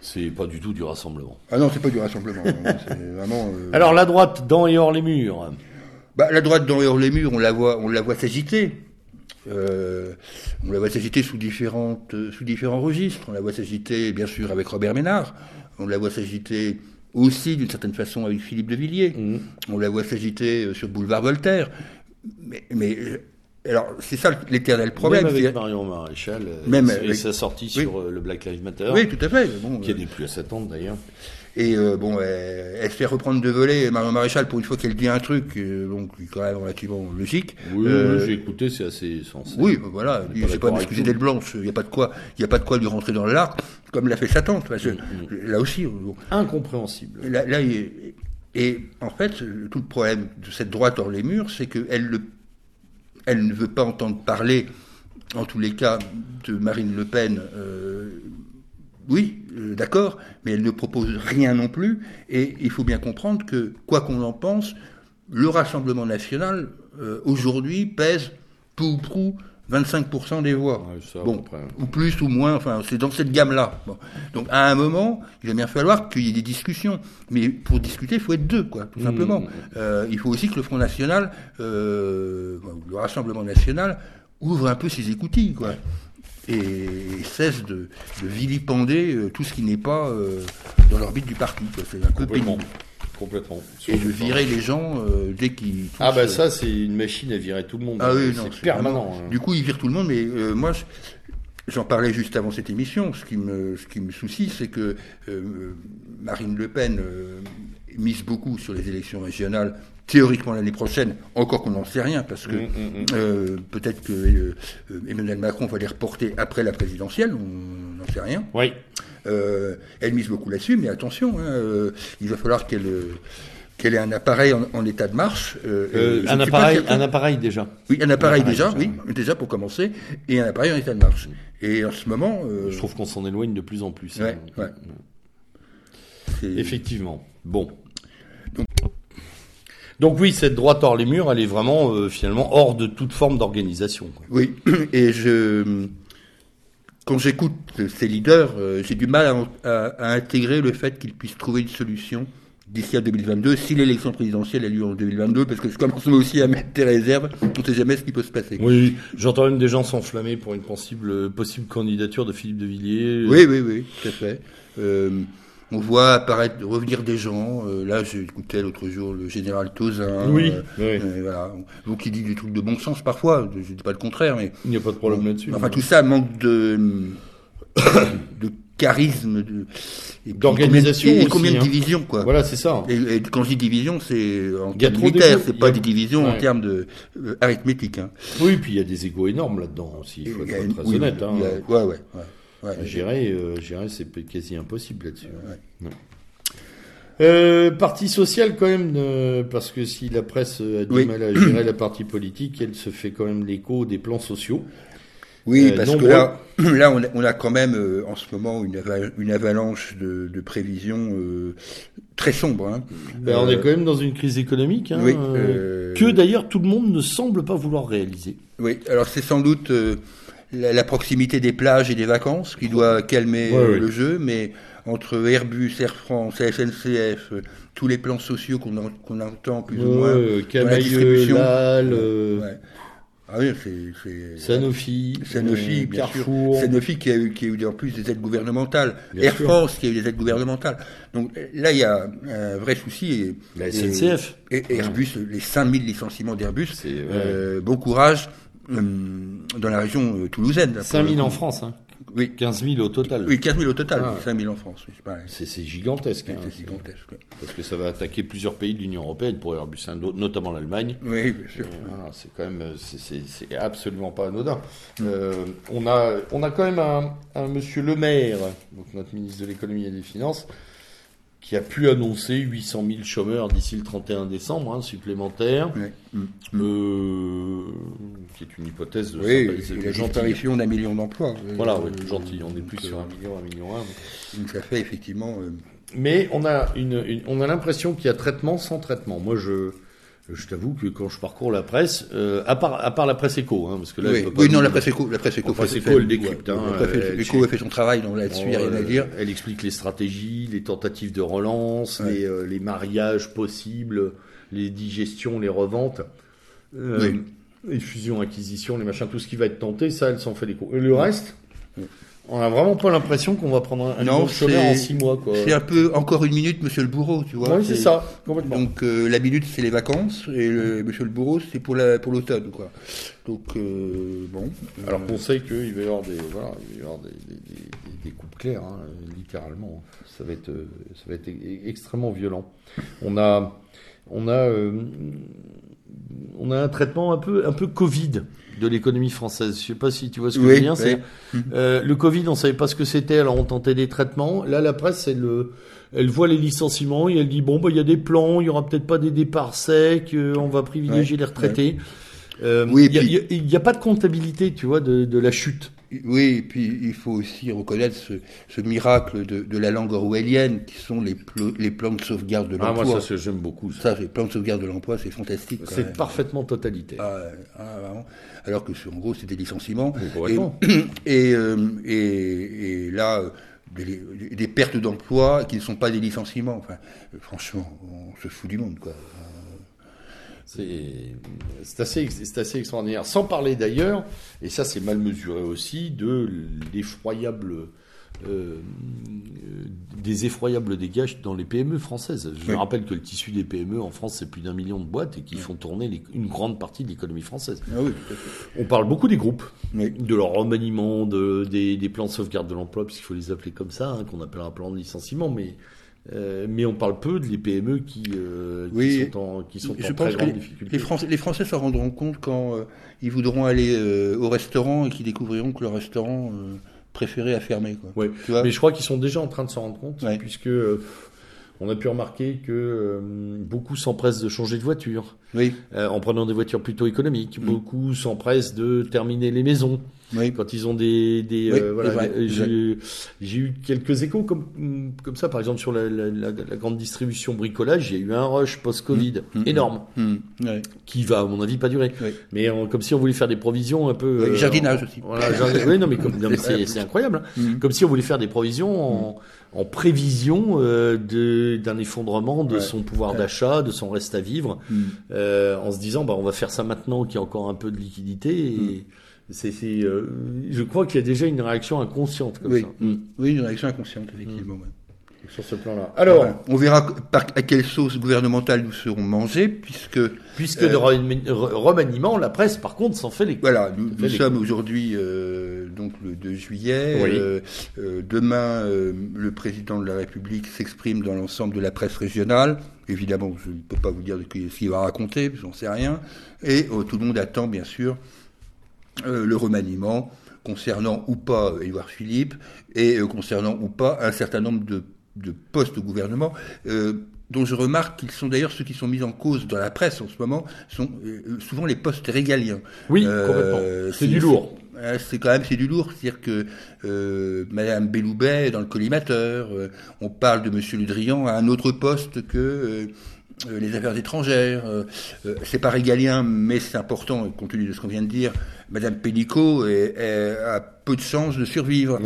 C'est pas du tout du rassemblement. Ah non, c'est pas du rassemblement. [LAUGHS] vraiment, euh, Alors la droite dans et hors les murs. Bah, la droite dans et hors les murs, on la voit, on la voit s'agiter. on la voit s'agiter sous différentes, sous différents registres. On la voit s'agiter, bien sûr, avec Robert Ménard. On la voit s'agiter aussi d'une certaine façon avec Philippe de Villiers. Mmh. On la voit s'agiter euh, sur le boulevard Voltaire. Mais, mais euh, alors, c'est ça l'éternel problème. Même avec Marion Maréchal, euh, même et sa sortie sur le Black Lives Matter. Oui, tout à fait. Bon, qui n'est plus à s'attendre d'ailleurs. Et euh, bon, elle, se fait reprendre de voler Marion Maréchal pour une fois qu'elle dit un truc, euh, donc quand même relativement logique. Oui, euh, j'ai écouté, c'est assez sensé. Oui, voilà, c'est pas d'excuser d'être blanche, il n'y a pas de quoi, il y a pas de quoi lui rentrer dans l'arc, comme l'a fait sa tante. Parce que, mm, mm. Là aussi, incompréhensible. Là, là et en fait, tout le problème de cette droite hors les murs, c'est qu'elle elle ne veut pas entendre parler, en tous les cas, de Marine Le Pen. Oui, euh, d'accord, mais elle ne propose rien non plus. Et il faut bien comprendre que, quoi qu'on en pense, le Rassemblement national, euh, aujourd'hui, pèse peu ou prou 25% des voix. bon, ou plus ou moins, enfin, c'est dans cette gamme-là. Donc, à un moment, il va bien falloir qu'il y ait des discussions. Mais pour discuter, il faut être deux, quoi, tout mmh. simplement. Euh, il faut aussi que le Front National, le Rassemblement national, ouvre un peu ses écoutilles, quoi et cesse de, vilipender euh, tout ce qui n'est pas euh, dans l'orbite du parti. C'est un peu pénible. Complètement. Et de virer les gens euh, dès qu'ils. Ah, bah ça, c'est une machine à virer tout le monde. Ah oui, non, c'est permanent. Hein. Du coup, ils virent tout le monde, mais moi, j'en parlais juste avant cette émission. Ce qui me, ce qui me soucie, c'est que Marine Le Pen mise beaucoup sur les élections régionales théoriquement l'année prochaine, encore qu'on n'en sait rien, parce que mm, mm, mm. euh, peut-être que euh, Emmanuel Macron va les reporter après la présidentielle, on n'en sait rien. Oui. Euh, elle mise beaucoup là-dessus, mais attention, hein, il va falloir qu'elle qu'elle ait un appareil en, état de marche. un, appareil, un appareil déjà. Oui, un appareil, déjà, oui, déjà pour commencer, et un appareil en état de marche. Et en ce moment... Je trouve qu'on s'en éloigne de plus en plus. Hein. Ouais, Effectivement. Bon. Donc, oui, cette droite hors les murs, elle est vraiment euh, finalement hors de toute forme d'organisation. Oui, [CLEARS THROAT] et je, quand j'écoute ces leaders, euh, j'ai du mal à, intégrer le fait qu'ils puissent trouver une solution d'ici à 2022, si l'élection présidentielle a lieu en 2022, parce que je commence aussi à mettre des réserves, on ne sait jamais ce qui peut se passer. Oui, j'entends même des gens s'enflammer pour une possible, possible candidature de Philippe de Villiers. Oui, oui, oui, tout à fait. Euh, on voit apparaître, revenir des gens. Euh, là, j'écoutais l'autre jour le général Tozin. Oui. Euh, voilà. Donc, il dit des trucs de bon sens parfois. Je ne dis pas le contraire, mais. Il n'y a pas de problème là-dessus. Enfin, tout ça manque de, [COUGHS] de charisme de, et d'organisation et, combien de hein. divisions quoi. Voilà, c'est ça. Et, et, quand je dis division, c'est en Il y a termes militaires, c'est pas a- des divisions en termes de euh, arithmétique. Hein. Oui, puis il y a des égos énormes là-dedans aussi. Il faut être très oui, honnête. Hein. a- ouais, ouais, ouais. Ouais. Gérer, euh, gérer, c'est quasi impossible là-dessus. Ouais. Euh, parti social quand même, euh, parce que si la presse a du Oui. mal à gérer la partie politique, elle se fait quand même l'écho des plans sociaux. Oui, Euh, parce nombreux. que là, [CLEARS THROAT] là on, a, on a quand même euh, en ce moment une, ava- une avalanche de, de prévisions euh, très sombres. Hein. Ben, on Euh, est quand même dans une crise économique, hein, oui, euh, euh, que d'ailleurs tout le monde ne semble pas vouloir réaliser. Oui, alors c'est sans doute euh, la, la proximité des plages et des vacances qui doit calmer Ouais, euh, ouais. le jeu, mais entre Airbus, Air France, SNCF, euh, tous les plans sociaux qu'on en- qu'on entend plus ou moins. Camailleux, distribution. Lal, Ouais. Ah oui, c'est- c'est. Sanofi, Sanofi, bien Carrefour. sûr. Sanofi qui a eu, qui a eu en plus des aides gouvernementales. Bien Air sûr. France qui a eu des aides gouvernementales. Donc là, il y a un vrai souci. Et, La SNCF. Et, Airbus, les 5000 licenciements d'Airbus. Ouais. euh, bon courage dans la région euh, toulousaine. là, pour 5 000 le en. France, hein. Oui. 15 000 au total. Oui, 15 000 au total, Ah. 5 000 en France. oui, C'est gigantesque. hein. C'est gigantesque. ouais. Parce que ça va attaquer plusieurs pays de l'Union Européenne pour Airbus, no- notamment l'Allemagne. Oui, bien sûr. Voilà, c'est quand même, euh, c'est- absolument pas anodin. Euh, on a, on a quand même un, un monsieur Le Maire, donc notre ministre de l'économie et des finances, qui a pu annoncer 800 000 chômeurs d'ici le 31 décembre hein, supplémentaires, euh, qui est une hypothèse de Oui, la gentille. disparition d'un million d'emplois. Voilà, Euh, gentil. On est plus euh, sur un million, un million un. Donc ça fait effectivement. euh, Mais on a une, une- on a l'impression qu'il y a traitement sans traitement. Moi, je, je t'avoue que quand je parcours la presse, euh, à part, à part la presse éco, hein, parce que là, oui, je peux pas oui, non, la presse éco, la presse éco, La presse éco, elle décrypte, ouais, hein, la presse elle- éco a fait son travail, donc là-dessus, il n'y a rien à Euh, dire. Elle explique les stratégies, les tentatives de relance, Ouais. les, euh, les mariages possibles, les digestions, les reventes, euh, Oui. les fusions, acquisitions, les machins, tout ce qui va être tenté, ça, elle s'en fait l'écho. Et le reste? On a vraiment pas l'impression qu'on va prendre un, Non, c'est- en six mois, quoi. C'est un peu encore une minute, monsieur le bourreau, tu vois. Oui, c'est ça, complètement. Donc euh, la minute c'est les vacances et le, monsieur le bourreau c'est pour la pour l'automne quoi. Donc euh, bon. Alors euh, qu'on sait qu'il va y avoir des, voilà, il va y avoir des, des, des- des coupes claires, hein, littéralement. Ça va être, euh, ça va être e- extrêmement violent. On a, on a, euh, on a un traitement un peu, un peu Covid de l'économie française. Je sais pas si tu vois ce que Oui, je veux dire. oui. euh, le Covid, on savait pas ce que c'était, alors on tentait des traitements. Là, la presse, elle, euh, elle voit les licenciements et elle dit bon, bah, il y a des plans, il y aura peut-être pas des départs secs, euh, on va privilégier Ouais, les retraités. Euh, Oui, il a- puis- a- n'y a, pas de comptabilité, tu vois, de, de la chute. Oui, et puis il faut aussi reconnaître ce, ce miracle de, de la langue orwellienne qui sont les, plo- les plans de sauvegarde de Ah, moi, l'emploi. ça, j'aime beaucoup. ça. ça, les plans de sauvegarde de l'emploi, c'est fantastique. C'est parfaitement totalitaire. Ah, ah, vraiment. Alors que en gros, c'est des licenciements. Et, et, euh, et, et là, des, des pertes d'emploi qui ne sont pas des licenciements. Enfin, euh, franchement, on se fout du monde, quoi. C'est assez, assez extraordinaire. Sans parler d'ailleurs, et ça c'est mal mesuré aussi, de l'effroyable, euh, des effroyables dégâts dans les PME françaises. Je Oui. rappelle que le tissu des PME en France c'est plus d'un million de boîtes et qui font tourner les- une grande partie de l'économie française. Ah oui. On parle beaucoup des groupes, Oui. de leur remaniement, de, des, des plans de sauvegarde de l'emploi, puisqu'il faut les appeler comme ça, hein, qu'on appelle un plan de licenciement, mais, euh, mais on parle peu de les PME qui, euh, qui Oui. sont en, qui sont Je en pense très grande difficulté. les Français, les Français s'en rendront compte quand euh, ils voudront aller au restaurant et qu'ils découvriront que le restaurant préféré a fermé. Quoi. Ouais. Tu vois Mais je crois qu'ils sont déjà en train de s'en rendre compte, Ouais. puisque on a pu remarquer que euh, beaucoup s'empressent de changer de voiture, Oui, euh, en prenant des voitures plutôt économiques. Mm. Beaucoup s'empressent de terminer les maisons oui. quand ils ont des, des Oui, euh, voilà. euh, J'ai j'ai eu quelques échos comme comme ça, par exemple sur la, la, la- la grande distribution bricolage, il y a eu un rush post-Covid Mm. Mm. énorme ouais. qui va à mon avis pas durer. Oui. Mais euh, comme si on voulait faire des provisions un peu euh, jardinage aussi. Voilà, jardin- oui, non mais, [LAUGHS] C'est incroyable. hein. Comme si on voulait faire des provisions en, en prévision euh, d'un effondrement de Ouais. son pouvoir Ouais. d'achat, de son reste à vivre, euh, en se disant bah on va faire ça maintenant qu'il y a encore un peu de liquidité. Et Mm. C'est, c'est, euh, je crois qu'il y a déjà une réaction inconsciente comme Oui. ça. Mm. Oui, une réaction inconsciente, effectivement. ouais. sur ce plan-là. Alors, on verra par, à quelle sauce gouvernementale nous serons mangés, puisque puisque de remaniement, la presse, par contre, s'en fait les. Voilà, nous, sommes aujourd'hui donc le 2 juillet. demain, le président de la République s'exprime dans l'ensemble de la presse régionale. Évidemment, je ne peux pas vous dire ce qu'il va raconter, j'en sais rien. Et tout le monde attend, bien sûr, le remaniement concernant ou pas Édouard Philippe et euh, concernant ou pas un certain nombre de, postes au gouvernement. Euh, dont je remarque qu'ils sont d'ailleurs ceux qui sont mis en cause dans la presse en ce moment, sont euh, souvent les postes régaliens. Oui, complètement. C'est du lourd. C'est quand même c'est du lourd, c'est-à-dire que euh, Madame Belloubet dans le collimateur, on parle de Monsieur Le Drian à un autre poste que euh, les affaires étrangères. Euh, euh, c'est pas régalien, mais c'est important, compte tenu de ce qu'on vient de dire. Madame Pellicot a peu de chances de survivre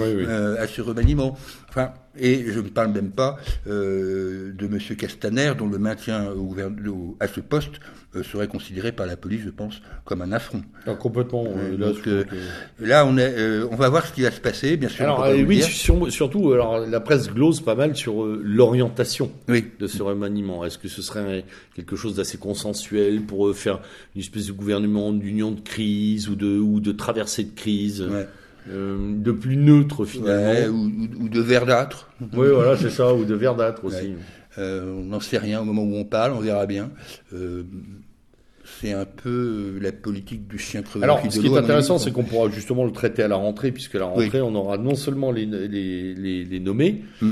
à ce remaniement. Enfin, et je ne parle même pas de Monsieur Castaner, dont le maintien à ce poste serait considéré par la police, je pense, comme un affront. Ah, complètement. là, donc, là, on, est, on va voir ce qui va se passer, bien sûr. Alors, oui, surtout, alors, la presse glose pas mal sur l'orientation de ce remaniement. Est-ce que ce serait quelque chose d'assez consensuel pour faire une espèce de gouvernement d'union de crise ou de, ou de traversée de crise euh, de plus neutre finalement. ou, de verdâtre. Oui, voilà, c'est ça, ou de verdâtre aussi. Euh, on n'en sait rien au moment où on parle, on verra bien. Euh, c'est un peu la politique du chien crevé. Alors, ce qui est intéressant, c'est qu'on pourra justement le traiter à la rentrée, puisque à la rentrée, on aura non seulement les, les, les, nommés, mm.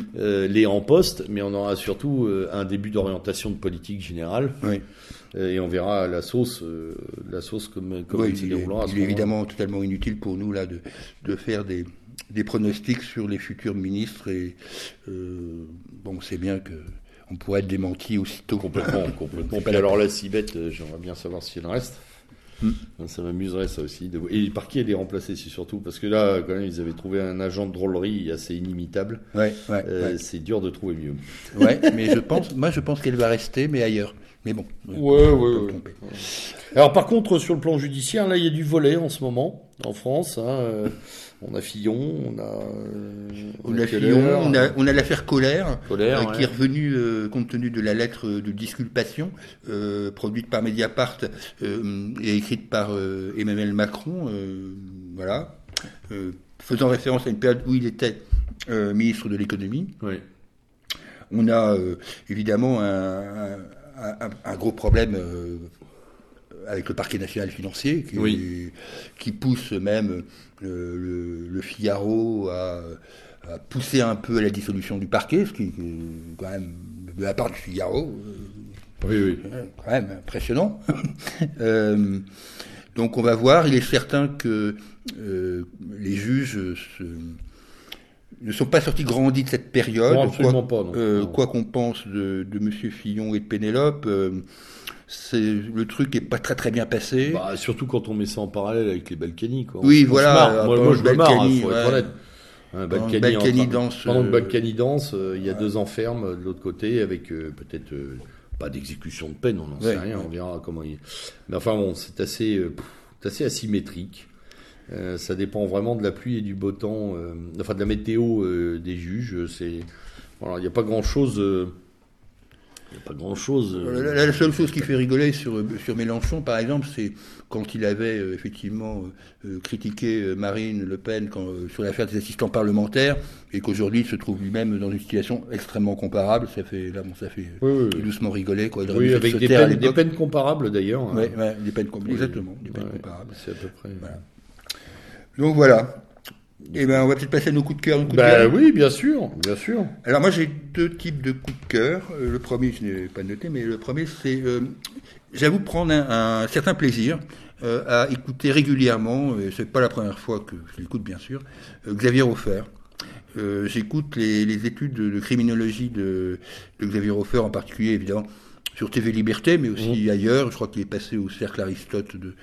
les en poste, mais on aura surtout un début d'orientation de politique générale. Oui. Euh, et on verra la sauce, euh, la sauce comme, comme oui, il, est évidemment totalement inutile pour nous là de, de faire des, des pronostics sur les futurs ministres et euh, bon, c'est bien que on pourrait être démenti aussitôt. Complètement, [LAUGHS] complètement. alors là, si bête, j'aimerais bien savoir si elle reste. Hmm. Ça m'amuserait ça aussi. Et par qui elle est remplacée, c'est surtout? Parce que là, quand même, ils avaient trouvé un agent de drôlerie assez inimitable. Ouais, ouais, C'est dur de trouver mieux. Ouais, [LAUGHS] mais je pense, moi, je pense qu'elle va rester, mais ailleurs. Mais bon. Ouais, ouais, ouais. Alors par contre, sur le plan judiciaire, là, il y a du volet en ce moment en France. Hein, euh, on a Fillon, on a. Euh, on, a Fillon, on a, on a l'affaire Colère, euh, qui est revenue compte tenu de la lettre de disculpation produite par Mediapart et écrite par Emmanuel Macron. voilà. faisant référence à une période où il était ministre de l'économie. Oui. On a évidemment un, un, gros problème euh, avec le parquet national financier qui, qui pousse même euh, le, Figaro à, pousser un peu à la dissolution du parquet, ce qui est quand même de la part du Figaro. Euh, oui, oui. Quand même impressionnant. [LAUGHS] donc on va voir. Il est certain que les juges ne sont pas sortis grandis de cette période. Euh, quoi, qu'on pense de, de Monsieur Fillon et de Pénélope, euh, c'est le truc n'est pas très très bien passé. Bah, surtout quand on met ça en parallèle avec les Balkany. Quoi. Oui, voilà. Moi, je me marre, il hein, faut être honnête. Hein, Balkany, danse. Pendant que euh, Balkany danse, il y a deux enfermes de l'autre côté avec peut-être pas d'exécution de peine, on n'en sait rien, on verra comment il. Mais enfin bon, c'est assez, assez asymétrique. Euh, ça dépend vraiment de la pluie et du beau temps, euh, enfin de la météo euh, des juges. C'est voilà, il n'y a pas grand chose. Il a pas grand chose. La, seule chose qui fait rigoler sur, sur Mélenchon, par exemple, c'est quand il avait effectivement critiqué Marine Le Pen quand, sur l'affaire des assistants parlementaires et qu'aujourd'hui il se trouve lui-même dans une situation extrêmement comparable. Ça fait, là, bon, ça fait doucement rigoler. Quoi. oui, avec des peines, des peines, comparables d'ailleurs. Hein. Oui, des peines, exactement, des peines comparables. C'est à peu près. Voilà. Donc voilà. Eh ben, on va peut-être passer à nos coups de cœur. Bah oui, bien sûr, bien sûr. Alors moi, j'ai deux types de coups de cœur. Euh, le premier, je n'ai pas noté, mais le premier, c'est, euh, j'avoue prendre un, certain plaisir euh, à écouter régulièrement. Et c'est pas la première fois que je l'écoute, bien sûr. Xavier Hofer. J'écoute les, études de, criminologie de, de Xavier Hofer, en particulier, évidemment sur TV Liberté, mais aussi mmh. ailleurs. Je crois qu'il est passé au Cercle Aristote de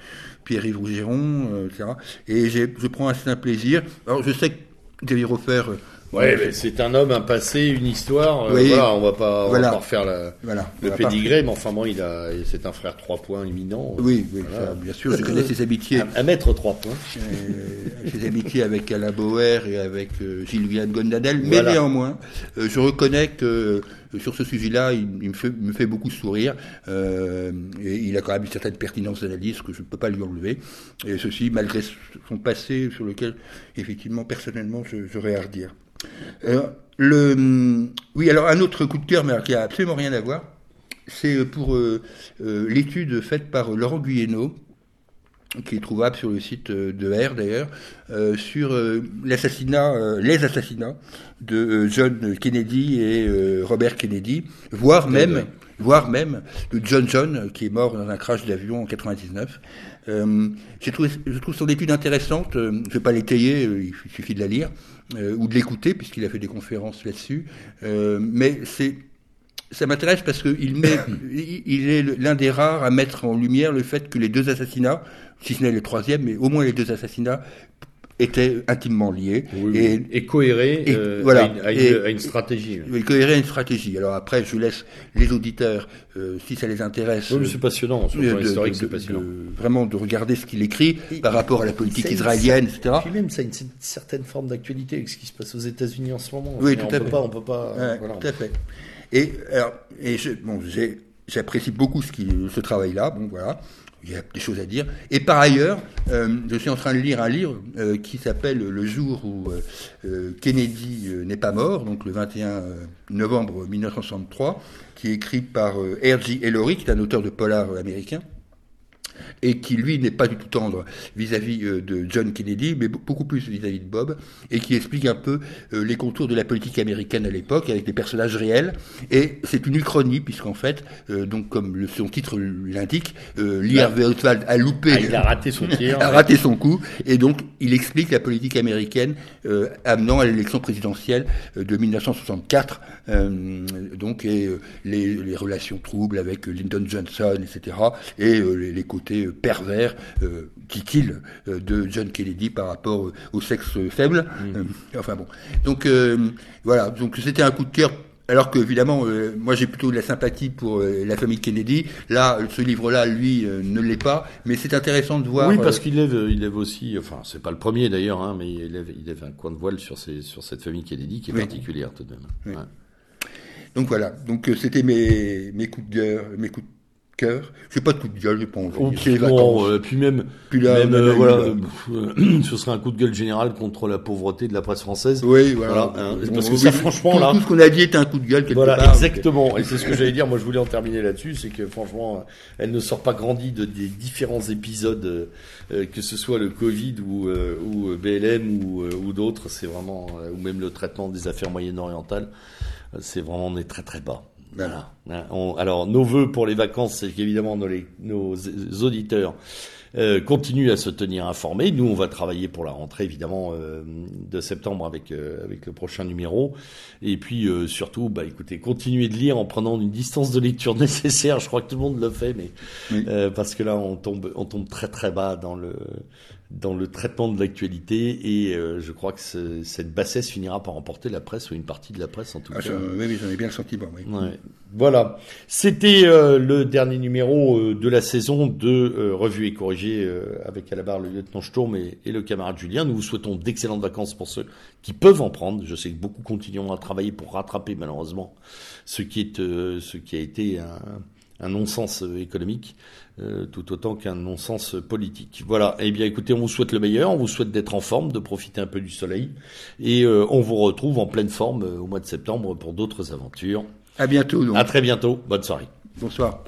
Pierre-Yves Rougeron, euh, etc. Et je prends un certain plaisir. Alors, je sais que Xavier Hofer Ouais, c'est un homme, un passé, une histoire. Euh, voilà, on va pas, on va pas refaire la, voilà, le pédigré, mais enfin bon, il a, c'est un frère trois points éminent. Oui, oui bien sûr. Je connais ses amitiés. À, mettre trois points. Euh, ses amitiés avec Alain Bauer et avec euh, Gilles Gondadel, mais néanmoins, euh, je reconnais que sur ce sujet-là, il, me, fait, me, fait, beaucoup sourire. et il a quand même une certaine pertinence d'analyse que je ne peux pas lui enlever. Et ceci, malgré son passé, sur lequel, effectivement, personnellement, j'aurais à redire. Euh, le, oui, alors un autre coup de cœur, mais qui a absolument rien à voir, c'est pour euh, euh, l'étude faite par Laurent Guyeno, qui est trouvable sur le site de R d'ailleurs, sur l'assassinat, les assassinats de John Kennedy et Robert Kennedy, voire même, voire même de John John, qui est mort dans un crash d'avion en 99. je trouve son étude intéressante. je ne vais pas l'étayer, il suffit de la lire. Euh, ou de l'écouter, puisqu'il a fait des conférences là-dessus. Euh, mais c'est ça m'intéresse parce qu'il met, [COUGHS] il est l'un des rares à mettre en lumière le fait que les deux assassinats, si ce n'est le troisième, mais au moins les deux assassinats étaient intimement liés et, et cohérés euh, voilà, à, une, à, une, stratégie. Oui, cohérés à une stratégie. Alors après, je laisse les auditeurs, euh, si ça les intéresse. Oui, c'est passionnant. Sur le historique, c'est passionnant. vraiment de regarder ce qu'il écrit par rapport à la politique israélienne, etc. Puis même, ça a une, certaine forme d'actualité avec ce qui se passe aux États-Unis en ce moment. Oui, tout à fait. Pas, on peut pas. voilà. Tout à fait. Et alors, et je, bon, j'apprécie beaucoup ce, qui, ce travail-là. Bon, voilà il y a des choses à dire. Et par ailleurs, euh, je suis en train de lire un livre euh, qui s'appelle Le jour où euh, Kennedy n'est pas mort, donc le 21 novembre 1963, qui est écrit par R.J. Ellory, qui est un auteur de polar américain et qui lui n'est pas du tout tendre vis-à-vis euh, de John Kennedy, mais beaucoup plus vis-à-vis de Bob, et qui explique un peu euh, les contours de la politique américaine à l'époque avec des personnages réels. Et c'est une uchronie puisqu'en fait, euh, donc comme le, son titre l'indique, Lee Harvey Oswald a loupé, ah, il a raté son tir, [LAUGHS] a raté son coup, et donc il explique la politique américaine amenant à l'élection présidentielle de 1964, donc et les, relations troubles avec Lyndon Johnson, etc., et les, les côtés pervers, euh, dit-il, euh, de John Kennedy par rapport au sexe faible. Euh, enfin bon. Donc voilà, donc c'était un coup de cœur alors que évidemment, moi j'ai plutôt de la sympathie pour la famille Kennedy. Là, ce livre-là, lui, ne l'est pas, mais c'est intéressant de voir. Oui, parce qu'il lève, il lève aussi, enfin, c'est pas le premier d'ailleurs, hein, mais il lève, il lève, un coin de voile sur, ces, sur cette famille Kennedy qui est particulière tout de même. Donc voilà, donc c'était mes, mes coups de cœur, mes coups de cœur. J'ai pas de coup de gueule, j'ai pas envie. Puis, bon, euh, puis même, puis là, même euh, voilà, euh, [CLEARS THROAT] ce serait un coup de gueule général contre la pauvreté de la presse française. Oui, voilà. Hein, parce que ça, franchement, tout, là, tout ce qu'on a dit était un coup de gueule quelque voilà, part. Exactement. Et c'est ce que [LAUGHS] j'allais dire. Moi, je voulais en terminer là-dessus, c'est que franchement, elle ne sort pas grandie de des différents épisodes, que ce soit le Covid ou, ou BLM ou, ou d'autres. C'est vraiment, ou même le traitement des affaires moyen-orientales. C'est vraiment on est très très bas. Voilà. Hein, alors, nos voeux pour les vacances, c'est qu'évidemment nos, nos auditeurs euh, continuent à se tenir informés. Nous, on va travailler pour la rentrée, évidemment, euh, de septembre avec euh, avec le prochain numéro. Et puis, surtout, bah, écoutez, continuez de lire en prenant une distance de lecture [LAUGHS] nécessaire. Je crois que tout le monde le fait, mais parce que là, on tombe on tombe très très bas dans le dans le traitement de l'actualité et euh, je crois que cette bassesse finira par emporter la presse ou une partie de la presse en tout ah, cas. oui, j'en ai bien le sentiment. Oui. Voilà, c'était euh, le dernier numéro euh, de la saison de Revue et Corrigée avec à la barre le lieutenant Sturm et, et, le camarade Julien. Nous vous souhaitons d'excellentes vacances pour ceux qui peuvent en prendre. Je sais que beaucoup continueront à travailler pour rattraper malheureusement ce qui est ce qui a été un un non-sens euh, économique, euh, tout autant qu'un non-sens politique. Voilà. Eh bien, écoutez, on vous souhaite le meilleur, on vous souhaite d'être en forme, de profiter un peu du soleil, et euh, on vous retrouve en pleine forme au mois de septembre pour d'autres aventures. À bientôt. À très bientôt. Bonne soirée. Bonsoir.